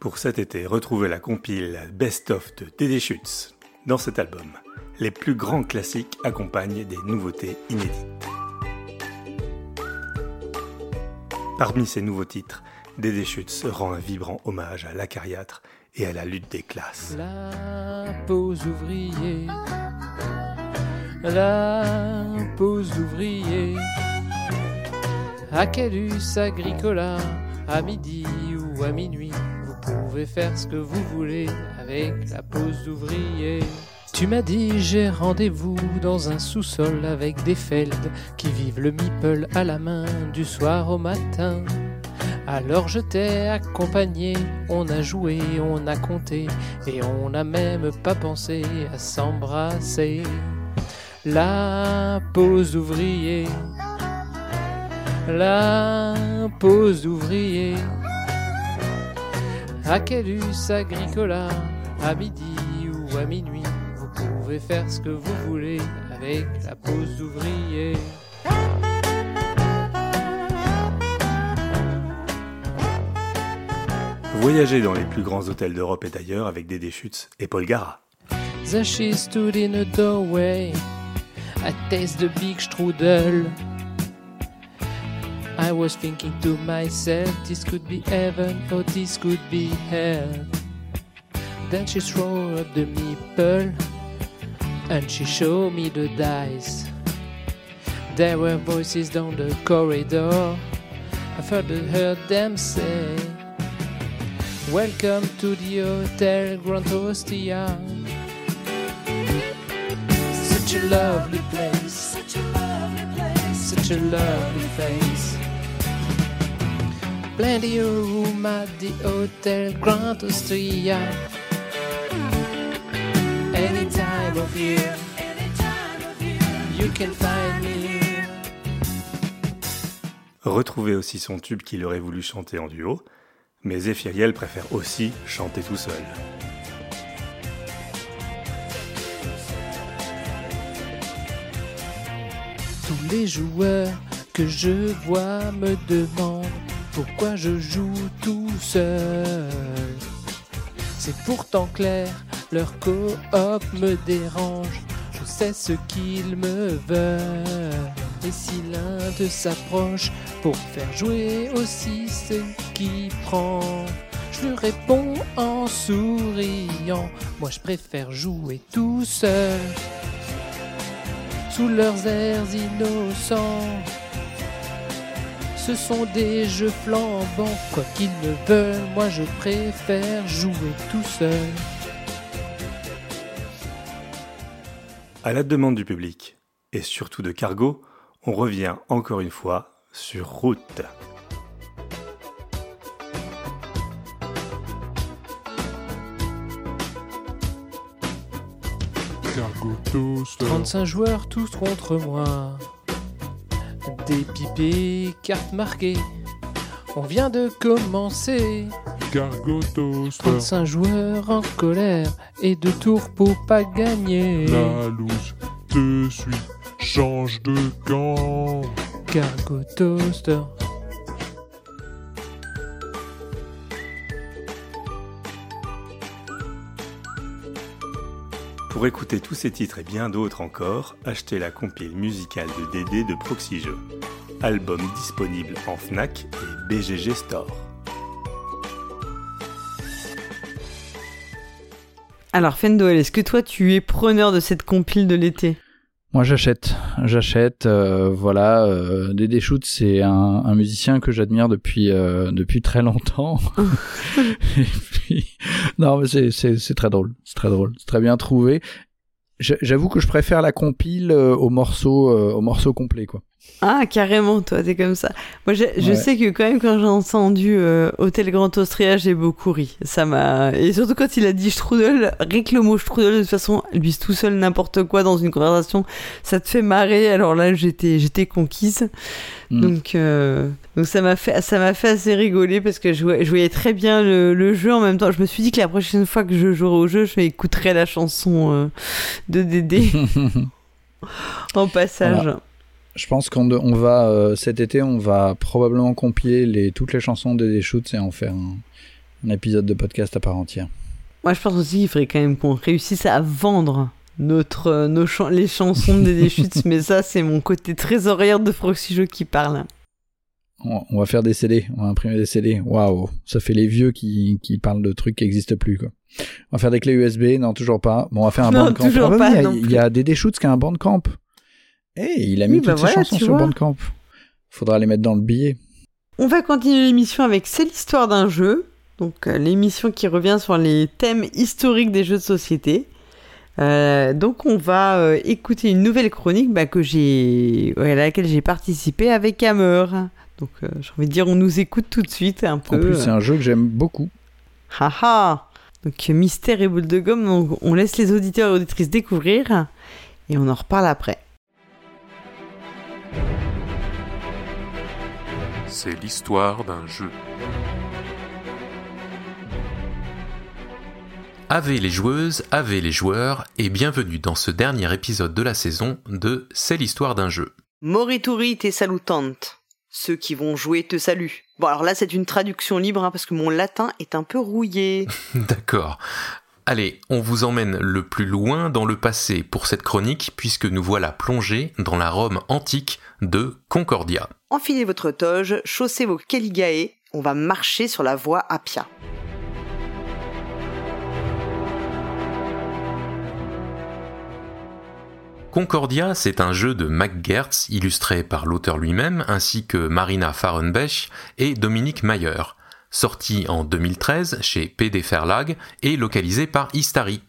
Pour cet été, retrouvez la compile Best of de Dédé Schutz. Dans cet album, les plus grands classiques accompagnent des nouveautés inédites. Parmi ces nouveaux titres, Dédé Schutz rend un vibrant hommage à l'acariâtre et à la lutte des classes. La pause ouvrier. La pause ouvrier. Aquelus agricola, à midi ou à minuit, vous pouvez faire ce que vous voulez avec la pause d'ouvrier. Tu m'as dit j'ai rendez-vous dans un sous-sol avec des Feld qui vivent le meeple à la main du soir au matin. Alors je t'ai accompagné, on a joué, on a compté, et on n'a même pas pensé à s'embrasser. La pause ouvrier, la pause ouvrier, Aquelus agricola, à midi ou à minuit, vous pouvez faire ce que vous voulez avec la pause ouvrier. Voyagez dans les plus grands hôtels d'Europe et d'ailleurs avec Dédé Schutz et Paul Gara. As she stood in a doorway, I taste the big strudel. I was thinking to myself, this could be heaven or this could be hell. Then she threw up the meeple and she showed me the dice. There were voices down the corridor. I've heard, heard them say, Welcome to the Hotel Grand Ostia. Such a lovely place, such a lovely place, such a lovely place. Plenty of room at the Hotel Grand Austria. Any time of year, you can find me here. Retrouvez aussi son tube qu'il aurait voulu chanter en duo, mais Zéphiriel préfère aussi chanter tout seul. Tous les joueurs que je vois me demandent pourquoi je joue tout seul. C'est pourtant clair, leur coop me dérange. Je sais ce qu'ils me veulent. Et si l'un de s'approche pour faire jouer aussi ce qui prend, je lui réponds en souriant. Moi je préfère jouer tout seul sous leurs airs innocents. Ce sont des jeux flambants, quoi qu'ils me veulent, moi je préfère jouer tout seul. À la demande du public, et surtout de Cargo, on revient encore une fois sur route. Cargo Toaster. 35 joueurs tous contre moi. Des pipés, cartes marquées. On vient de commencer. Cargo Toaster. 35 joueurs en colère et deux tours pour pas gagner. La loose te suit. Change de camp. Cargo Toaster. Pour écouter tous ces titres et bien d'autres encore, achetez la compile musicale de Dédé de Proxy Jeux. Album disponible en Fnac et BGG Store. Alors Fendoel, est-ce que toi tu es preneur de cette compile de l'été? Moi j'achète, j'achète. euh, voilà, euh, Dédé Shoot, c'est un, un musicien que j'admire depuis euh, depuis très longtemps. Et puis, non, mais c'est c'est c'est très drôle, c'est très drôle, c'est très bien trouvé. J'a- J'avoue que je préfère la compile euh, au morceau euh, au morceau complet quoi. Ah, carrément, toi, t'es comme ça. Moi, je, je Ouais. sais que quand même, quand j'ai entendu euh, Hôtel Grand Austria, j'ai beaucoup ri. Ça m'a... Et surtout quand il a dit Strudel, rien que le mot Strudel, de toute façon, lui tout seul, n'importe quoi dans une conversation, ça te fait marrer. Alors là, j'étais, j'étais conquise. Mm. Donc, euh, donc ça m'a fait, ça m'a fait assez rigoler parce que je voyais, je voyais très bien le, le jeu en même temps. Je me suis dit que la prochaine fois que je jouerai au jeu, je écouterai la chanson euh, de Dédé en passage. Voilà. Je pense qu'on on va euh, cet été, on va probablement compiler les toutes les chansons de Dédé Shoot et en faire un, un épisode de podcast à part entière. Moi, je pense aussi qu'il faudrait quand même qu'on réussisse à vendre notre, euh, nos chan- les chansons de Dédé Schütz, mais ça, c'est mon côté trésorière de Proxy Jeux qui parle. On, on va faire des CD, on va imprimer des CD. Waouh, ça fait les vieux qui, qui parlent de trucs qui n'existent plus quoi. On va faire des clés USB, non toujours pas. Bon, on va faire un Non, bandcamp. Ah oui, il y a- y, Dédé Schutz qui a un bandcamp. Eh, il a Oui, mis bah toutes voilà, ses chansons sur vois. bandcamp. Faudra les mettre dans le billet. On va continuer l'émission avec C'est l'histoire d'un jeu, donc euh, l'émission qui revient sur les thèmes historiques des jeux de société. Euh, donc on va euh, écouter une nouvelle chronique bah, que j'ai, ouais, à laquelle j'ai participé avec Hammer. Donc j'ai envie de dire on nous écoute tout de suite un peu. En plus, c'est un jeu que j'aime beaucoup. Haha Donc mystère et boule de gomme, donc on laisse les auditeurs et auditrices découvrir et on en reparle après. C'est l'histoire d'un jeu. Avez les joueuses, avez les joueurs, et bienvenue dans ce dernier épisode de la saison de C'est l'histoire d'un jeu. Morituri te salutante. Ceux qui vont jouer te saluent. Bon alors là c'est une traduction libre hein, parce que mon latin est un peu rouillé. D'accord. Allez, on vous emmène le plus loin dans le passé pour cette chronique puisque nous voilà plongés dans la Rome antique de Concordia. Enfilez votre toge, chaussez vos caligae, on va marcher sur la voie Appia. Concordia, c'est un jeu de McGertz illustré par l'auteur lui-même ainsi que Marina Fahrenbech et Dominique Mayer, sorti en 2013 chez PD Verlag et localisé par Istari.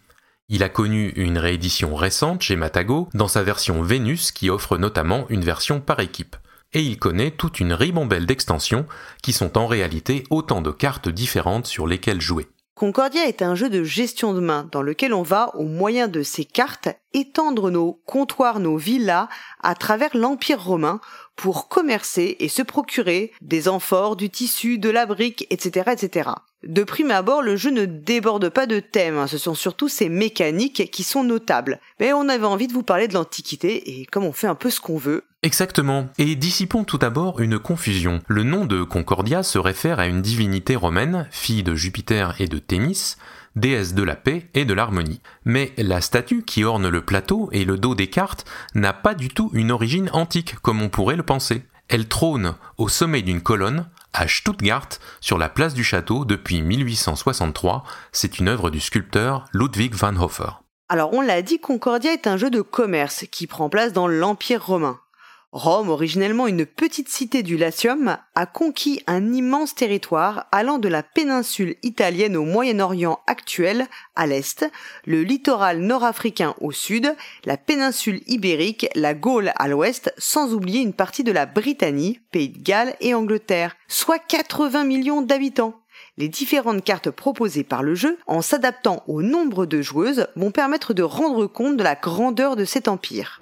Il a connu une réédition récente chez Matago dans sa version Vénus qui offre notamment une version par équipe. Et il connaît toute une ribambelle d'extensions qui sont en réalité autant de cartes différentes sur lesquelles jouer. Concordia est un jeu de gestion de main dans lequel on va, au moyen de ces cartes, étendre nos comptoirs, nos villas à travers l'Empire romain pour commercer et se procurer des amphores, du tissu, de la brique, etc., etc. De prime abord, le jeu ne déborde pas de thèmes, hein. ce sont surtout ses mécaniques qui sont notables. Mais on avait envie de vous parler de l'Antiquité, et comme on fait un peu ce qu'on veut, Exactement. Et dissipons tout d'abord une confusion. Le nom de Concordia se réfère à une divinité romaine, fille de Jupiter et de Thémis, déesse de la paix et de l'harmonie. Mais la statue qui orne le plateau et le dos des cartes n'a pas du tout une origine antique comme on pourrait le penser. Elle trône au sommet d'une colonne à Stuttgart, sur la place du château depuis 1863. C'est une œuvre du sculpteur Ludwig van Hofer. Alors on l'a dit, Concordia est un jeu de commerce qui prend place dans l'Empire romain. Rome, originellement une petite cité du Latium, a conquis un immense territoire allant de la péninsule italienne au Moyen-Orient actuel à l'est, le littoral nord-africain au sud, la péninsule ibérique, la Gaule à l'ouest, sans oublier une partie de la Britannie, Pays de Galles et Angleterre, soit 80 millions d'habitants. Les différentes cartes proposées par le jeu, en s'adaptant au nombre de joueuses, vont permettre de rendre compte de la grandeur de cet empire.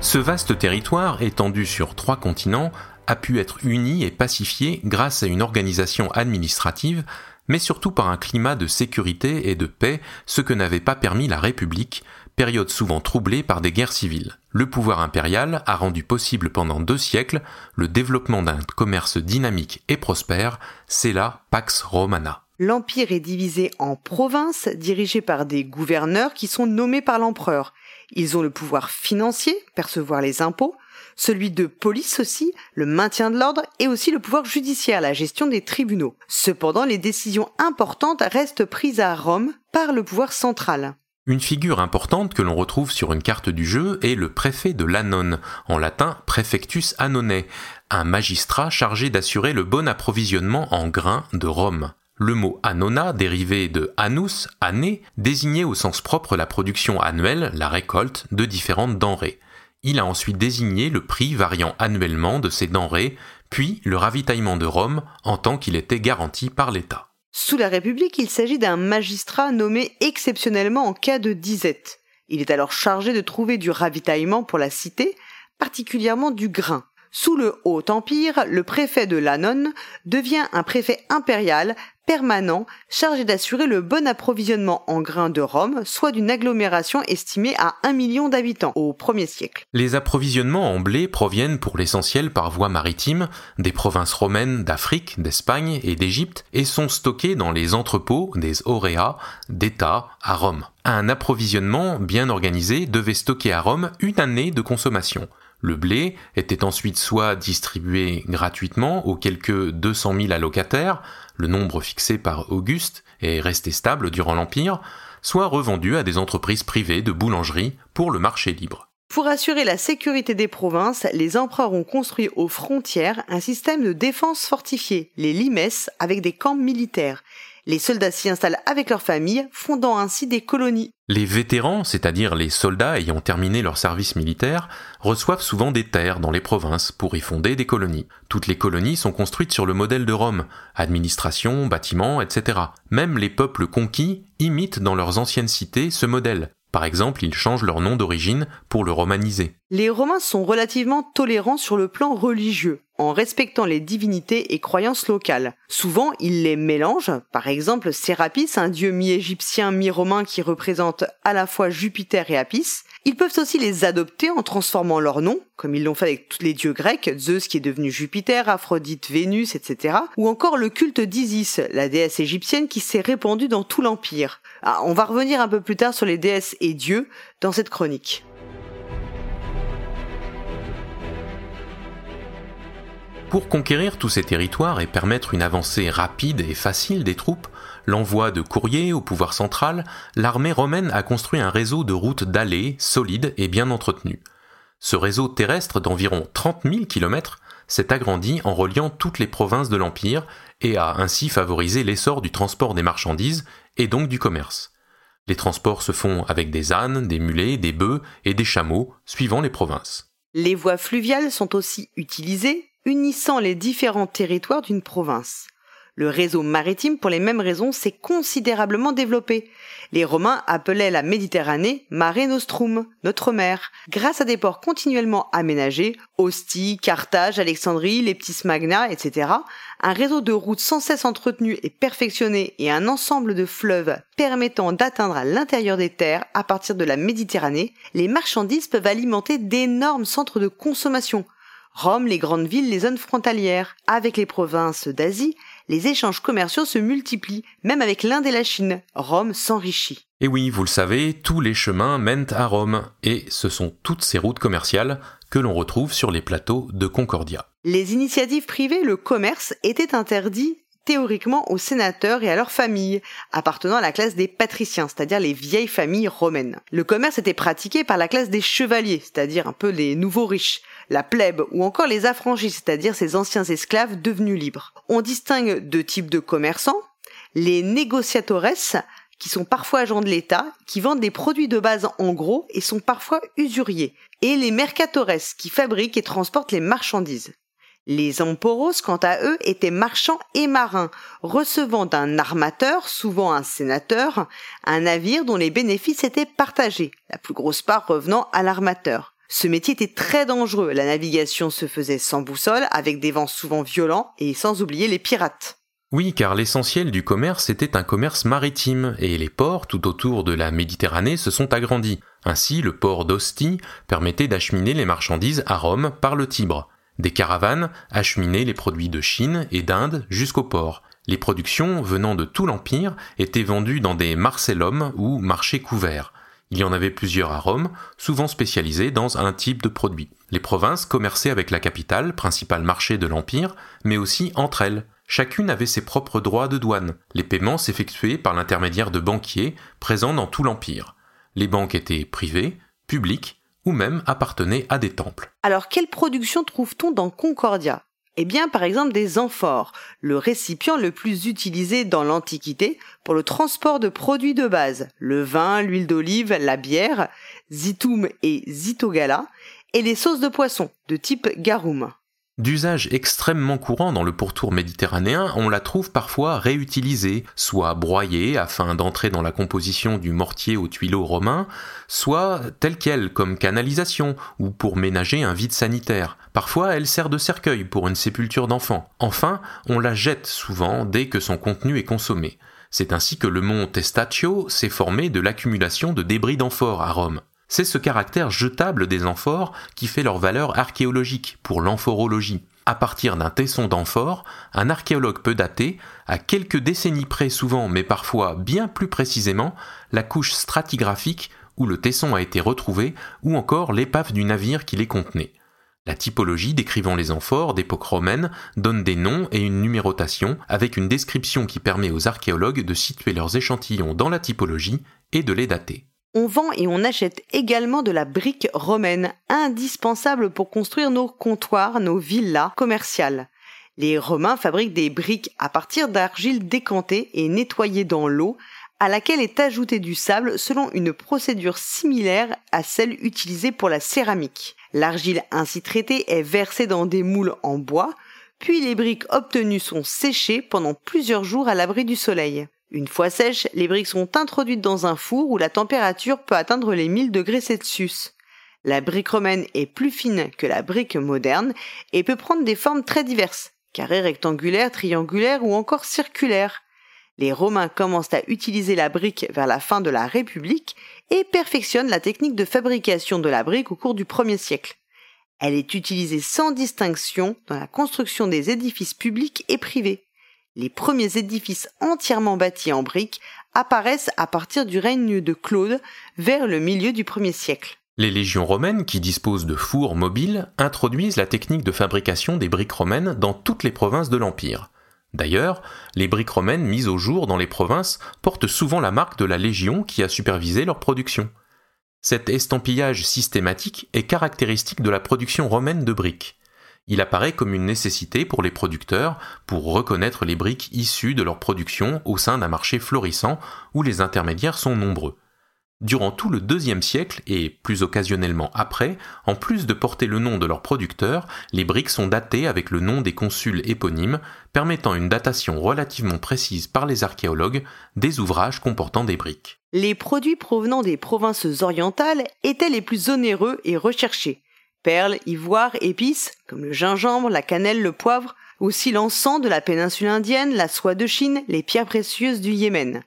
Ce vaste territoire, étendu sur trois continents, a pu être uni et pacifié grâce à une organisation administrative, mais surtout par un climat de sécurité et de paix, ce que n'avait pas permis la République, période souvent troublée par des guerres civiles. Le pouvoir impérial a rendu possible pendant deux siècles le développement d'un commerce dynamique et prospère, c'est la Pax Romana. L'empire est divisé en provinces dirigées par des gouverneurs qui sont nommés par l'empereur. Ils ont le pouvoir financier, percevoir les impôts, celui de police aussi, le maintien de l'ordre et aussi le pouvoir judiciaire, la gestion des tribunaux. Cependant, les décisions importantes restent prises à Rome par le pouvoir central. Une figure importante que l'on retrouve sur une carte du jeu est le préfet de l'Annone, en latin Prefectus Annonais, un magistrat chargé d'assurer le bon approvisionnement en grains de Rome. Le mot annona, dérivé de annus, année, désignait au sens propre la production annuelle, la récolte, de différentes denrées. Il a ensuite désigné le prix variant annuellement de ces denrées, puis le ravitaillement de Rome en tant qu'il était garanti par l'État. Sous la République, il s'agit d'un magistrat nommé exceptionnellement en cas de disette. Il est alors chargé de trouver du ravitaillement pour la cité, particulièrement du grain. Sous le Haut Empire, le préfet de l'Annone devient un préfet impérial permanent chargé d'assurer le bon approvisionnement en grains de Rome, soit d'une agglomération estimée à 1 million d'habitants au 1er siècle. Les approvisionnements en blé proviennent pour l'essentiel par voie maritime des provinces romaines d'Afrique, d'Espagne et d'Égypte et sont stockés dans les entrepôts des auréas d'État à Rome. Un approvisionnement bien organisé devait stocker à Rome une année de consommation. Le blé était ensuite soit distribué gratuitement aux quelques 200 000 allocataires, le nombre fixé par Auguste est resté stable durant l'Empire, soit revendu à des entreprises privées de boulangerie pour le marché libre. Pour assurer la sécurité des provinces, les empereurs ont construit aux frontières un système de défense fortifié, les limes, avec des camps militaires. Les soldats s'y installent avec leurs familles, fondant ainsi des colonies. Les vétérans, c'est-à-dire les soldats ayant terminé leur service militaire, reçoivent souvent des terres dans les provinces pour y fonder des colonies. Toutes les colonies sont construites sur le modèle de Rome, administration, bâtiments, etc. Même les peuples conquis imitent dans leurs anciennes cités ce modèle. Par exemple, ils changent leur nom d'origine pour le romaniser. Les Romains sont relativement tolérants sur le plan religieux. en respectant les divinités et croyances locales. Souvent, ils les mélangent, par exemple Sérapis, un dieu mi-égyptien, mi-romain qui représente à la fois Jupiter et Apis. Ils peuvent aussi les adopter en transformant leur nom, comme ils l'ont fait avec tous les dieux grecs, Zeus qui est devenu Jupiter, Aphrodite, Vénus, etc. Ou encore le culte d'Isis, la déesse égyptienne qui s'est répandue dans tout l'Empire. Ah, on va revenir un peu plus tard sur les déesses et dieux dans cette chronique. Pour conquérir tous ces territoires et permettre une avancée rapide et facile des troupes, l'envoi de courriers au pouvoir central, l'armée romaine a construit un réseau de routes dallées, solides et bien entretenues. Ce réseau terrestre d'environ 30 000 km s'est agrandi en reliant toutes les provinces de l'Empire et a ainsi favorisé l'essor du transport des marchandises et donc du commerce. Les transports se font avec des ânes, des mulets, des bœufs et des chameaux, suivant les provinces. Les voies fluviales sont aussi utilisées, unissant les différents territoires d'une province. Le réseau maritime, pour les mêmes raisons, s'est considérablement développé. Les Romains appelaient la Méditerranée Mare Nostrum, notre mer, grâce à des ports continuellement aménagés, Ostie, Carthage, Alexandrie, Leptis Magna, etc. Un réseau de routes sans cesse entretenu et perfectionné et un ensemble de fleuves permettant d'atteindre à l'intérieur des terres à partir de la Méditerranée, les marchandises peuvent alimenter d'énormes centres de consommation. Rome, les grandes villes, les zones frontalières, avec les provinces d'Asie, les échanges commerciaux se multiplient, même avec l'Inde et la Chine. Rome s'enrichit. Et oui, vous le savez, tous les chemins mènent à Rome, et ce sont toutes ces routes commerciales que l'on retrouve sur les plateaux de Concordia. Les initiatives privées, le commerce, étaient interdits théoriquement aux sénateurs et à leurs familles, appartenant à la classe des patriciens, c'est-à-dire les vieilles familles romaines. Le commerce était pratiqué par la classe des chevaliers, c'est-à-dire un peu les nouveaux riches, la plèbe ou encore les affranchis, c'est-à-dire ces anciens esclaves devenus libres. On distingue deux types de commerçants, les negociatores, qui sont parfois agents de l'État, qui vendent des produits de base en gros et sont parfois usuriers, et les mercatores, qui fabriquent et transportent les marchandises. Les emporos, quant à eux, étaient marchands et marins, recevant d'un armateur, souvent un sénateur, un navire dont les bénéfices étaient partagés, la plus grosse part revenant à l'armateur. Ce métier était très dangereux, la navigation se faisait sans boussole, avec des vents souvent violents, et sans oublier les pirates. Oui, car l'essentiel du commerce était un commerce maritime, et les ports tout autour de la Méditerranée se sont agrandis. Ainsi, le port d'Ostie permettait d'acheminer les marchandises à Rome par le Tibre. Des caravanes acheminaient les produits de Chine et d'Inde jusqu'au port. Les productions venant de tout l'Empire étaient vendues dans des marcellums ou marchés couverts. Il y en avait plusieurs à Rome, souvent spécialisés dans un type de produit. Les provinces commerçaient avec la capitale, principal marché de l'Empire, mais aussi entre elles. Chacune avait ses propres droits de douane. Les paiements s'effectuaient par l'intermédiaire de banquiers présents dans tout l'Empire. Les banques étaient privées, publiques ou même appartenaient à des temples. Alors quelle production trouve-t-on dans Concordia? Eh bien par exemple des amphores, le récipient le plus utilisé dans l'Antiquité pour le transport de produits de base, le vin, l'huile d'olive, la bière, zitum et zitogala, et les sauces de poisson de type garum. D'usage extrêmement courant dans le pourtour méditerranéen, on la trouve parfois réutilisée, soit broyée afin d'entrer dans la composition du mortier aux tuileaux romain, soit telle qu'elle comme canalisation ou pour ménager un vide sanitaire. Parfois, elle sert de cercueil pour une sépulture d'enfant. Enfin, on la jette souvent dès que son contenu est consommé. C'est ainsi que le mont Testaccio s'est formé de l'accumulation de débris d'amphores à Rome. C'est ce caractère jetable des amphores qui fait leur valeur archéologique pour l'amphorologie. À partir d'un tesson d'amphore, un archéologue peut dater, à quelques décennies près souvent, mais parfois bien plus précisément, la couche stratigraphique où le tesson a été retrouvé, ou encore l'épave du navire qui les contenait. La typologie décrivant les amphores d'époque romaine donne des noms et une numérotation avec une description qui permet aux archéologues de situer leurs échantillons dans la typologie et de les dater. On vend et on achète également de la brique romaine, indispensable pour construire nos comptoirs, nos villas commerciales. Les Romains fabriquent des briques à partir d'argile décantée et nettoyée dans l'eau, à laquelle est ajouté du sable selon une procédure similaire à celle utilisée pour la céramique. L'argile ainsi traitée est versée dans des moules en bois, puis les briques obtenues sont séchées pendant plusieurs jours à l'abri du soleil. Une fois sèches, les briques sont introduites dans un four où la température peut atteindre les 1000 degrés Celsius. La brique romaine est plus fine que la brique moderne et peut prendre des formes très diverses, carrées, rectangulaires, triangulaires ou encore circulaires. Les Romains commencent à utiliser la brique vers la fin de la République et perfectionnent la technique de fabrication de la brique au cours du 1er siècle. Elle est utilisée sans distinction dans la construction des édifices publics et privés. Les premiers édifices entièrement bâtis en briques apparaissent à partir du règne de Claude vers le milieu du 1er siècle. Les légions romaines, qui disposent de fours mobiles, introduisent la technique de fabrication des briques romaines dans toutes les provinces de l'Empire. D'ailleurs, les briques romaines mises au jour dans les provinces portent souvent la marque de la légion qui a supervisé leur production. Cet estampillage systématique est caractéristique de la production romaine de briques. Il apparaît comme une nécessité pour les producteurs pour reconnaître les briques issues de leur production au sein d'un marché florissant où les intermédiaires sont nombreux. Durant tout le deuxième siècle et plus occasionnellement après, en plus de porter le nom de leur producteur, les briques sont datées avec le nom des consuls éponymes, permettant une datation relativement précise par les archéologues des ouvrages comportant des briques. Les produits provenant des provinces orientales étaient les plus onéreux et recherchés. Perles, ivoire, épices, comme le gingembre, la cannelle, le poivre, aussi l'encens de la péninsule indienne, la soie de Chine, les pierres précieuses du Yémen.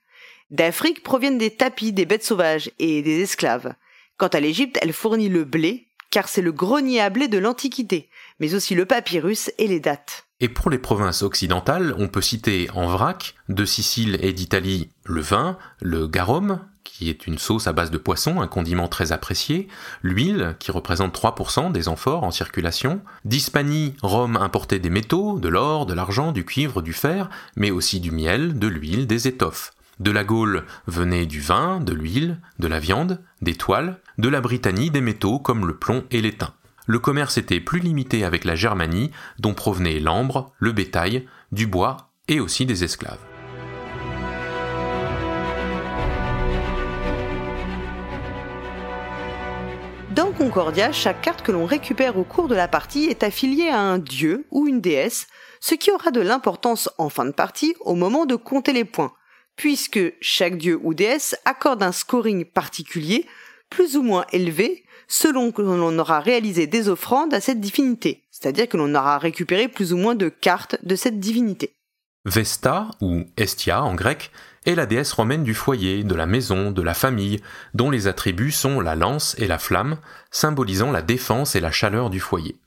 D'Afrique proviennent des tapis, des bêtes sauvages et des esclaves. Quant à l'Égypte, elle fournit le blé, car c'est le grenier à blé de l'Antiquité, mais aussi le papyrus et les dates. Et pour les provinces occidentales, on peut citer en vrac, de Sicile et d'Italie, le vin, le garum, qui est une sauce à base de poisson, un condiment très apprécié, l'huile, qui représente 3% des amphores en circulation, d'Hispanie, Rome importait des métaux, de l'or, de l'argent, du cuivre, du fer, mais aussi du miel, de l'huile, des étoffes. De la Gaule venait du vin, de l'huile, de la viande, des toiles, de la Britannie des métaux comme le plomb et l'étain. Le commerce était plus limité avec la Germanie, dont provenaient l'ambre, le bétail, du bois et aussi des esclaves. Dans Concordia, chaque carte que l'on récupère au cours de la partie est affiliée à un dieu ou une déesse, ce qui aura de l'importance en fin de partie au moment de compter les points, puisque chaque dieu ou déesse accorde un scoring particulier, plus ou moins élevé, selon que l'on aura réalisé des offrandes à cette divinité, c'est-à-dire que l'on aura récupéré plus ou moins de cartes de cette divinité. Vesta, ou Estia en grec, est la déesse romaine du foyer, de la maison, de la famille, dont les attributs sont la lance et la flamme, symbolisant la défense et la chaleur du foyer.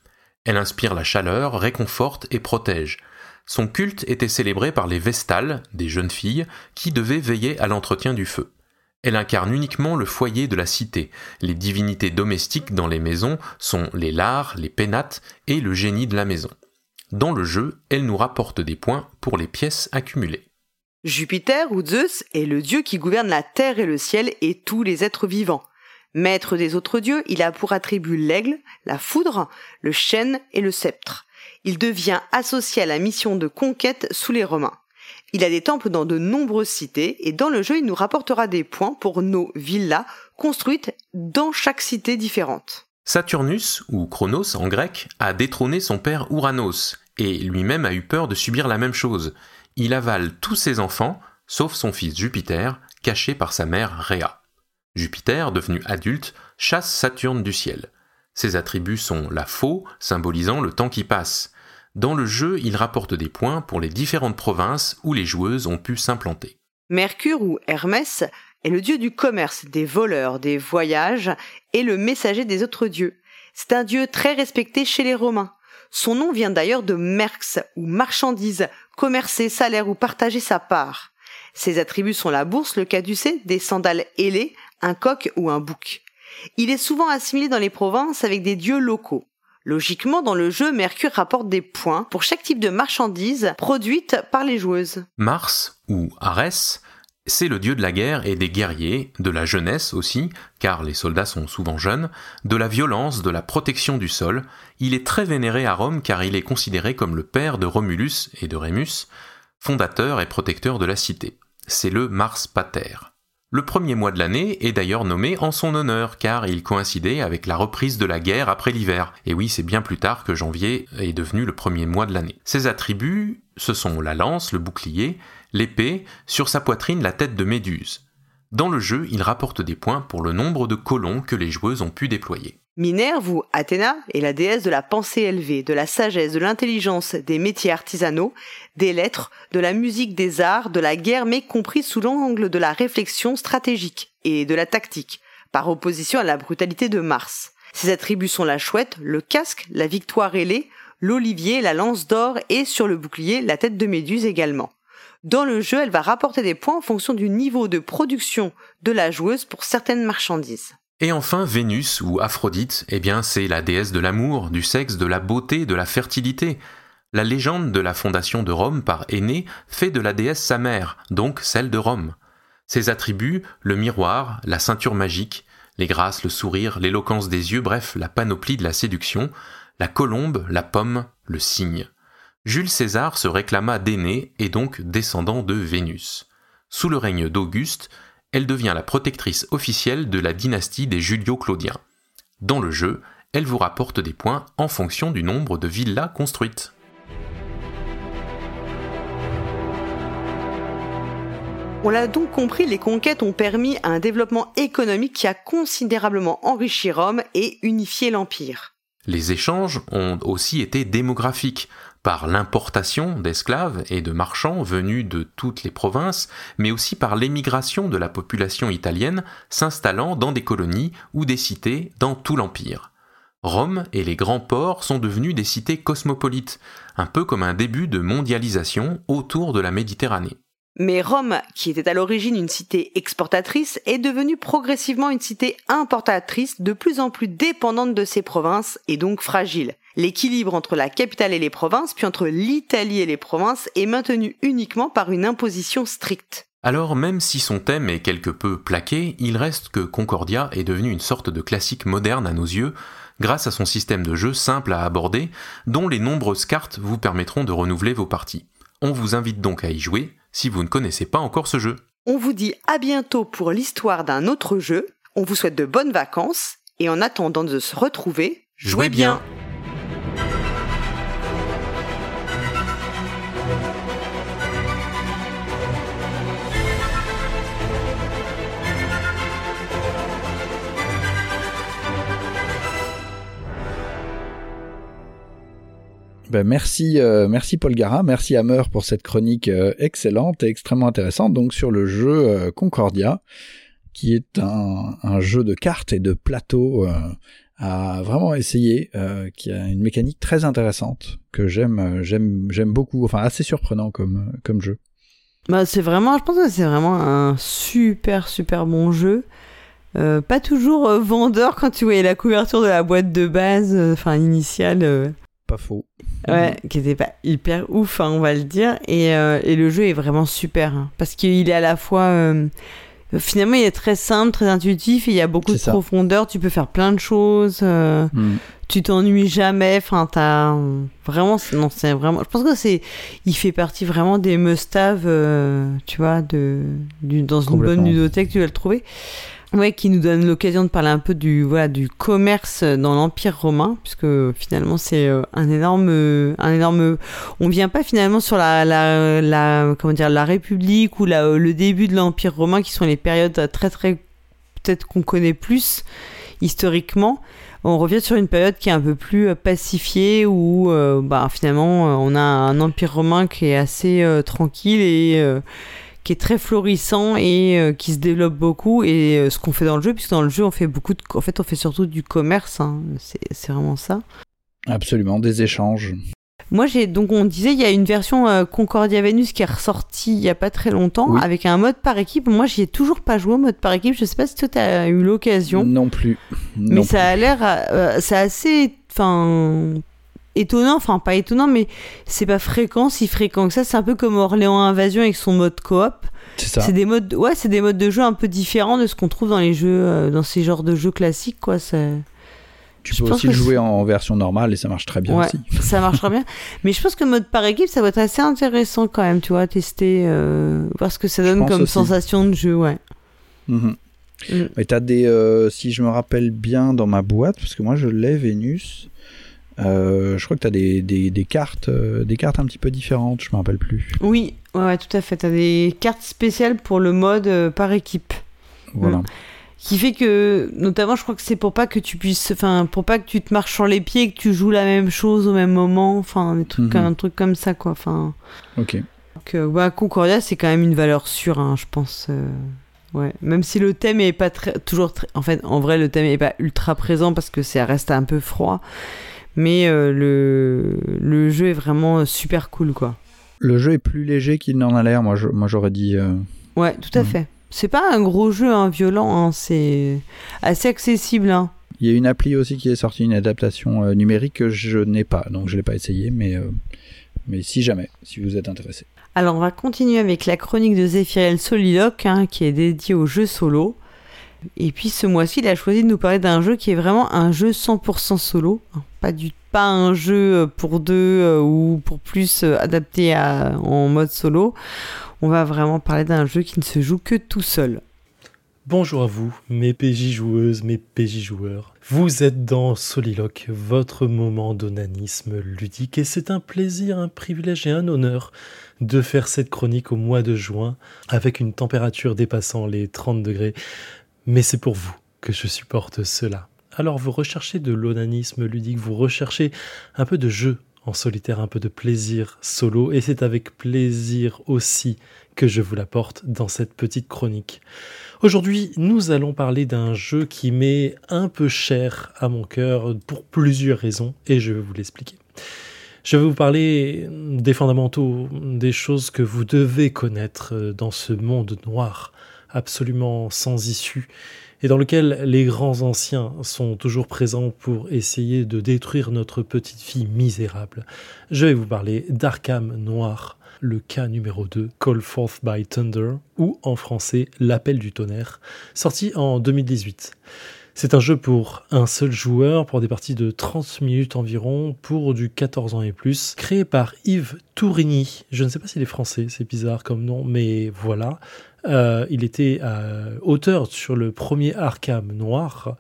Elle inspire la chaleur, réconforte et protège. Son culte était célébré par les Vestales, des jeunes filles, qui devaient veiller à l'entretien du feu. Elle incarne uniquement le foyer de la cité. Les divinités domestiques dans les maisons sont les lares, les pénates et le génie de la maison. Dans le jeu, elle nous rapporte des points pour les pièces accumulées. Jupiter ou Zeus est le dieu qui gouverne la terre et le ciel et tous les êtres vivants. Maître des autres dieux, il a pour attribut l'aigle, la foudre, le chêne et le sceptre. Il devient associé à la mission de conquête sous les Romains. Il a des temples dans de nombreuses cités et dans le jeu il nous rapportera des points pour nos villas construites dans chaque cité différente. Saturnus, ou Chronos en grec, a détrôné son père Ouranos, et lui-même a eu peur de subir la même chose. Il avale tous ses enfants, sauf son fils Jupiter, caché par sa mère Rhea. Jupiter, devenu adulte, chasse Saturne du ciel. Ses attributs sont la faux, symbolisant le temps qui passe. Dans le jeu, il rapporte des points pour les différentes provinces où les joueuses ont pu s'implanter. Mercure ou Hermès est le dieu du commerce, des voleurs, des voyages et le messager des autres dieux. C'est un dieu très respecté chez les Romains. Son nom vient d'ailleurs de merx ou marchandise, commercer, salaire ou partager sa part. Ses attributs sont la bourse, le caducée, des sandales ailées, un coq ou un bouc. Il est souvent assimilé dans les provinces avec des dieux locaux. Logiquement, dans le jeu, Mercure rapporte des points pour chaque type de marchandise produite par les joueuses. Mars, ou Arès, c'est le dieu de la guerre et des guerriers, de la jeunesse aussi, car les soldats sont souvent jeunes, de la violence, de la protection du sol. Il est très vénéré à Rome car il est considéré comme le père de Romulus et de Rémus, fondateur et protecteur de la cité. C'est le Mars Pater. Le premier mois de l'année est d'ailleurs nommé en son honneur, car il coïncidait avec la reprise de la guerre après l'hiver. Et oui, c'est bien plus tard que janvier est devenu le premier mois de l'année. Ses attributs, ce sont la lance, le bouclier, l'épée, sur sa poitrine la tête de Méduse. Dans le jeu, il rapporte des points pour le nombre de colons que les joueuses ont pu déployer. Minerve ou Athéna est la déesse de la pensée élevée, de la sagesse, de l'intelligence, des métiers artisanaux, des lettres, de la musique, des arts, de la guerre, mais compris sous l'angle de la réflexion stratégique et de la tactique, par opposition à la brutalité de Mars. Ses attributs sont la chouette, le casque, la victoire ailée, l'olivier, la lance d'or et sur le bouclier, la tête de Méduse également. Dans le jeu, elle va rapporter des points en fonction du niveau de production de la joueuse pour certaines marchandises. Et enfin, Vénus ou Aphrodite, eh bien, c'est la déesse de l'amour, du sexe, de la beauté, de la fertilité. La légende de la fondation de Rome par Énée fait de la déesse sa mère, donc celle de Rome. Ses attributs, le miroir, la ceinture magique, les grâces, le sourire, l'éloquence des yeux, bref, la panoplie de la séduction, la colombe, la pomme, le cygne. Jules César se réclama d'Énée et donc descendant de Vénus. Sous le règne d'Auguste, elle devient la protectrice officielle de la dynastie des Julio-Claudiens. Dans le jeu, elle vous rapporte des points en fonction du nombre de villas construites. On l'a donc compris, les conquêtes ont permis un développement économique qui a considérablement enrichi Rome et unifié l'Empire. Les échanges ont aussi été démographiques, par l'importation d'esclaves et de marchands venus de toutes les provinces, mais aussi par l'émigration de la population italienne s'installant dans des colonies ou des cités dans tout l'Empire. Rome et les grands ports sont devenus des cités cosmopolites, un peu comme un début de mondialisation autour de la Méditerranée. Mais Rome, qui était à l'origine une cité exportatrice, est devenue progressivement une cité importatrice de plus en plus dépendante de ses provinces et donc fragile. L'équilibre entre la capitale et les provinces, puis entre l'Italie et les provinces, est maintenu uniquement par une imposition stricte. Alors même si son thème est quelque peu plaqué, il reste que Concordia est devenu une sorte de classique moderne à nos yeux, grâce à son système de jeu simple à aborder, dont les nombreuses cartes vous permettront de renouveler vos parties. On vous invite donc à y jouer, si vous ne connaissez pas encore ce jeu. On vous dit à bientôt pour l'histoire d'un autre jeu, on vous souhaite de bonnes vacances, et en attendant de se retrouver, jouez, bien. Ben merci, euh, merci Paul Gara, merci Hammer pour cette chronique euh, excellente et extrêmement intéressante donc sur le jeu euh, Concordia, qui est un, jeu de cartes et de plateau à vraiment essayer, qui a une mécanique très intéressante que j'aime, j'aime, j'aime beaucoup, enfin assez surprenant comme comme jeu. Bah c'est vraiment, je pense que c'est vraiment un super super bon jeu. pas toujours vendeur quand tu voyais la couverture de la boîte de base, enfin initiale pas faux. Ouais, qui était pas hyper ouf, hein, on va le dire. Et, euh, et, le jeu est vraiment super. Hein, parce qu'il est à la fois. Euh, finalement, il est très simple, très intuitif. Et il y a beaucoup de profondeur. Tu peux faire plein de choses. Euh, mm. Tu t'ennuies jamais. Enfin, t'as. Vraiment, non, c'est vraiment. Je pense que c'est. Il fait partie vraiment des must-have, tu vois, de, du, dans une bonne ludothèque, tu vas le trouver. Ouais, qui nous donne l'occasion de parler un peu du voilà du commerce dans l'Empire romain, puisque finalement c'est euh, un énorme un énorme. On vient pas finalement sur la la, comment dire la République ou la, le début de l'Empire romain, qui sont les périodes très très peut-être qu'on connaît plus historiquement. On revient sur une période qui est un peu plus euh, pacifiée où euh, bah, finalement on a un empire romain qui est assez tranquille et qui est très florissant et euh, qui se développe beaucoup. Et euh, ce qu'on fait dans le jeu, puisque dans le jeu, on fait beaucoup de. En fait, on fait surtout du commerce. Hein. C'est vraiment ça. Absolument, des échanges. Moi, j'ai donc on disait il y a une version euh, Concordia Venus qui est ressortie il y a pas très longtemps avec un mode par équipe. Moi, j'y ai toujours pas joué au mode par équipe. Je sais pas si toi tu as eu l'occasion. Non plus. mais ça a l'air, c'est assez, enfin étonnant, enfin pas étonnant, mais c'est pas fréquent, si fréquent que ça. C'est un peu comme Orléans Invasion avec son mode coop. C'est des modes, ouais, c'est des modes de jeu un peu différents de ce qu'on trouve dans les jeux, euh, dans ces genres de jeux classiques, quoi. Tu peux aussi le jouer en version normale et ça marche très bien aussi. Ça marchera bien. Mais je pense que mode par équipe, ça va être assez intéressant quand même, tu vois, tester, euh, voir ce que ça donne comme sensation de jeu, ouais. Mhm. Mm. Et t'as des, euh, si je me rappelle bien dans ma boîte, parce que moi je l'ai Vénus, euh, je crois que tu as des, des, des cartes, euh, des cartes un petit peu différentes, je me rappelle plus. Oui, ouais, tout à fait. Tu as des cartes spéciales pour le mode euh, par équipe. Voilà. qui fait que, notamment, je crois que c'est pour pas que tu puisses, enfin, pour pas que tu te marches sur les pieds et que tu joues la même chose au même moment, enfin, des trucs, Mhm. un truc comme ça, quoi. Enfin, Ok. donc, ouais, Concordia, c'est quand même une valeur sûre, hein, je pense. ouais, même si le thème est pas très, toujours très, en fait, en vrai, le thème est pas ultra présent parce que ça reste un peu froid, mais euh, le le jeu est vraiment super cool, quoi. Le jeu est plus léger qu'il n'en a l'air, moi j'aurais dit. euh, Ouais, tout à Mhm. fait. C'est pas un gros jeu hein, violent, hein, c'est assez accessible. Hein. Il y a une appli aussi qui est sortie, une adaptation euh, numérique que je n'ai pas, donc je l'ai pas essayé, mais, euh, mais si jamais, si vous êtes intéressé. Alors, on va continuer avec la chronique de Zephyriel Soliloque, hein, qui est dédiée au jeu solo. Et puis, ce mois-ci, il a choisi de nous parler d'un jeu qui est vraiment un jeu 100% solo. Pas, du, pas un jeu euh, pour deux euh, ou pour plus euh, adapté à, en mode solo. On va vraiment parler d'un jeu qui ne se joue que tout seul. Bonjour à vous, mes PJ joueuses, mes PJ joueurs. Vous êtes dans Soliloque, votre moment d'onanisme ludique, et c'est un plaisir, un privilège et un honneur de faire cette chronique au mois de juin avec une température dépassant les 30 degrés. Mais c'est pour vous que je supporte cela. Alors vous recherchez de l'onanisme ludique, vous recherchez un peu de jeu en solitaire, un peu de plaisir solo, et c'est avec plaisir aussi que je vous l'apporte dans cette petite chronique. Aujourd'hui, nous allons parler d'un jeu qui m'est un peu cher à mon cœur pour plusieurs raisons, et je vais vous l'expliquer. Je vais vous parler des fondamentaux, des choses que vous devez connaître dans ce monde noir, absolument sans issue, et dans lequel les grands anciens sont toujours présents pour essayer de détruire notre petite fille misérable. Je vais vous parler d'Arkham Noir, le cas numéro 2, Call Forth by Thunder, ou en français L'appel du tonnerre, sorti en 2018. C'est un jeu pour un seul joueur, pour des parties de 30 minutes environ, pour du 14 ans et plus, créé par Yves Tourigny. Je ne sais pas s'il est français, c'est bizarre comme nom, mais voilà. Euh, il était auteur sur le premier Arkham Noir,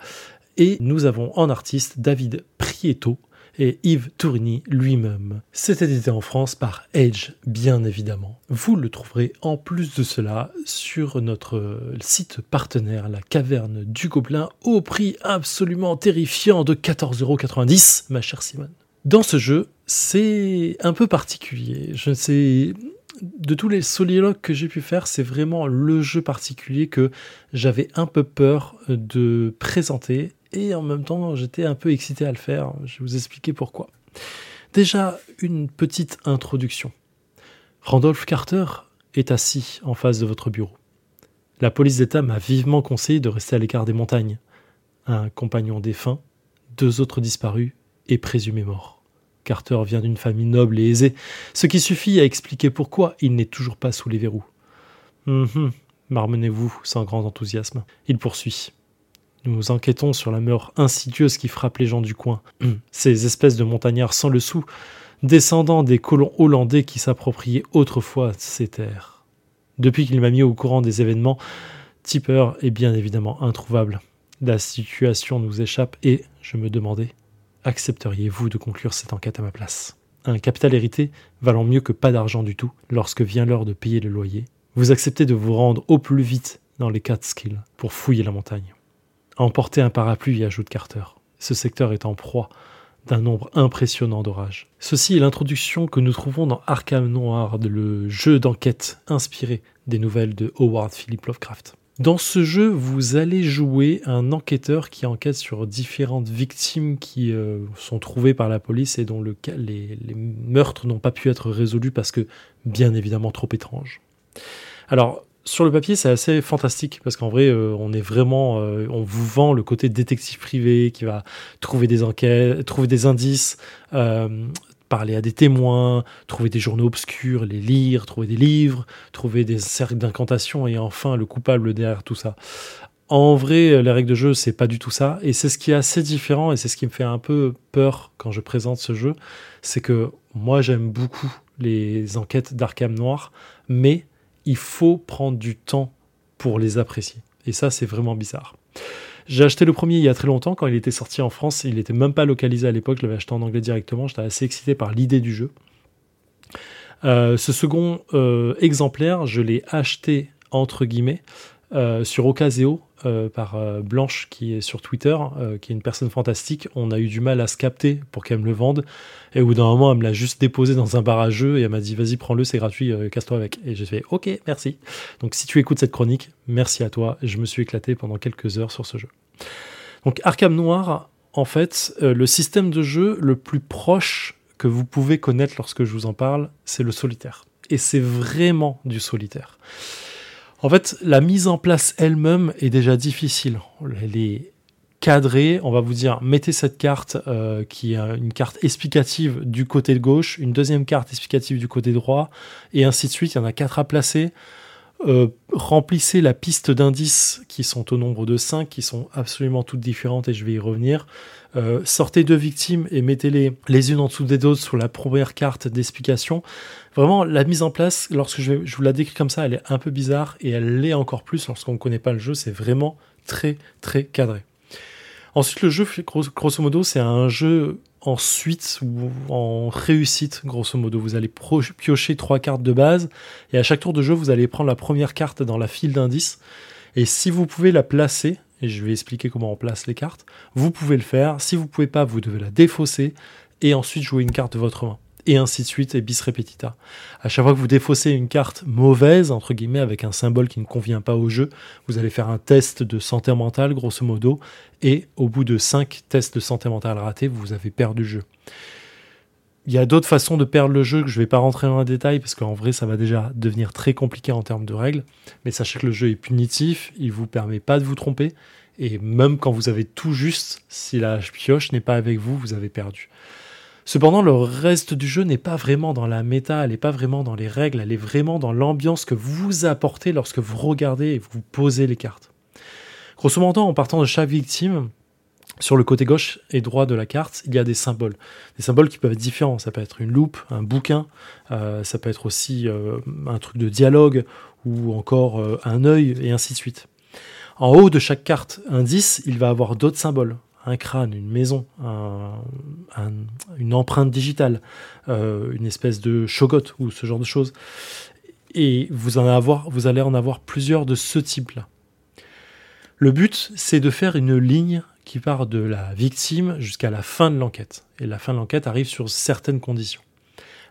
et nous avons en artiste David Prieto, et Yves Tourigny lui-même. C'est édité en France par Edge, bien évidemment. Vous le trouverez en plus de cela sur notre site partenaire, la Caverne du Gobelin, au prix absolument terrifiant de 14,90€, ma chère Simone. Dans ce jeu, c'est un peu particulier. Je ne sais. De tous les soliloques que j'ai pu faire, c'est vraiment le jeu particulier que j'avais un peu peur de présenter et en même temps j'étais un peu excité à le faire. Je vais vous expliquer pourquoi. Déjà, une petite introduction. Randolph Carter est assis en face de votre bureau. La police d'État m'a vivement conseillé de rester à l'écart des montagnes. Un compagnon défunt, deux autres disparus et présumés morts. Carter vient d'une famille noble et aisée, ce qui suffit à expliquer pourquoi il n'est toujours pas sous les verrous. Hum, marmonnez-vous sans grand enthousiasme. Il poursuit. Nous enquêtons sur la mort insidieuse qui frappe les gens du coin. Ces espèces de montagnards sans le sou, descendants des colons hollandais qui s'appropriaient autrefois ces terres. Depuis qu'il m'a mis au courant des événements, Tipper est bien évidemment introuvable. La situation nous échappe et, je me demandais, accepteriez-vous de conclure cette enquête à ma place? Un capital hérité valant mieux que pas d'argent du tout lorsque vient l'heure de payer le loyer. Vous acceptez de vous rendre au plus vite dans les Catskills pour fouiller la montagne. Emporter un parapluie, ajoute Carter. Ce secteur est en proie d'un nombre impressionnant d'orages. Ceci est l'introduction que nous trouvons dans Arkham Noir, le jeu d'enquête inspiré des nouvelles de Howard Philip Lovecraft. Dans ce jeu, vous allez jouer un enquêteur qui enquête sur différentes victimes qui euh, sont trouvées par la police et dont le, les, meurtres n'ont pas pu être résolus parce que, bien évidemment, trop étranges. Alors, sur le papier, c'est assez fantastique parce qu'en vrai, euh, on est vraiment, euh, on vous vend le côté détective privé qui va trouver des enquêtes, trouver des indices, parler à des témoins, trouver des journaux obscurs, les lire, trouver des livres, trouver des cercles d'incantation et enfin le coupable derrière tout ça. En vrai, les règles de jeu, c'est pas du tout ça et c'est ce qui est assez différent et c'est ce qui me fait un peu peur quand je présente ce jeu, c'est que moi j'aime beaucoup les enquêtes d'Arkham Noir, mais il faut prendre du temps pour les apprécier. Et ça, c'est vraiment bizarre. J'ai acheté le premier il y a très longtemps, quand il était sorti en France. Il n'était même pas localisé à l'époque, je l'avais acheté en anglais directement. J'étais assez excité par l'idée du jeu. Euh, ce second euh, exemplaire, je l'ai acheté entre guillemets euh, sur Ocaseo euh, par euh, Blanche qui est sur Twitter, qui est une personne fantastique. On a eu du mal à se capter pour qu'elle me le vende. Et au bout d'un moment, elle me l'a juste déposé dans un bar à jeu et elle m'a dit vas-y prends-le, c'est gratuit, casse-toi avec. Et j'ai fait ok, merci. Donc si tu écoutes cette chronique, merci à toi. Je me suis éclaté pendant quelques heures sur ce jeu. Donc Arkham Noir, en fait, le système de jeu le plus proche que vous pouvez connaître lorsque je vous en parle, c'est le solitaire. Et c'est vraiment du solitaire. En fait, la mise en place elle-même est déjà difficile. Elle est cadrée. On va vous dire, mettez cette carte euh, qui est une carte explicative du côté gauche, une deuxième carte explicative du côté droit, et ainsi de suite. Il y en a quatre à placer. Euh, remplissez la piste d'indices qui sont au nombre de 5, qui sont absolument toutes différentes et je vais y revenir. Euh, sortez deux victimes et mettez-les les unes en dessous des autres sur la première carte d'explication. Vraiment, la mise en place, lorsque je, je vous la décris comme ça, elle est un peu bizarre et elle l'est encore plus lorsqu'on ne connaît pas le jeu. C'est vraiment très très cadré. Ensuite, le jeu, grosso, modo, c'est un jeu en suite ou en réussite, grosso modo. Vous allez piocher trois cartes de base et à chaque tour de jeu, vous allez prendre la première carte dans la file d'indices. Et si vous pouvez la placer, je vais expliquer comment on place les cartes, vous pouvez le faire. Si vous pouvez pas, vous devez la défausser et ensuite jouer une carte de votre main. Et ainsi de suite, et bis repetita. À chaque fois que vous défaussez une carte mauvaise, entre guillemets, avec un symbole qui ne convient pas au jeu, vous allez faire un test de santé mentale, grosso modo, et au bout de 5 tests de santé mentale ratés, vous avez perdu le jeu. Il y a d'autres façons de perdre le jeu que je ne vais pas rentrer dans le détail parce qu'en vrai ça va déjà devenir très compliqué en termes de règles. Mais sachez que le jeu est punitif, il vous permet pas de vous tromper et même quand vous avez tout juste, si la pioche n'est pas avec vous, vous avez perdu. Cependant, le reste du jeu n'est pas vraiment dans la méta, elle n'est pas vraiment dans les règles, elle est vraiment dans l'ambiance que vous apportez lorsque vous regardez et vous posez les cartes. Grosso modo, en partant de chaque victime, sur le côté gauche et droit de la carte, il y a des symboles. Des symboles qui peuvent être différents. Ça peut être une loupe, un bouquin, euh, ça peut être aussi euh, un truc de dialogue ou encore euh, un œil et ainsi de suite. En haut de chaque carte indice, il va avoir d'autres symboles. Un crâne, une maison, un- un- une empreinte digitale, une espèce de chogotte ou ce genre de choses. Et vous, en vous allez en avoir plusieurs de ce type-là. Le but, c'est de faire une ligne qui part de la victime jusqu'à la fin de l'enquête. Et la fin de l'enquête arrive sur certaines conditions.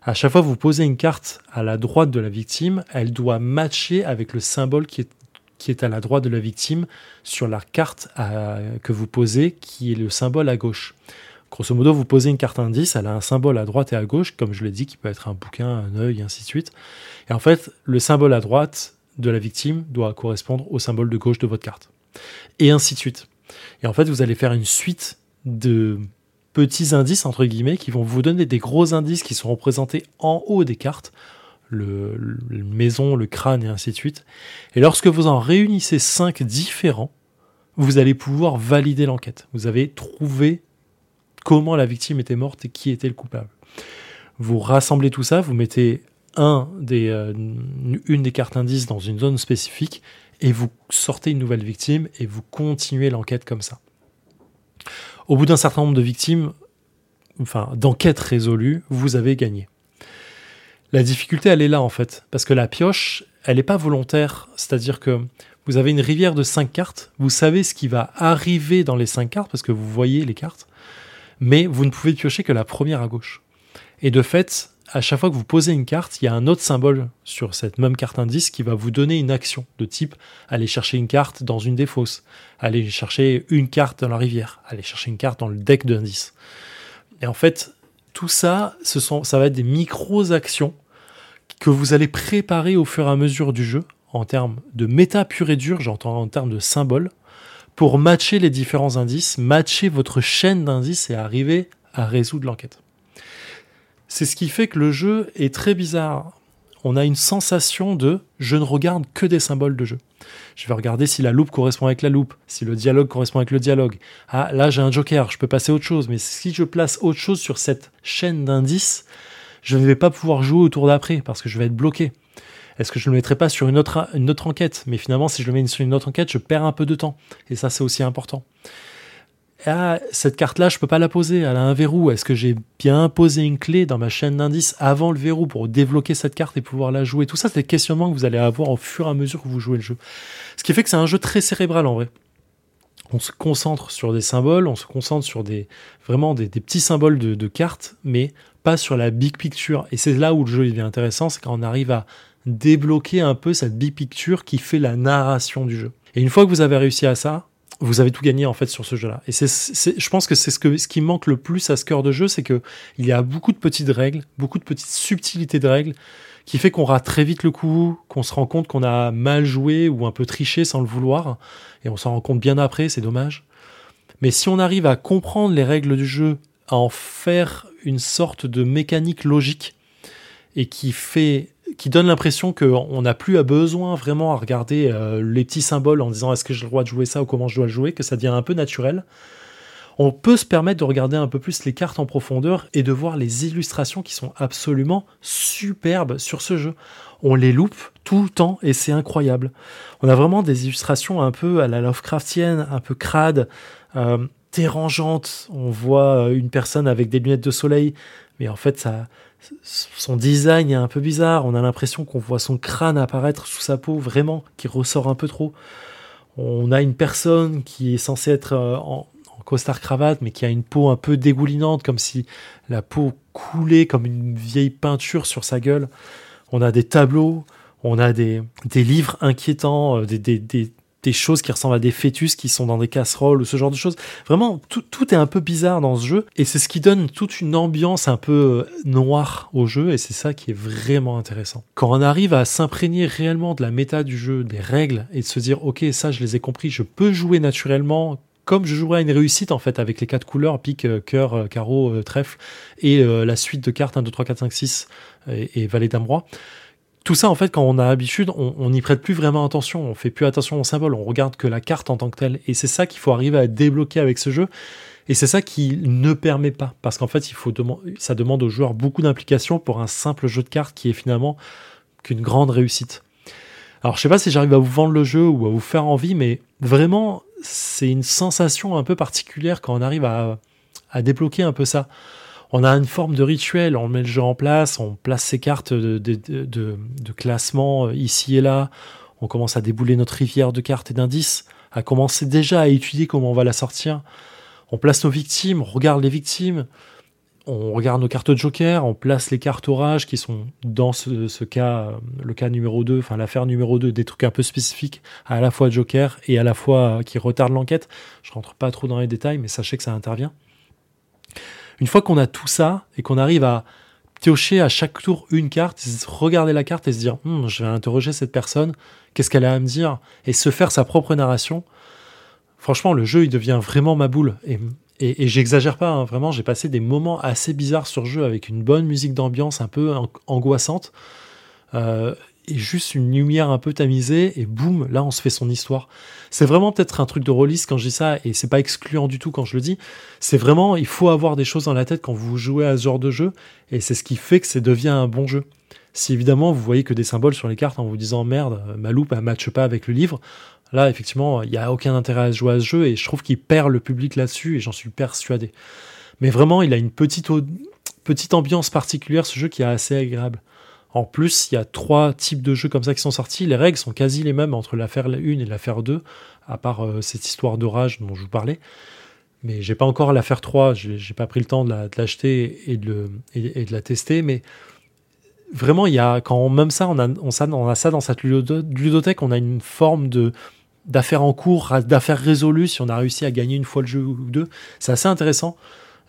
À chaque fois que vous posez une carte à la droite de la victime, elle doit matcher avec le symbole qui est, à la droite de la victime sur la carte à- que vous posez, qui est le symbole à gauche. Grosso modo, vous posez une carte indice, elle a un symbole à droite et à gauche, comme je l'ai dit, qui peut être un bouquin, un œil, ainsi de suite. Et en fait, le symbole à droite de la victime doit correspondre au symbole de gauche de votre carte. Et ainsi de suite. Et en fait, vous allez faire une suite de petits indices, entre guillemets, qui vont vous donner des gros indices qui sont représentés en haut des cartes, le, le maison, le crâne et ainsi de suite. Et lorsque vous en réunissez cinq différents, vous allez pouvoir valider l'enquête. Vous avez trouvé comment la victime était morte et qui était le coupable. Vous rassemblez tout ça, vous mettez euh, une des cartes indices dans une zone spécifique et vous sortez une nouvelle victime et vous continuez l'enquête comme ça. Au bout d'un certain nombre de victimes, enfin d'enquêtes résolues, vous avez gagné. La difficulté, elle est là en fait, parce que la pioche, elle n'est pas volontaire, c'est-à-dire que vous avez une rivière de 5 cartes, vous savez ce qui va arriver dans les 5 cartes, parce que vous voyez les cartes, mais vous ne pouvez piocher que la première à gauche. Et de fait, à chaque fois que vous posez une carte, il y a un autre symbole sur cette même carte indice qui va vous donner une action de type aller chercher une carte dans une des fosses, aller chercher une carte dans la rivière, aller chercher une carte dans le deck d'indices. Et en fait, tout ça, ça va être des micro-actions que vous allez préparer au fur et à mesure du jeu en termes de méta pur et dur, j'entends en termes de symboles, pour matcher les différents indices, matcher votre chaîne d'indices et arriver à résoudre l'enquête. C'est ce qui fait que le jeu est très bizarre. On a une sensation de je ne regarde que des symboles de jeu. Je vais regarder si la loupe correspond avec la loupe, si le dialogue correspond avec le dialogue. Ah, là j'ai un joker, je peux passer autre chose, mais si je place autre chose sur cette chaîne d'indices, je ne vais pas pouvoir jouer au tour d'après parce que je vais être bloqué. Est-ce que je ne le mettrai pas sur une autre, une autre enquête? Mais finalement, si je le mets sur une autre enquête, je perds un peu de temps. Et ça, c'est aussi important. Ah, cette carte-là, je peux pas la poser, elle a un verrou. Est-ce que j'ai bien posé une clé dans ma chaîne d'indices avant le verrou pour débloquer cette carte et pouvoir la jouer? Tout ça, c'est des questionnements que vous allez avoir au fur et à mesure que vous jouez le jeu. Ce qui fait que c'est un jeu très cérébral en vrai. On se concentre sur des symboles, on se concentre sur des vraiment des, petits symboles de, de cartes, mais pas sur la big picture. Et c'est là où le jeu devient intéressant, c'est quand on arrive à débloquer un peu cette big picture qui fait la narration du jeu. Et une fois que vous avez réussi à ça, vous avez tout gagné en fait sur ce jeu-là. Et c'est, c'est- je pense que c'est ce, que, ce qui manque le plus à ce cœur de jeu, c'est que il y a beaucoup de petites règles, beaucoup de petites subtilités de règles, qui fait qu'on rate très vite le coup, qu'on se rend compte qu'on a mal joué ou un peu triché sans le vouloir, et on s'en rend compte bien après, c'est dommage. Mais si on arrive à comprendre les règles du jeu, à en faire une sorte de mécanique logique, et qui fait qui donne l'impression qu'on n'a plus à besoin vraiment à regarder euh, les petits symboles en disant est-ce que j'ai le droit de jouer ça ou comment je dois le jouer, que ça devient un peu naturel. On peut se permettre de regarder un peu plus les cartes en profondeur et de voir les illustrations qui sont absolument superbes sur ce jeu. On les loupe tout le temps et c'est incroyable. On a vraiment des illustrations un peu à la Lovecraftienne, un peu crade, euh, dérangeantes. On voit euh, une personne avec des lunettes de soleil, mais en fait ça, son design est un peu bizarre. On a l'impression qu'on voit son crâne apparaître sous sa peau, vraiment, qui ressort un peu trop. On a une personne qui est censée être euh, en, costard cravate, mais qui a une peau un peu dégoulinante, comme si la peau coulait comme une vieille peinture sur sa gueule. On a des tableaux, on a des, livres inquiétants, euh, des, des choses qui ressemblent à des fœtus qui sont dans des casseroles ou ce genre de choses. Vraiment, tout, est un peu bizarre dans ce jeu et c'est ce qui donne toute une ambiance un peu euh, noire au jeu et c'est ça qui est vraiment intéressant. Quand on arrive à s'imprégner réellement de la méta du jeu, des règles et de se dire ok ça je les ai compris, je peux jouer naturellement comme je jouerais à une réussite en fait avec les quatre couleurs pique, euh, cœur, euh, carreau, trèfle et la suite de cartes 1, 2, 3, 4, 5, 6 et, et valet roi tout ça, en fait, quand on a l'habitude, on n'y prête plus vraiment attention. On fait plus attention aux symboles. On regarde que la carte en tant que telle. Et c'est ça qu'il faut arriver à débloquer avec ce jeu. Et c'est ça qui ne permet pas. Parce qu'en fait, il faut ça demande aux joueurs beaucoup d'implication pour un simple jeu de cartes qui est finalement qu'une grande réussite. Alors, je sais pas si j'arrive à vous vendre le jeu ou à vous faire envie, mais vraiment, c'est une sensation un peu particulière quand on arrive à débloquer un peu ça on a une forme de rituel, on met le jeu en place, on place ses cartes de, classement euh, ici et là, on commence à débouler notre rivière de cartes et d'indices, à commencer déjà à étudier comment on va la sortir. On place nos victimes, on regarde les victimes, on regarde nos cartes de joker, on place les cartes orage qui sont dans ce, ce cas, euh, le cas numéro 2, enfin l'affaire numéro 2, des trucs un peu spécifiques, à la fois joker et à la fois euh, qui retardent l'enquête. Je rentre pas trop dans les détails, mais sachez que ça intervient. Une fois qu'on a tout ça et qu'on arrive à piocher à chaque tour une carte, regarder la carte et se dire Hum, je vais interroger cette personne, qu'est-ce qu'elle a à me dire et se faire sa propre narration. Franchement, le jeu il devient vraiment ma boule et, et, j'exagère pas, hein, vraiment. J'ai passé des moments assez bizarres sur le jeu avec une bonne musique d'ambiance un peu an- angoissante euh, et juste une lumière un peu tamisée et boum, là on se fait son histoire. C'est vraiment peut-être un truc de release quand je dis ça et c'est pas excluant du tout quand je le dis. C'est vraiment, il faut avoir des choses dans la tête quand vous jouez à ce genre de jeu et c'est ce qui fait que ça devient un bon jeu. Si évidemment vous voyez que des symboles sur les cartes en vous disant merde, ma loupe elle matche pas avec le livre, là effectivement il n'y a aucun intérêt à jouer à ce jeu et je trouve qu'il perd le public là-dessus et j'en suis persuadé. Mais vraiment il a une petite, petite ambiance particulière ce jeu qui est assez agréable. En plus, il y a trois types de jeux comme ça qui sont sortis. Les règles sont quasi les mêmes entre l'affaire 1 et l'affaire 2, à part euh, cette histoire d'orage dont je vous parlais. Mais j'ai pas encore l'affaire 3, j'ai pas pris le temps de la- de l'acheter et, de la tester. Mais vraiment, il y a, quand on, même ça, on a, on, ça, ça dans cette ludo- ludothèque, on a une forme de d'affaires en cours, d'affaires résolues, si on a réussi à gagner une fois le jeu ou deux. C'est assez intéressant.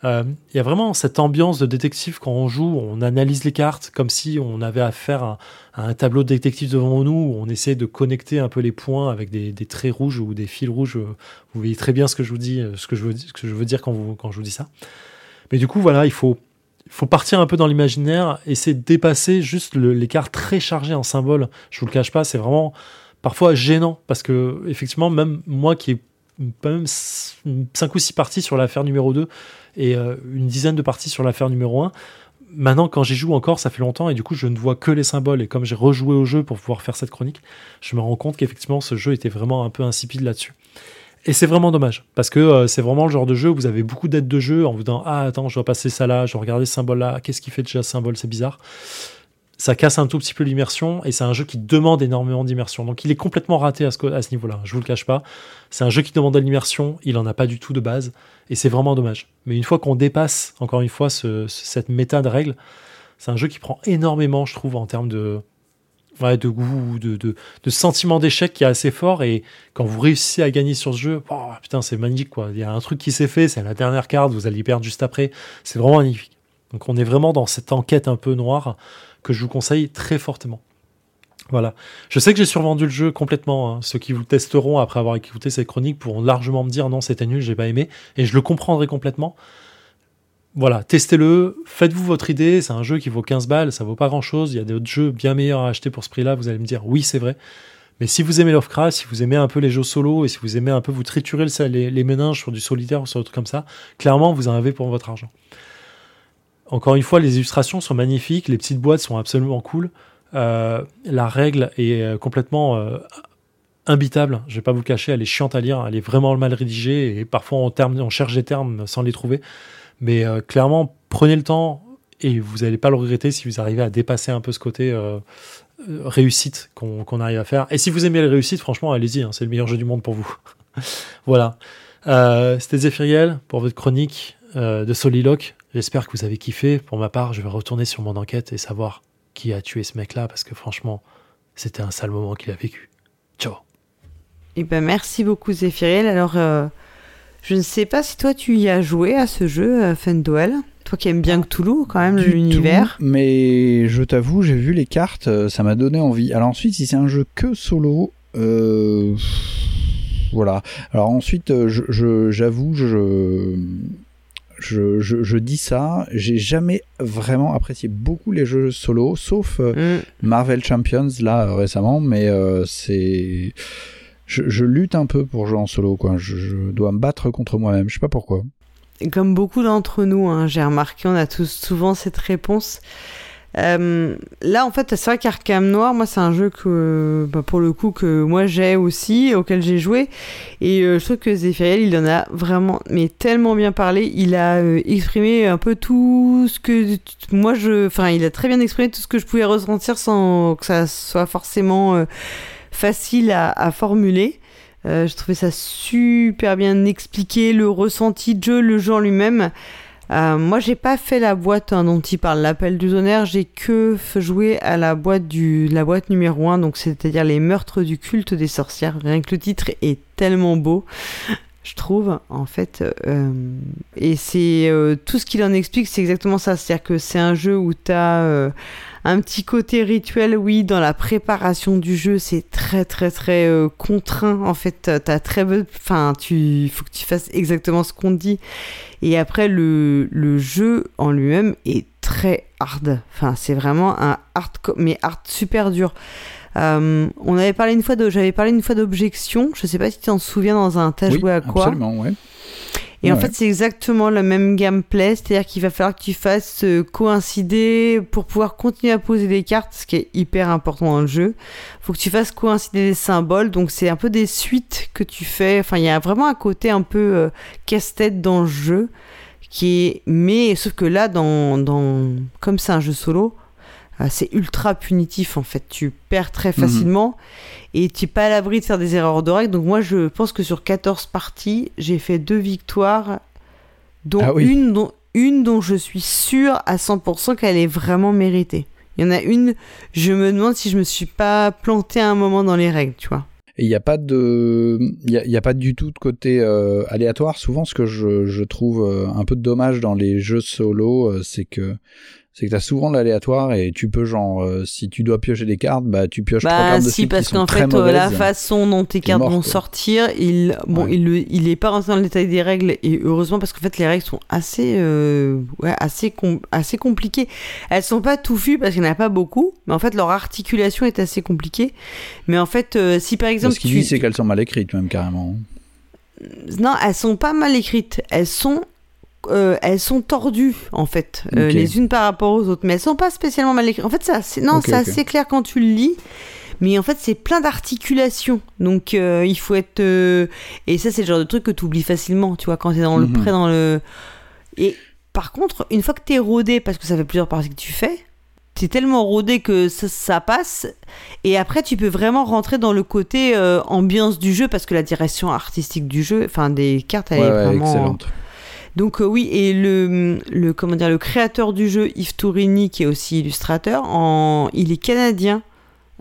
Euh, Il y a vraiment cette ambiance de détective quand on joue, on analyse les cartes comme si on avait affaire à, à un tableau de détective devant nous, on essaie de connecter un peu les points avec des, des traits rouges ou des fils rouges. Vous voyez très bien ce que je vous dis, euh, ce que je veux, ce que je veux dire quand, vous, quand je vous dis ça. Mais du coup, voilà, il faut, faut partir un peu dans l'imaginaire, essayer de dépasser juste cartes très chargées en symboles. Je vous le cache pas, c'est vraiment parfois gênant parce que effectivement, même moi qui ai pas même 5 ou 6 parties sur l'affaire numéro 2 et euh, une dizaine de parties sur l'affaire numéro 1. Maintenant, quand j'y joue encore, ça fait longtemps et du coup, je ne vois que les symboles. Et comme j'ai rejoué au jeu pour pouvoir faire cette chronique, je me rends compte qu'effectivement, ce jeu était vraiment un peu insipide là-dessus. Et c'est vraiment dommage, parce que euh, c'est vraiment le genre de jeu où vous avez beaucoup d'aides de jeu en vous disant Ah, attends, je dois passer ça là, je dois regarder ce symbole là, qu'est-ce qui fait déjà ce symbole, c'est bizarre. Ça casse un tout petit peu l'immersion, et c'est un jeu qui demande énormément d'immersion. Donc il est complètement raté à ce, niveau-là, je vous le cache pas. C'est un jeu qui demande de l'immersion, il en a pas du tout de base, et c'est vraiment dommage. Mais une fois qu'on dépasse, encore une fois, ce- ce- cette méta de règles, c'est un jeu qui prend énormément, je trouve, en termes de, goût, de, sentiment d'échec qui est assez fort. Et quand vous réussissez à gagner sur ce jeu, oh, putain, c'est magnifique. quoi. Il y a un truc qui s'est fait, c'est la dernière carte, vous allez perdre juste après. C'est vraiment magnifique. Donc on est vraiment dans cette enquête un peu noire que je vous conseille très fortement. Voilà. Je sais que j'ai survendu le jeu complètement. hein. Ceux qui vous testeront après avoir écouté cette chronique pourront largement me dire non, c'était nul, j'ai pas aimé. Et je le comprendrai complètement. Voilà, testez-le, faites-vous votre idée. C'est un jeu qui vaut 15 balles, ça vaut pas grand-chose. Il y a d'autres jeux bien meilleurs à acheter pour ce prix-là. Vous allez me dire oui, c'est vrai. Mais si vous aimez Lovecraft, si vous aimez un peu les jeux solo et si vous aimez un peu vous triturer le- les, les méninges sur du solitaire ou sur des trucs comme ça, clairement, vous en avez pour votre argent. Encore une fois, les illustrations sont magnifiques, les petites boîtes sont absolument cool. Euh, la règle est euh, complètement euh, imbitable. Je vais pas vous le cacher, elle est chiante à lire, elle est vraiment mal rédigée et parfois on, cherche des termes sans les trouver. Mais clairement, prenez le temps et vous n'allez pas le regretter si vous arrivez à dépasser un peu ce côté réussite qu'on arrive à faire. Et si vous aimez les réussites, franchement, allez-y, hein, c'est le meilleur jeu du monde pour vous. voilà. C'était Zéphiriel pour votre chronique de Soliloque. J'espère que vous avez kiffé. Pour ma part, je vais retourner sur mon enquête et savoir qui a tué ce mec-là parce que franchement, c'était un sale moment qu'il a vécu. Ciao. Eh ben, merci beaucoup Zéphiriel. Alors, euh, je ne sais pas si toi tu y as joué à ce jeu, euh, Fenduel. Toi qui aimes bien Cthulhu, quand même, l'univers. mais je t'avoue, j'ai vu les cartes, euh, ça m'a donné envie. Alors ensuite, si c'est un jeu que solo, euh, voilà. Alors ensuite, euh, je- je- j'avoue, je, je, je, je dis ça, j'ai jamais vraiment apprécié beaucoup les jeux solo, sauf euh, Marvel Champions là récemment, mais euh, c'est je, je lutte un peu pour jouer en solo, quoi. Je, dois me battre contre moi-même. Je sais pas pourquoi. Comme beaucoup d'entre nous, hein, j'ai remarqué, on a tous souvent cette réponse. Euh, là, en fait, c'est vrai qu'Arkham Noir, moi, c'est un jeu que, bah, pour le coup, que moi j'ai aussi, auquel j'ai joué. Et euh, je trouve que Zéphiriel, il en a vraiment, mais tellement bien parlé. Il a euh, exprimé un peu tout ce que moi je. Enfin, il a très bien exprimé tout ce que je pouvais ressentir sans que ça soit forcément facile à, formuler. Je trouvais ça super bien expliqué, le ressenti de jeu, le en lui-même. Euh, moi, j'ai pas fait la boîte hein, dont il parle, l'appel du tonnerre. J'ai que joué à la boîte du, la boîte numéro 1, donc c'est-à-dire les meurtres du culte des sorcières. Rien que le titre est tellement beau, je trouve, en fait. euh, et c'est euh, tout ce qu'il en explique, c'est exactement ça. C'est-à-dire que c'est un jeu où t'as un petit côté rituel, oui, dans la préparation du jeu, c'est très très très euh, contraint. En fait, t'as très peu, enfin, tu, faut que tu fasses exactement ce qu'on te dit. Et après, le, le jeu en lui-même est très hard. Enfin, c'est vraiment un hard, mais hard super dur. Euh, on avait parlé une fois de, j'avais parlé une fois d'objection. Je sais pas si tu t'en souviens dans un t'as Oui, joué à quoi. Absolument, ouais. Et en fait, c'est exactement le même gameplay, c'est-à-dire qu'il va falloir que tu fasses euh, coïncider pour pouvoir continuer à poser des cartes, ce qui est hyper important dans le jeu. Faut que tu fasses coïncider des symboles, donc c'est un peu des suites que tu fais. Enfin, il y a vraiment un côté un peu euh, casse-tête dans le jeu, qui est, mais sauf que là, dans, dans comme c'est un jeu solo, c'est ultra punitif en fait. Tu perds très Mhm. facilement et tu n'es pas à l'abri de faire des erreurs de règles. Donc moi, je pense que sur 14 parties, j'ai fait deux victoires, dont, Ah oui. une, dont une dont je suis sûre à 100% qu'elle est vraiment méritée. Il y en a une, je me demande si je me suis pas planté à un moment dans les règles, tu vois. Il n'y a pas de, il y a, il y a pas du tout de côté euh, aléatoire. Souvent, ce que je, je trouve euh, un peu dommage dans les jeux solo, euh, c'est que c'est que t'as souvent l'aléatoire et tu peux genre, euh, si tu dois piocher des cartes, bah tu pioches trois Bah cartes de si, parce qu'en fait, euh, la façon dont tes T'es cartes mort, vont quoi. sortir, il, bon, il, le- il est pas rentré dans le détail des règles et heureusement parce qu'en fait les règles sont assez, euh, ouais, assez, com- assez compliquées. Elles sont pas touffues parce qu'il n'y en a pas beaucoup, mais en fait leur articulation est assez compliquée. Mais en fait, euh, si par exemple Ce qu'il tu, dit, c'est qu'elles sont mal écrites même carrément. non, elles sont pas mal écrites. Elles sont, euh, elles sont tordues en fait, euh, les unes par rapport aux autres, mais elles sont pas spécialement mal écrites. En fait, c'est assez, non, Ok, c'est assez clair quand tu le lis, mais en fait c'est plein d'articulations. Donc euh, il faut être et ça c'est le genre de truc que tu oublies facilement, tu vois, quand t'es dans le Mhm. prêt dans le et par contre une fois que t'es rodé parce que ça fait plusieurs parties que tu fais, t'es tellement rodé que ça, ça passe et après tu peux vraiment rentrer dans le côté euh, ambiance du jeu parce que la direction artistique du jeu, enfin des cartes, elle Ouais, est ouais, vraiment excellente. Donc euh, oui, et le, le comment dire le créateur du jeu Yves Tourini qui est aussi illustrateur, en, il est canadien.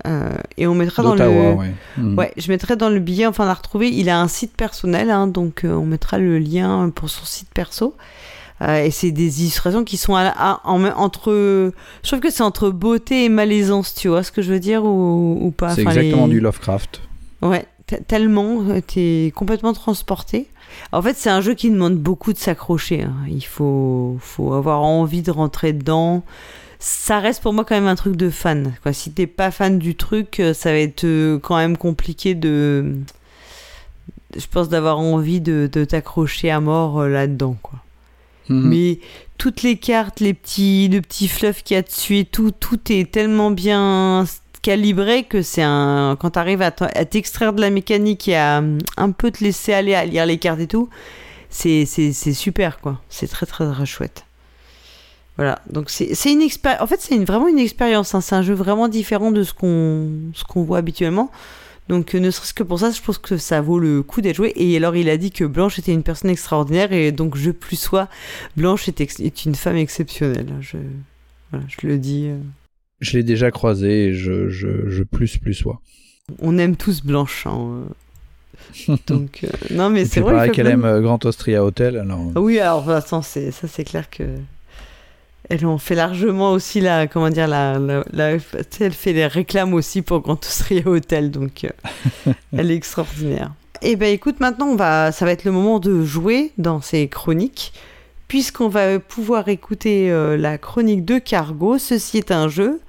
euh, et on mettra dans le ouais. Ouais, je mettrai dans le billet enfin la retrouver. Il a un site personnel, hein, donc euh, on mettra le lien pour son site perso. Euh, et c'est des illustrations qui sont à, à- en- entre. Je trouve que c'est entre beauté et malaisance, tu vois ce que je veux dire ou, ou pas? C'est Enfin, exactement les- du Lovecraft. Ouais, te- tellement, t'es complètement transporté. En fait, c'est un jeu qui demande beaucoup de s'accrocher. hein. Il faut, faut avoir envie de rentrer dedans. Ça reste pour moi quand même un truc de fan. Quoi. Si t'es pas fan du truc, euh, ça va être euh, quand même compliqué de. Je pense d'avoir envie de, de t'accrocher à mort euh, là-dedans. Quoi. Mhm. Mais toutes les cartes, les petits, le petit fluff qu'il y a dessus et tout, tout est tellement bien calibré que c'est un. Quand t'arrives à t- à t'extraire de la mécanique et à hum, un peu te laisser aller à lire les cartes et tout, c'est super quoi. C'est très, très très chouette. Voilà, donc c'est une expérience. En fait, c'est vraiment une expérience. hein. C'est un jeu vraiment différent de ce qu'on voit habituellement. Donc, euh, ne serait-ce que pour ça, je pense que ça vaut le coup d'être joué. Et alors, il a dit que Blanche était une personne extraordinaire. Et donc, je plus sois, Blanche est, est une femme exceptionnelle. Je, voilà, je le dis. euh. Je l'ai déjà croisé et je, je, je plus plus sois. On aime tous Blanche. hein, euh. Donc, euh, non, mais c'est vrai. pareil qu'elle plein aime euh, Grand Austria Hotel. Alors... Oui, alors, attends, c'est, ça, c'est clair que. Elle en fait largement aussi la. Comment dire la, Elle fait les réclames aussi pour Grand Austria Hotel. Donc, euh, elle est extraordinaire. Et ben écoute, maintenant, on va, ça va être le moment de jouer dans ces chroniques. Puisqu'on va pouvoir écouter euh, la chronique de Cargo, ceci est un jeu.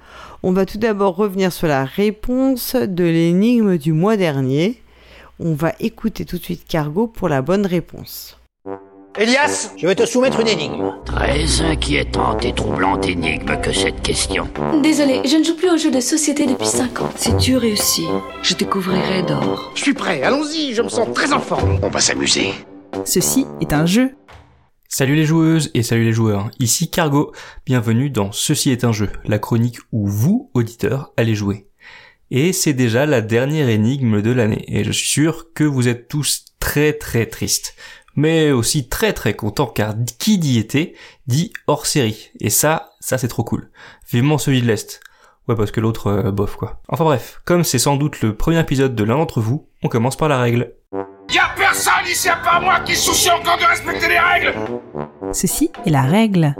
On va tout d'abord revenir sur la réponse de l'énigme du mois dernier. On va écouter tout de suite Cargo pour la bonne réponse. Elias, je vais te soumettre une énigme. Très inquiétante et troublante énigme que cette question. Désolé, je ne joue plus aux jeux de société depuis 5 ans. Si tu réussis, je te couvrirai d'or. Je suis prêt, allons-y, je me sens très en forme. On va s'amuser. Ceci est un jeu. Salut les joueuses et salut les joueurs, ici Cargo, bienvenue dans Ceci est un jeu, la chronique où vous, auditeurs, allez jouer. Et c'est déjà la dernière énigme de l'année, et je suis sûr que vous êtes tous très très tristes, mais aussi très très contents car qui dit été dit hors série, et ça, ça c'est trop cool. Vivement celui de l'Est. Ouais parce que l'autre, euh, bof quoi. Enfin bref, comme c'est sans doute le premier épisode de l'un d'entre vous, on commence par la règle. Y'a personne ici à part moi qui soucie encore de respecter les règles Ceci est la règle.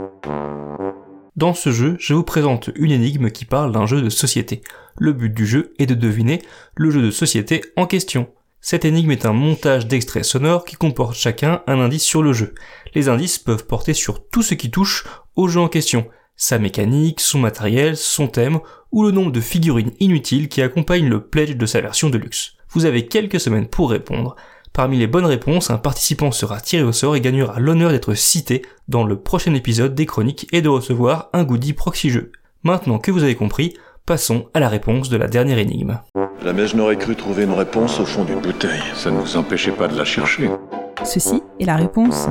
Dans ce jeu, je vous présente une énigme qui parle d'un jeu de société. Le but du jeu est de deviner le jeu de société en question. Cette énigme est un montage d'extraits sonores qui comporte chacun un indice sur le jeu. Les indices peuvent porter sur tout ce qui touche au jeu en question. Sa mécanique, son matériel, son thème, ou le nombre de figurines inutiles qui accompagnent le pledge de sa version de luxe. Vous avez quelques semaines pour répondre. Parmi les bonnes réponses, un participant sera tiré au sort et gagnera l'honneur d'être cité dans le prochain épisode des chroniques et de recevoir un goodie proxy jeu. Maintenant que vous avez compris, passons à la réponse de la dernière énigme. Jamais je n'aurais cru trouver une réponse au fond d'une bouteille. Ça ne vous empêchait pas de la chercher. Ceci est la réponse.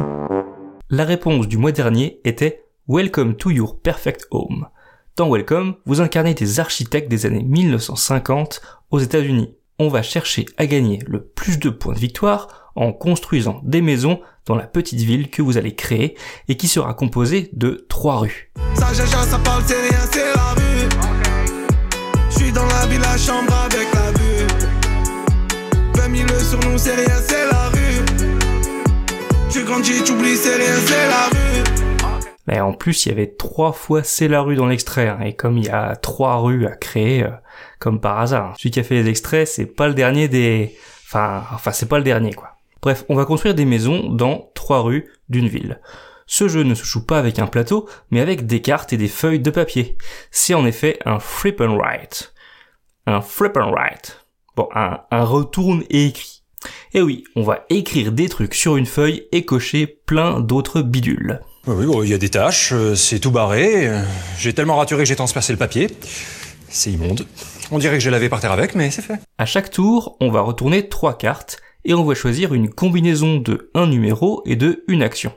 La réponse du mois dernier était Welcome to your perfect home. Dans Welcome, vous incarnez des architectes des années 1950 aux États-Unis. On va chercher à gagner le plus de points de victoire en construisant des maisons dans la petite ville que vous allez créer et qui sera composée de trois rues. Ça jaja, ça parle, c'est rien, c'est la rue. Je suis dans la ville, la chambre avec la vue. 20 000 sur nous, c'est rien, c'est la rue. Tu grandis, tu oublies, c'est rien, c'est la rue. Mais en plus, il y avait trois fois c'est la rue dans l'extrait, hein, et comme il y a trois rues à créer, euh, comme par hasard, hein. celui qui a fait les extraits, c'est pas le dernier des, enfin, enfin c'est pas le dernier quoi. Bref, on va construire des maisons dans trois rues d'une ville. Ce jeu ne se joue pas avec un plateau, mais avec des cartes et des feuilles de papier. C'est en effet un flip and write. Un flip and write. Bon, un, retourne et écrit. Et oui, on va écrire des trucs sur une feuille et cocher plein d'autres bidules. Oui, bon, il y a des tâches, euh, c'est tout barré. J'ai tellement raturé que j'ai transpercé le papier. C'est immonde. On dirait que j'ai lavé par terre avec, mais c'est fait. À chaque tour, on va retourner trois cartes et on va choisir une combinaison de un numéro et de une action.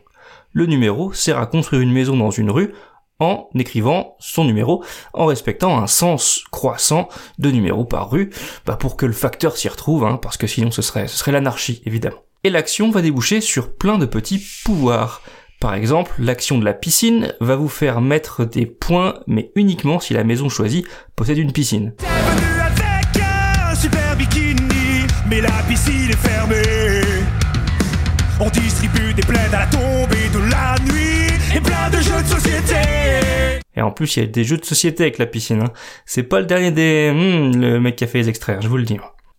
Le numéro sert à construire une maison dans une rue en écrivant son numéro, en respectant un sens croissant de numéro par rue, bah pour que le facteur s'y retrouve, hein, parce que sinon ce serait, ce serait l'anarchie, évidemment. Et l'action va déboucher sur plein de petits pouvoirs. Par exemple, l'action de la piscine va vous faire mettre des points, mais uniquement si la maison choisie possède une piscine. Avec un super bikini, mais la piscine est fermée. On distribue des plaides à la tombée de la nuit et plein de jeux de société. Et en plus, il y a des jeux de société avec la piscine. Hein. C'est pas le dernier des... Hmm, le mec qui a fait les extraits, je vous le dis.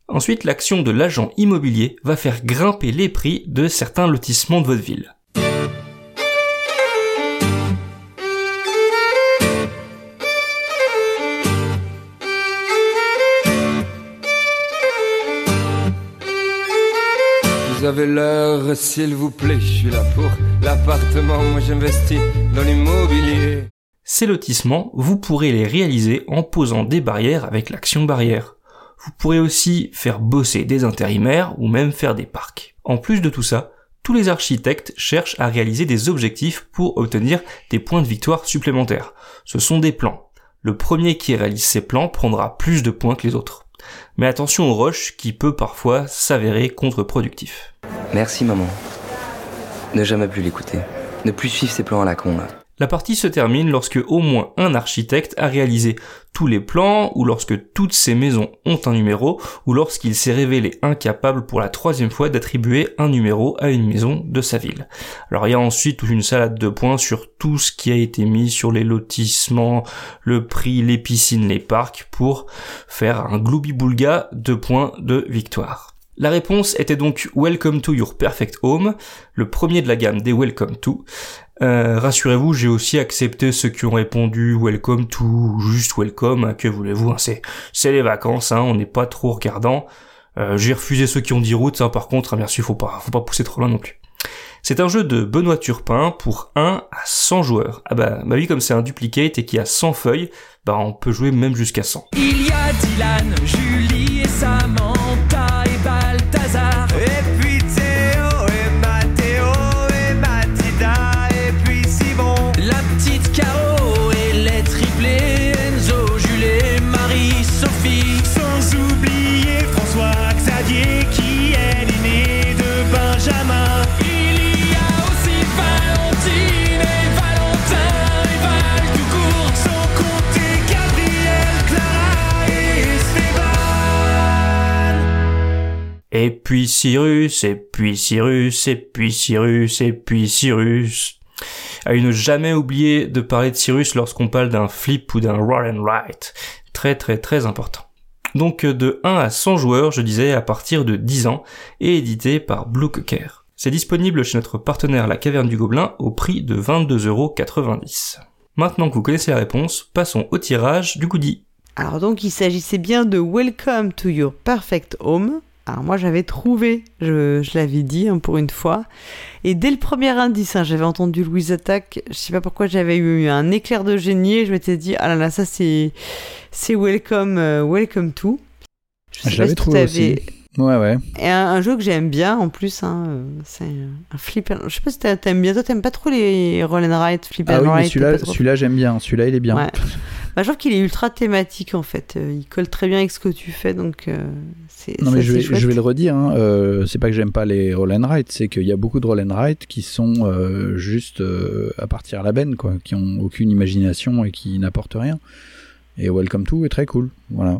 Ensuite, l'action de l'agent immobilier va faire grimper les prix de certains lotissements de votre ville. Vous avez l'heure, s'il vous plaît, je suis là pour l'appartement, moi j'investis dans l'immobilier. Ces lotissements, vous pourrez les réaliser en posant des barrières avec l'action barrière. Vous pourrez aussi faire bosser des intérimaires ou même faire des parcs. En plus de tout ça, tous les architectes cherchent à réaliser des objectifs pour obtenir des points de victoire supplémentaires. Ce sont des plans. Le premier qui réalise ces plans prendra plus de points que les autres. Mais attention au rush qui peut parfois s'avérer contre-productif. Merci maman. Ne jamais plus l'écouter. Ne plus suivre ses plans à la con. La partie se termine lorsque au moins un architecte a réalisé tous les plans, ou lorsque toutes ces maisons ont un numéro, ou lorsqu'il s'est révélé incapable pour la troisième fois d'attribuer un numéro à une maison de sa ville. Alors il y a ensuite toute une salade de points sur tout ce qui a été mis sur les lotissements, le prix, les piscines, les parcs, pour faire un gloubi-boulga de points de victoire. La réponse était donc Welcome to Your Perfect Home, le premier de la gamme des Welcome to. Euh, rassurez-vous, j'ai aussi accepté ceux qui ont répondu welcome to ou juste welcome, hein, que voulez-vous, hein, c'est les vacances, hein, on n'est pas trop regardant. Euh, j'ai refusé ceux qui ont dit route, hein, par contre, hein, merci, faut pas faut pas pousser trop loin non plus. C'est un jeu de Benoît Turpin pour 1 à 100 joueurs. Ah bah, bah oui, comme c'est un duplicate et qu'il y a 100 feuilles, bah on peut jouer même jusqu'à 100. Il y a Dylan, Julie et Samantha et Balthazar. Et puis Cyrus, et puis Cyrus, et puis Cyrus, et puis Cyrus. À ne jamais oublier de parler de Cyrus lorsqu'on parle d'un flip ou d'un roll and write. Très très très important. Donc de 1 à 100 joueurs, je disais, à partir de 10 ans, et édité par Blue Cocker. C'est disponible chez notre partenaire La Caverne du Gobelin au prix de 22,90€. Maintenant que vous connaissez la réponse, passons au tirage du goodie. Alors donc il s'agissait bien de Welcome to Your Perfect Home. Alors moi j'avais trouvé, je, je l'avais dit hein, pour une fois. Et dès le premier indice, hein, j'avais entendu Louise Attaque, je sais pas pourquoi j'avais eu un éclair de génie et je m'étais dit, ah là là, ça c'est, c'est Welcome, euh, Welcome to. Je l'avais si trouvé aussi. Ouais, ouais. Et un, un jeu que j'aime bien en plus, hein, c'est un flip. and- Je sais pas si t'a- t'aimes bien, toi t'aimes pas trop les roll and write, flip Ah and oui, write, celui-là, trop- celui-là j'aime bien. Celui-là, il est bien. Ouais. Bah, je trouve qu'il est ultra thématique en fait. Euh, Il colle très bien avec ce que tu fais, donc euh, c'est. Non mais je vais, chouette. je vais le redire, hein, euh, c'est pas que j'aime pas les roll and write, c'est qu'il y a beaucoup de roll and write qui sont euh, juste à partir à la benne, quoi, qui ont aucune imagination et qui n'apportent rien. Et Welcome to est très cool, voilà.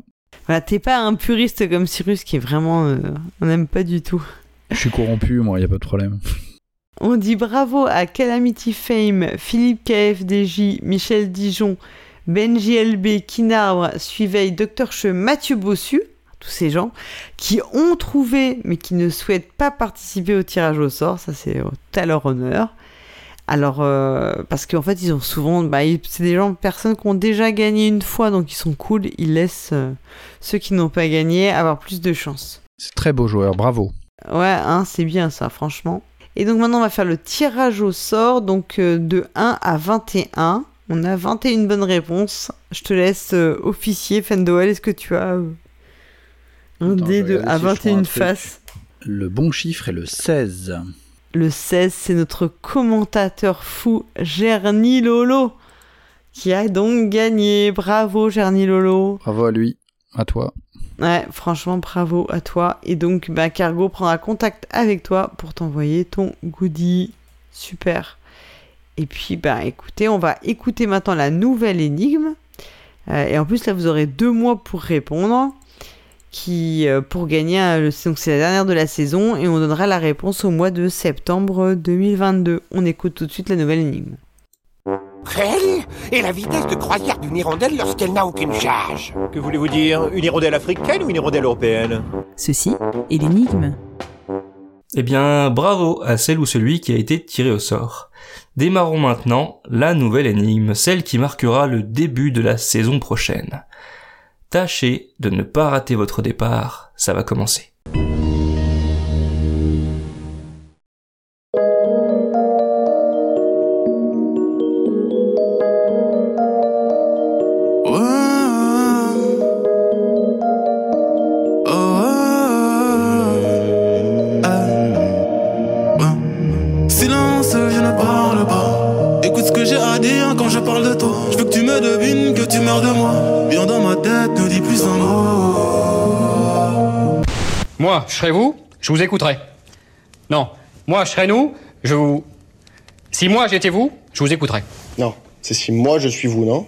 Voilà, t'es pas un puriste comme Cyrus qui est vraiment. euh, on n'aime pas du tout. Je suis corrompu, moi, y a pas de problème. On dit bravo à Calamity Fame, Philippe KFDJ, Michel Dijon, Benji LB, Kinarbre, Suiveil, Dr. Che, Mathieu Bossu, tous ces gens qui ont trouvé mais qui ne souhaitent pas participer au tirage au sort, ça c'est à leur honneur. Alors, euh, parce qu'en fait, ils ont souvent. Bah, c'est des gens, personnes qui ont déjà gagné une fois, donc ils sont cool. Ils laissent euh, ceux qui n'ont pas gagné avoir plus de chance. C'est très beau joueur, bravo. Ouais, hein, c'est bien ça, franchement. Et donc maintenant, on va faire le tirage au sort, donc euh, de 1 à 21. On a 21 bonnes réponses. Je te laisse euh, officier, Fendoel. Est-ce que tu as euh, un dé de, à si je trouve un 21 truc. faces Le bon chiffre est le 16. Le 16, c'est notre commentateur fou, Gerny Lolo, qui a donc gagné. Bravo, Gerny Lolo. Bravo à lui, à toi. Ouais, franchement, bravo à toi. Et donc, bah, Cargo prendra contact avec toi pour t'envoyer ton goodie. Super. Et puis, bah, écoutez, on va écouter maintenant la nouvelle énigme. Euh, et en plus, là, vous aurez deux mois pour répondre. Qui, euh, pour gagner, euh, le- donc c'est la dernière de la saison. Et on donnera la réponse au mois de septembre 2022. On écoute tout de suite la nouvelle énigme. Quelle est la vitesse de croisière d'une hirondelle lorsqu'elle n'a aucune charge? Que voulez-vous dire? Une hirondelle africaine ou une hirondelle européenne? Ceci est l'énigme. Eh bien, bravo à celle ou celui qui a été tiré au sort. Démarrons maintenant la nouvelle énigme, celle qui marquera le début de la saison prochaine. Tâchez de ne pas rater votre départ, ça va commencer. Je serais vous, je vous écouterais. Non, moi, je serais nous, je vous. Si moi j'étais vous, je vous écouterais. Non, c'est si moi je suis vous, non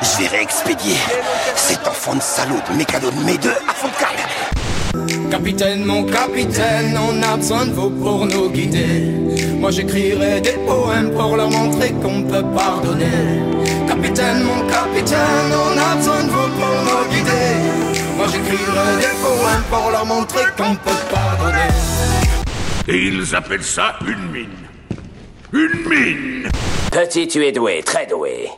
Je vais réexpédier cet enfant de salaud de mécano de mes deux à fond de cale. Capitaine, mon capitaine, on a besoin de vous pour nous guider. Moi j'écrirai des poèmes pour leur montrer qu'on peut pardonner. Capitaine, mon capitaine, on a besoin de vous pour nous guider. J'écrirai des poèmes pour leur montrer qu'on peut pardonner. Et ils appellent ça une mine. Une mine Petit, tu es doué, très doué.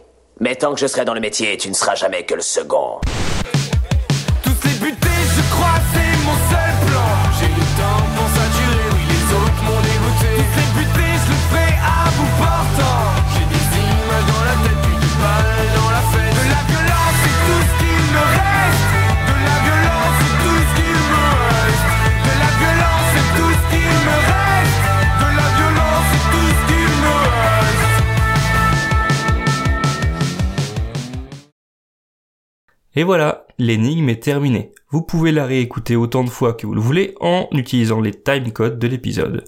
Mais tant que je serai dans le métier, tu ne seras jamais que le second. Tous les butés, je crois, c'est Et voilà, l'énigme est terminée. Vous pouvez la réécouter autant de fois que vous le voulez en utilisant les timecodes de l'épisode.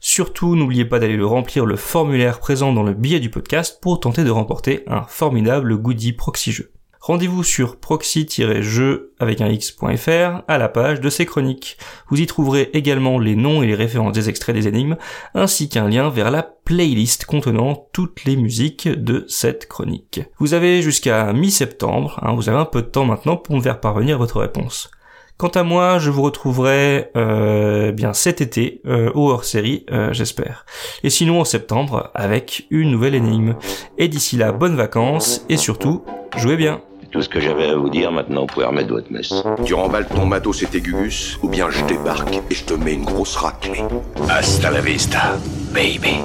Surtout, n'oubliez pas d'aller le remplir le formulaire présent dans le billet du podcast pour tenter de remporter un formidable goodie proxy jeu. Rendez-vous sur proxy-jeu avec un x.fr à la page de ces chroniques. Vous y trouverez également les noms et les références des extraits des énigmes, ainsi qu'un lien vers la playlist contenant toutes les musiques de cette chronique. Vous avez jusqu'à mi-septembre, hein, vous avez un peu de temps maintenant pour me faire parvenir votre réponse. Quant à moi, je vous retrouverai euh, bien cet été euh, au hors-série, euh, j'espère. Et sinon en septembre avec une nouvelle énigme. Et d'ici là, bonnes vacances et surtout, jouez bien. Tout ce que j'avais à vous dire, maintenant, vous pouvez remettre votre messe. Tu remballes ton matos et tes gugus, ou bien je débarque et je te mets une grosse raclée. Hasta la vista, baby.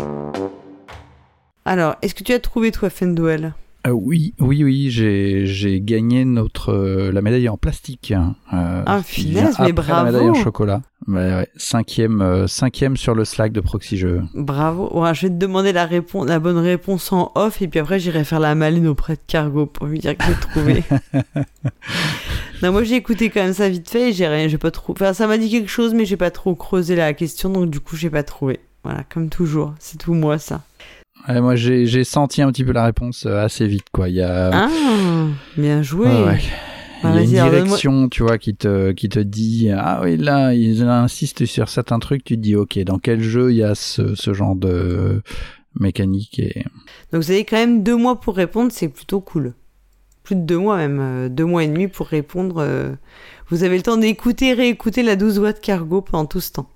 Alors, est-ce que tu as trouvé toi, Fenduel? Euh, oui, oui, oui, j'ai gagné notre euh, la médaille en plastique. hein, euh, Ah, finesse, mais après La médaille en bravo. chocolat. Ouais, ouais, cinquième, cinquième sur le Slack de Proxy Jeux. Bravo. Ouais, je vais te demander la, réponse, la bonne réponse en off et puis après j'irai faire la maline auprès de Cargo pour lui dire que j'ai trouvé. non, moi j'ai écouté quand même ça vite fait et j'ai rien, j'ai pas trop. Enfin, ça m'a dit quelque chose mais j'ai pas trop creusé la question donc du coup j'ai pas trouvé. Voilà, comme toujours, c'est tout moi ça. Ouais, moi, j'ai senti un petit peu la réponse euh, assez vite, quoi. Il y a, Ah, bien joué. Ouais, ouais. Ah, Il y a une direction, tu vois, qui te, qui te dit, ah oui, là, ils insistent sur certains trucs, tu te dis, ok, dans quel jeu il y a ce, ce genre de mécanique et... Donc vous avez quand même deux mois pour répondre, c'est plutôt cool. Plus de deux mois même, euh, deux mois et demi pour répondre. euh, Vous avez le temps d'écouter réécouter la 12 watts Cargo pendant tout ce temps.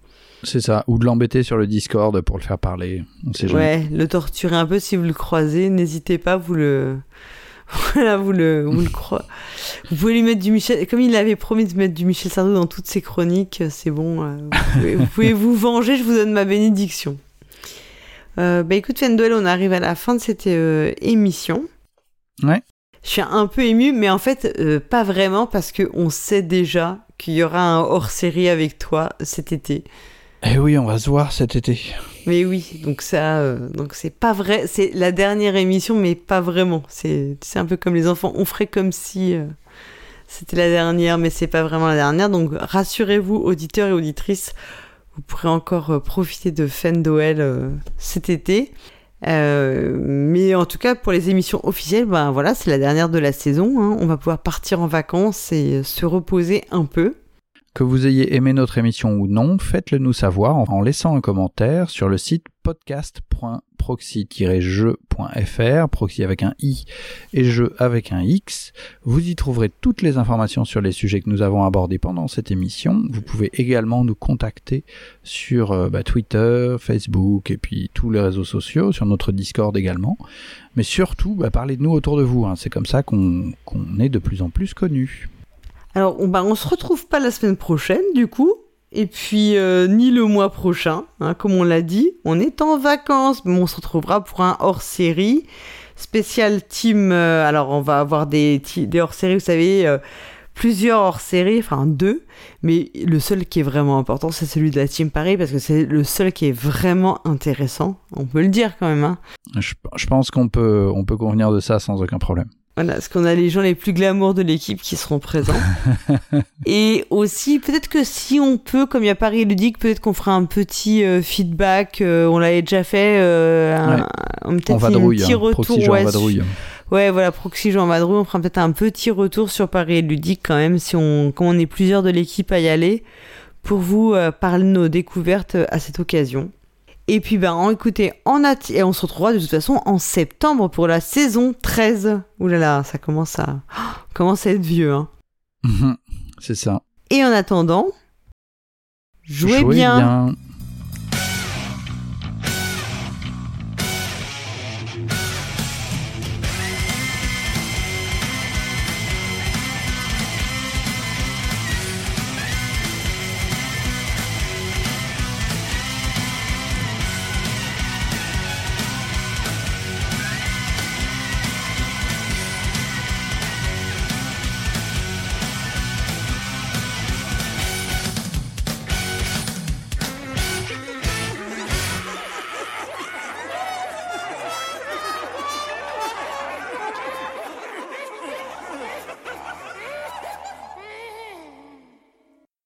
C'est ça, ou de l'embêter sur le Discord pour le faire parler, on sait jamais. Ouais, le torturer un peu si vous le croisez, n'hésitez pas, vous le. Voilà, vous le, vous le croisez. Vous pouvez lui mettre du Michel. Comme il avait promis de mettre du Michel Sardou dans toutes ses chroniques, c'est bon. euh, vous, pouvez, vous pouvez vous venger, je vous donne ma bénédiction. Euh, bah écoute, Fendel, on arrive à la fin de cette euh, émission. Ouais. Je suis un peu ému, mais en fait, euh, pas vraiment, parce qu'on sait déjà qu'il y aura un hors-série avec toi cet été. Eh oui, on va se voir cet été. Mais oui, donc ça, euh, donc c'est pas vrai. C'est la dernière émission, mais pas vraiment. C'est, un peu comme les enfants. On ferait comme si euh, c'était la dernière, mais c'est pas vraiment la dernière. Donc rassurez-vous, auditeurs et auditrices, vous pourrez encore euh, profiter de Fendoel cet été. Mais en tout cas, pour les émissions officielles, ben voilà, c'est la dernière de la saison. hein. On va pouvoir partir en vacances et se reposer un peu. Que vous ayez aimé notre émission ou non, faites-le nous savoir en, laissant un commentaire sur le site podcast.proxy-jeu.fr, proxy avec un i et jeu avec un x. Vous y trouverez toutes les informations sur les sujets que nous avons abordés pendant cette émission. Vous pouvez également nous contacter sur euh, bah, Twitter, Facebook et puis tous les réseaux sociaux, sur notre Discord également. Mais surtout, bah, parlez de nous autour de vous. hein. C'est comme ça qu'on qu'on est de plus en plus connus. Alors, on, bah, on se retrouve pas la semaine prochaine, du coup. Et puis, euh, ni le mois prochain, hein, comme on l'a dit. On est en vacances, mais on se retrouvera pour un hors-série. Spécial team. euh, alors, on va avoir des, des hors-séries, vous savez, euh, plusieurs hors-séries, enfin deux. Mais le seul qui est vraiment important, c'est celui de la Team Paris, parce que c'est le seul qui est vraiment intéressant. On peut le dire quand même, hein. Je, je pense qu'on peut, on peut convenir de ça sans aucun problème. Voilà, parce qu'on a les gens les plus glamour de l'équipe qui seront présents. Et aussi, peut-être que si on peut, comme il y a Paris Ludique, peut-être qu'on fera un petit euh, feedback. euh, on l'avait déjà fait. Euh, un- Ouais. un- peut-être En un vadrouille, petit hein, retour. Ouais, vadrouille. sur- Ouais, voilà, Proxy Jean Vadrouille. On fera peut-être un petit retour sur Paris Ludique quand même, si on, comme on est plusieurs de l'équipe à y aller, pour vous euh, parler de nos découvertes à cette occasion. Et puis, ben, en- écoutez, en et on se retrouvera de toute façon en septembre pour la saison 13. Ouh là là, ça commence à, commence à être vieux, hein. Mhm, C'est ça. Et en attendant, jouez, Jouez bien. bien.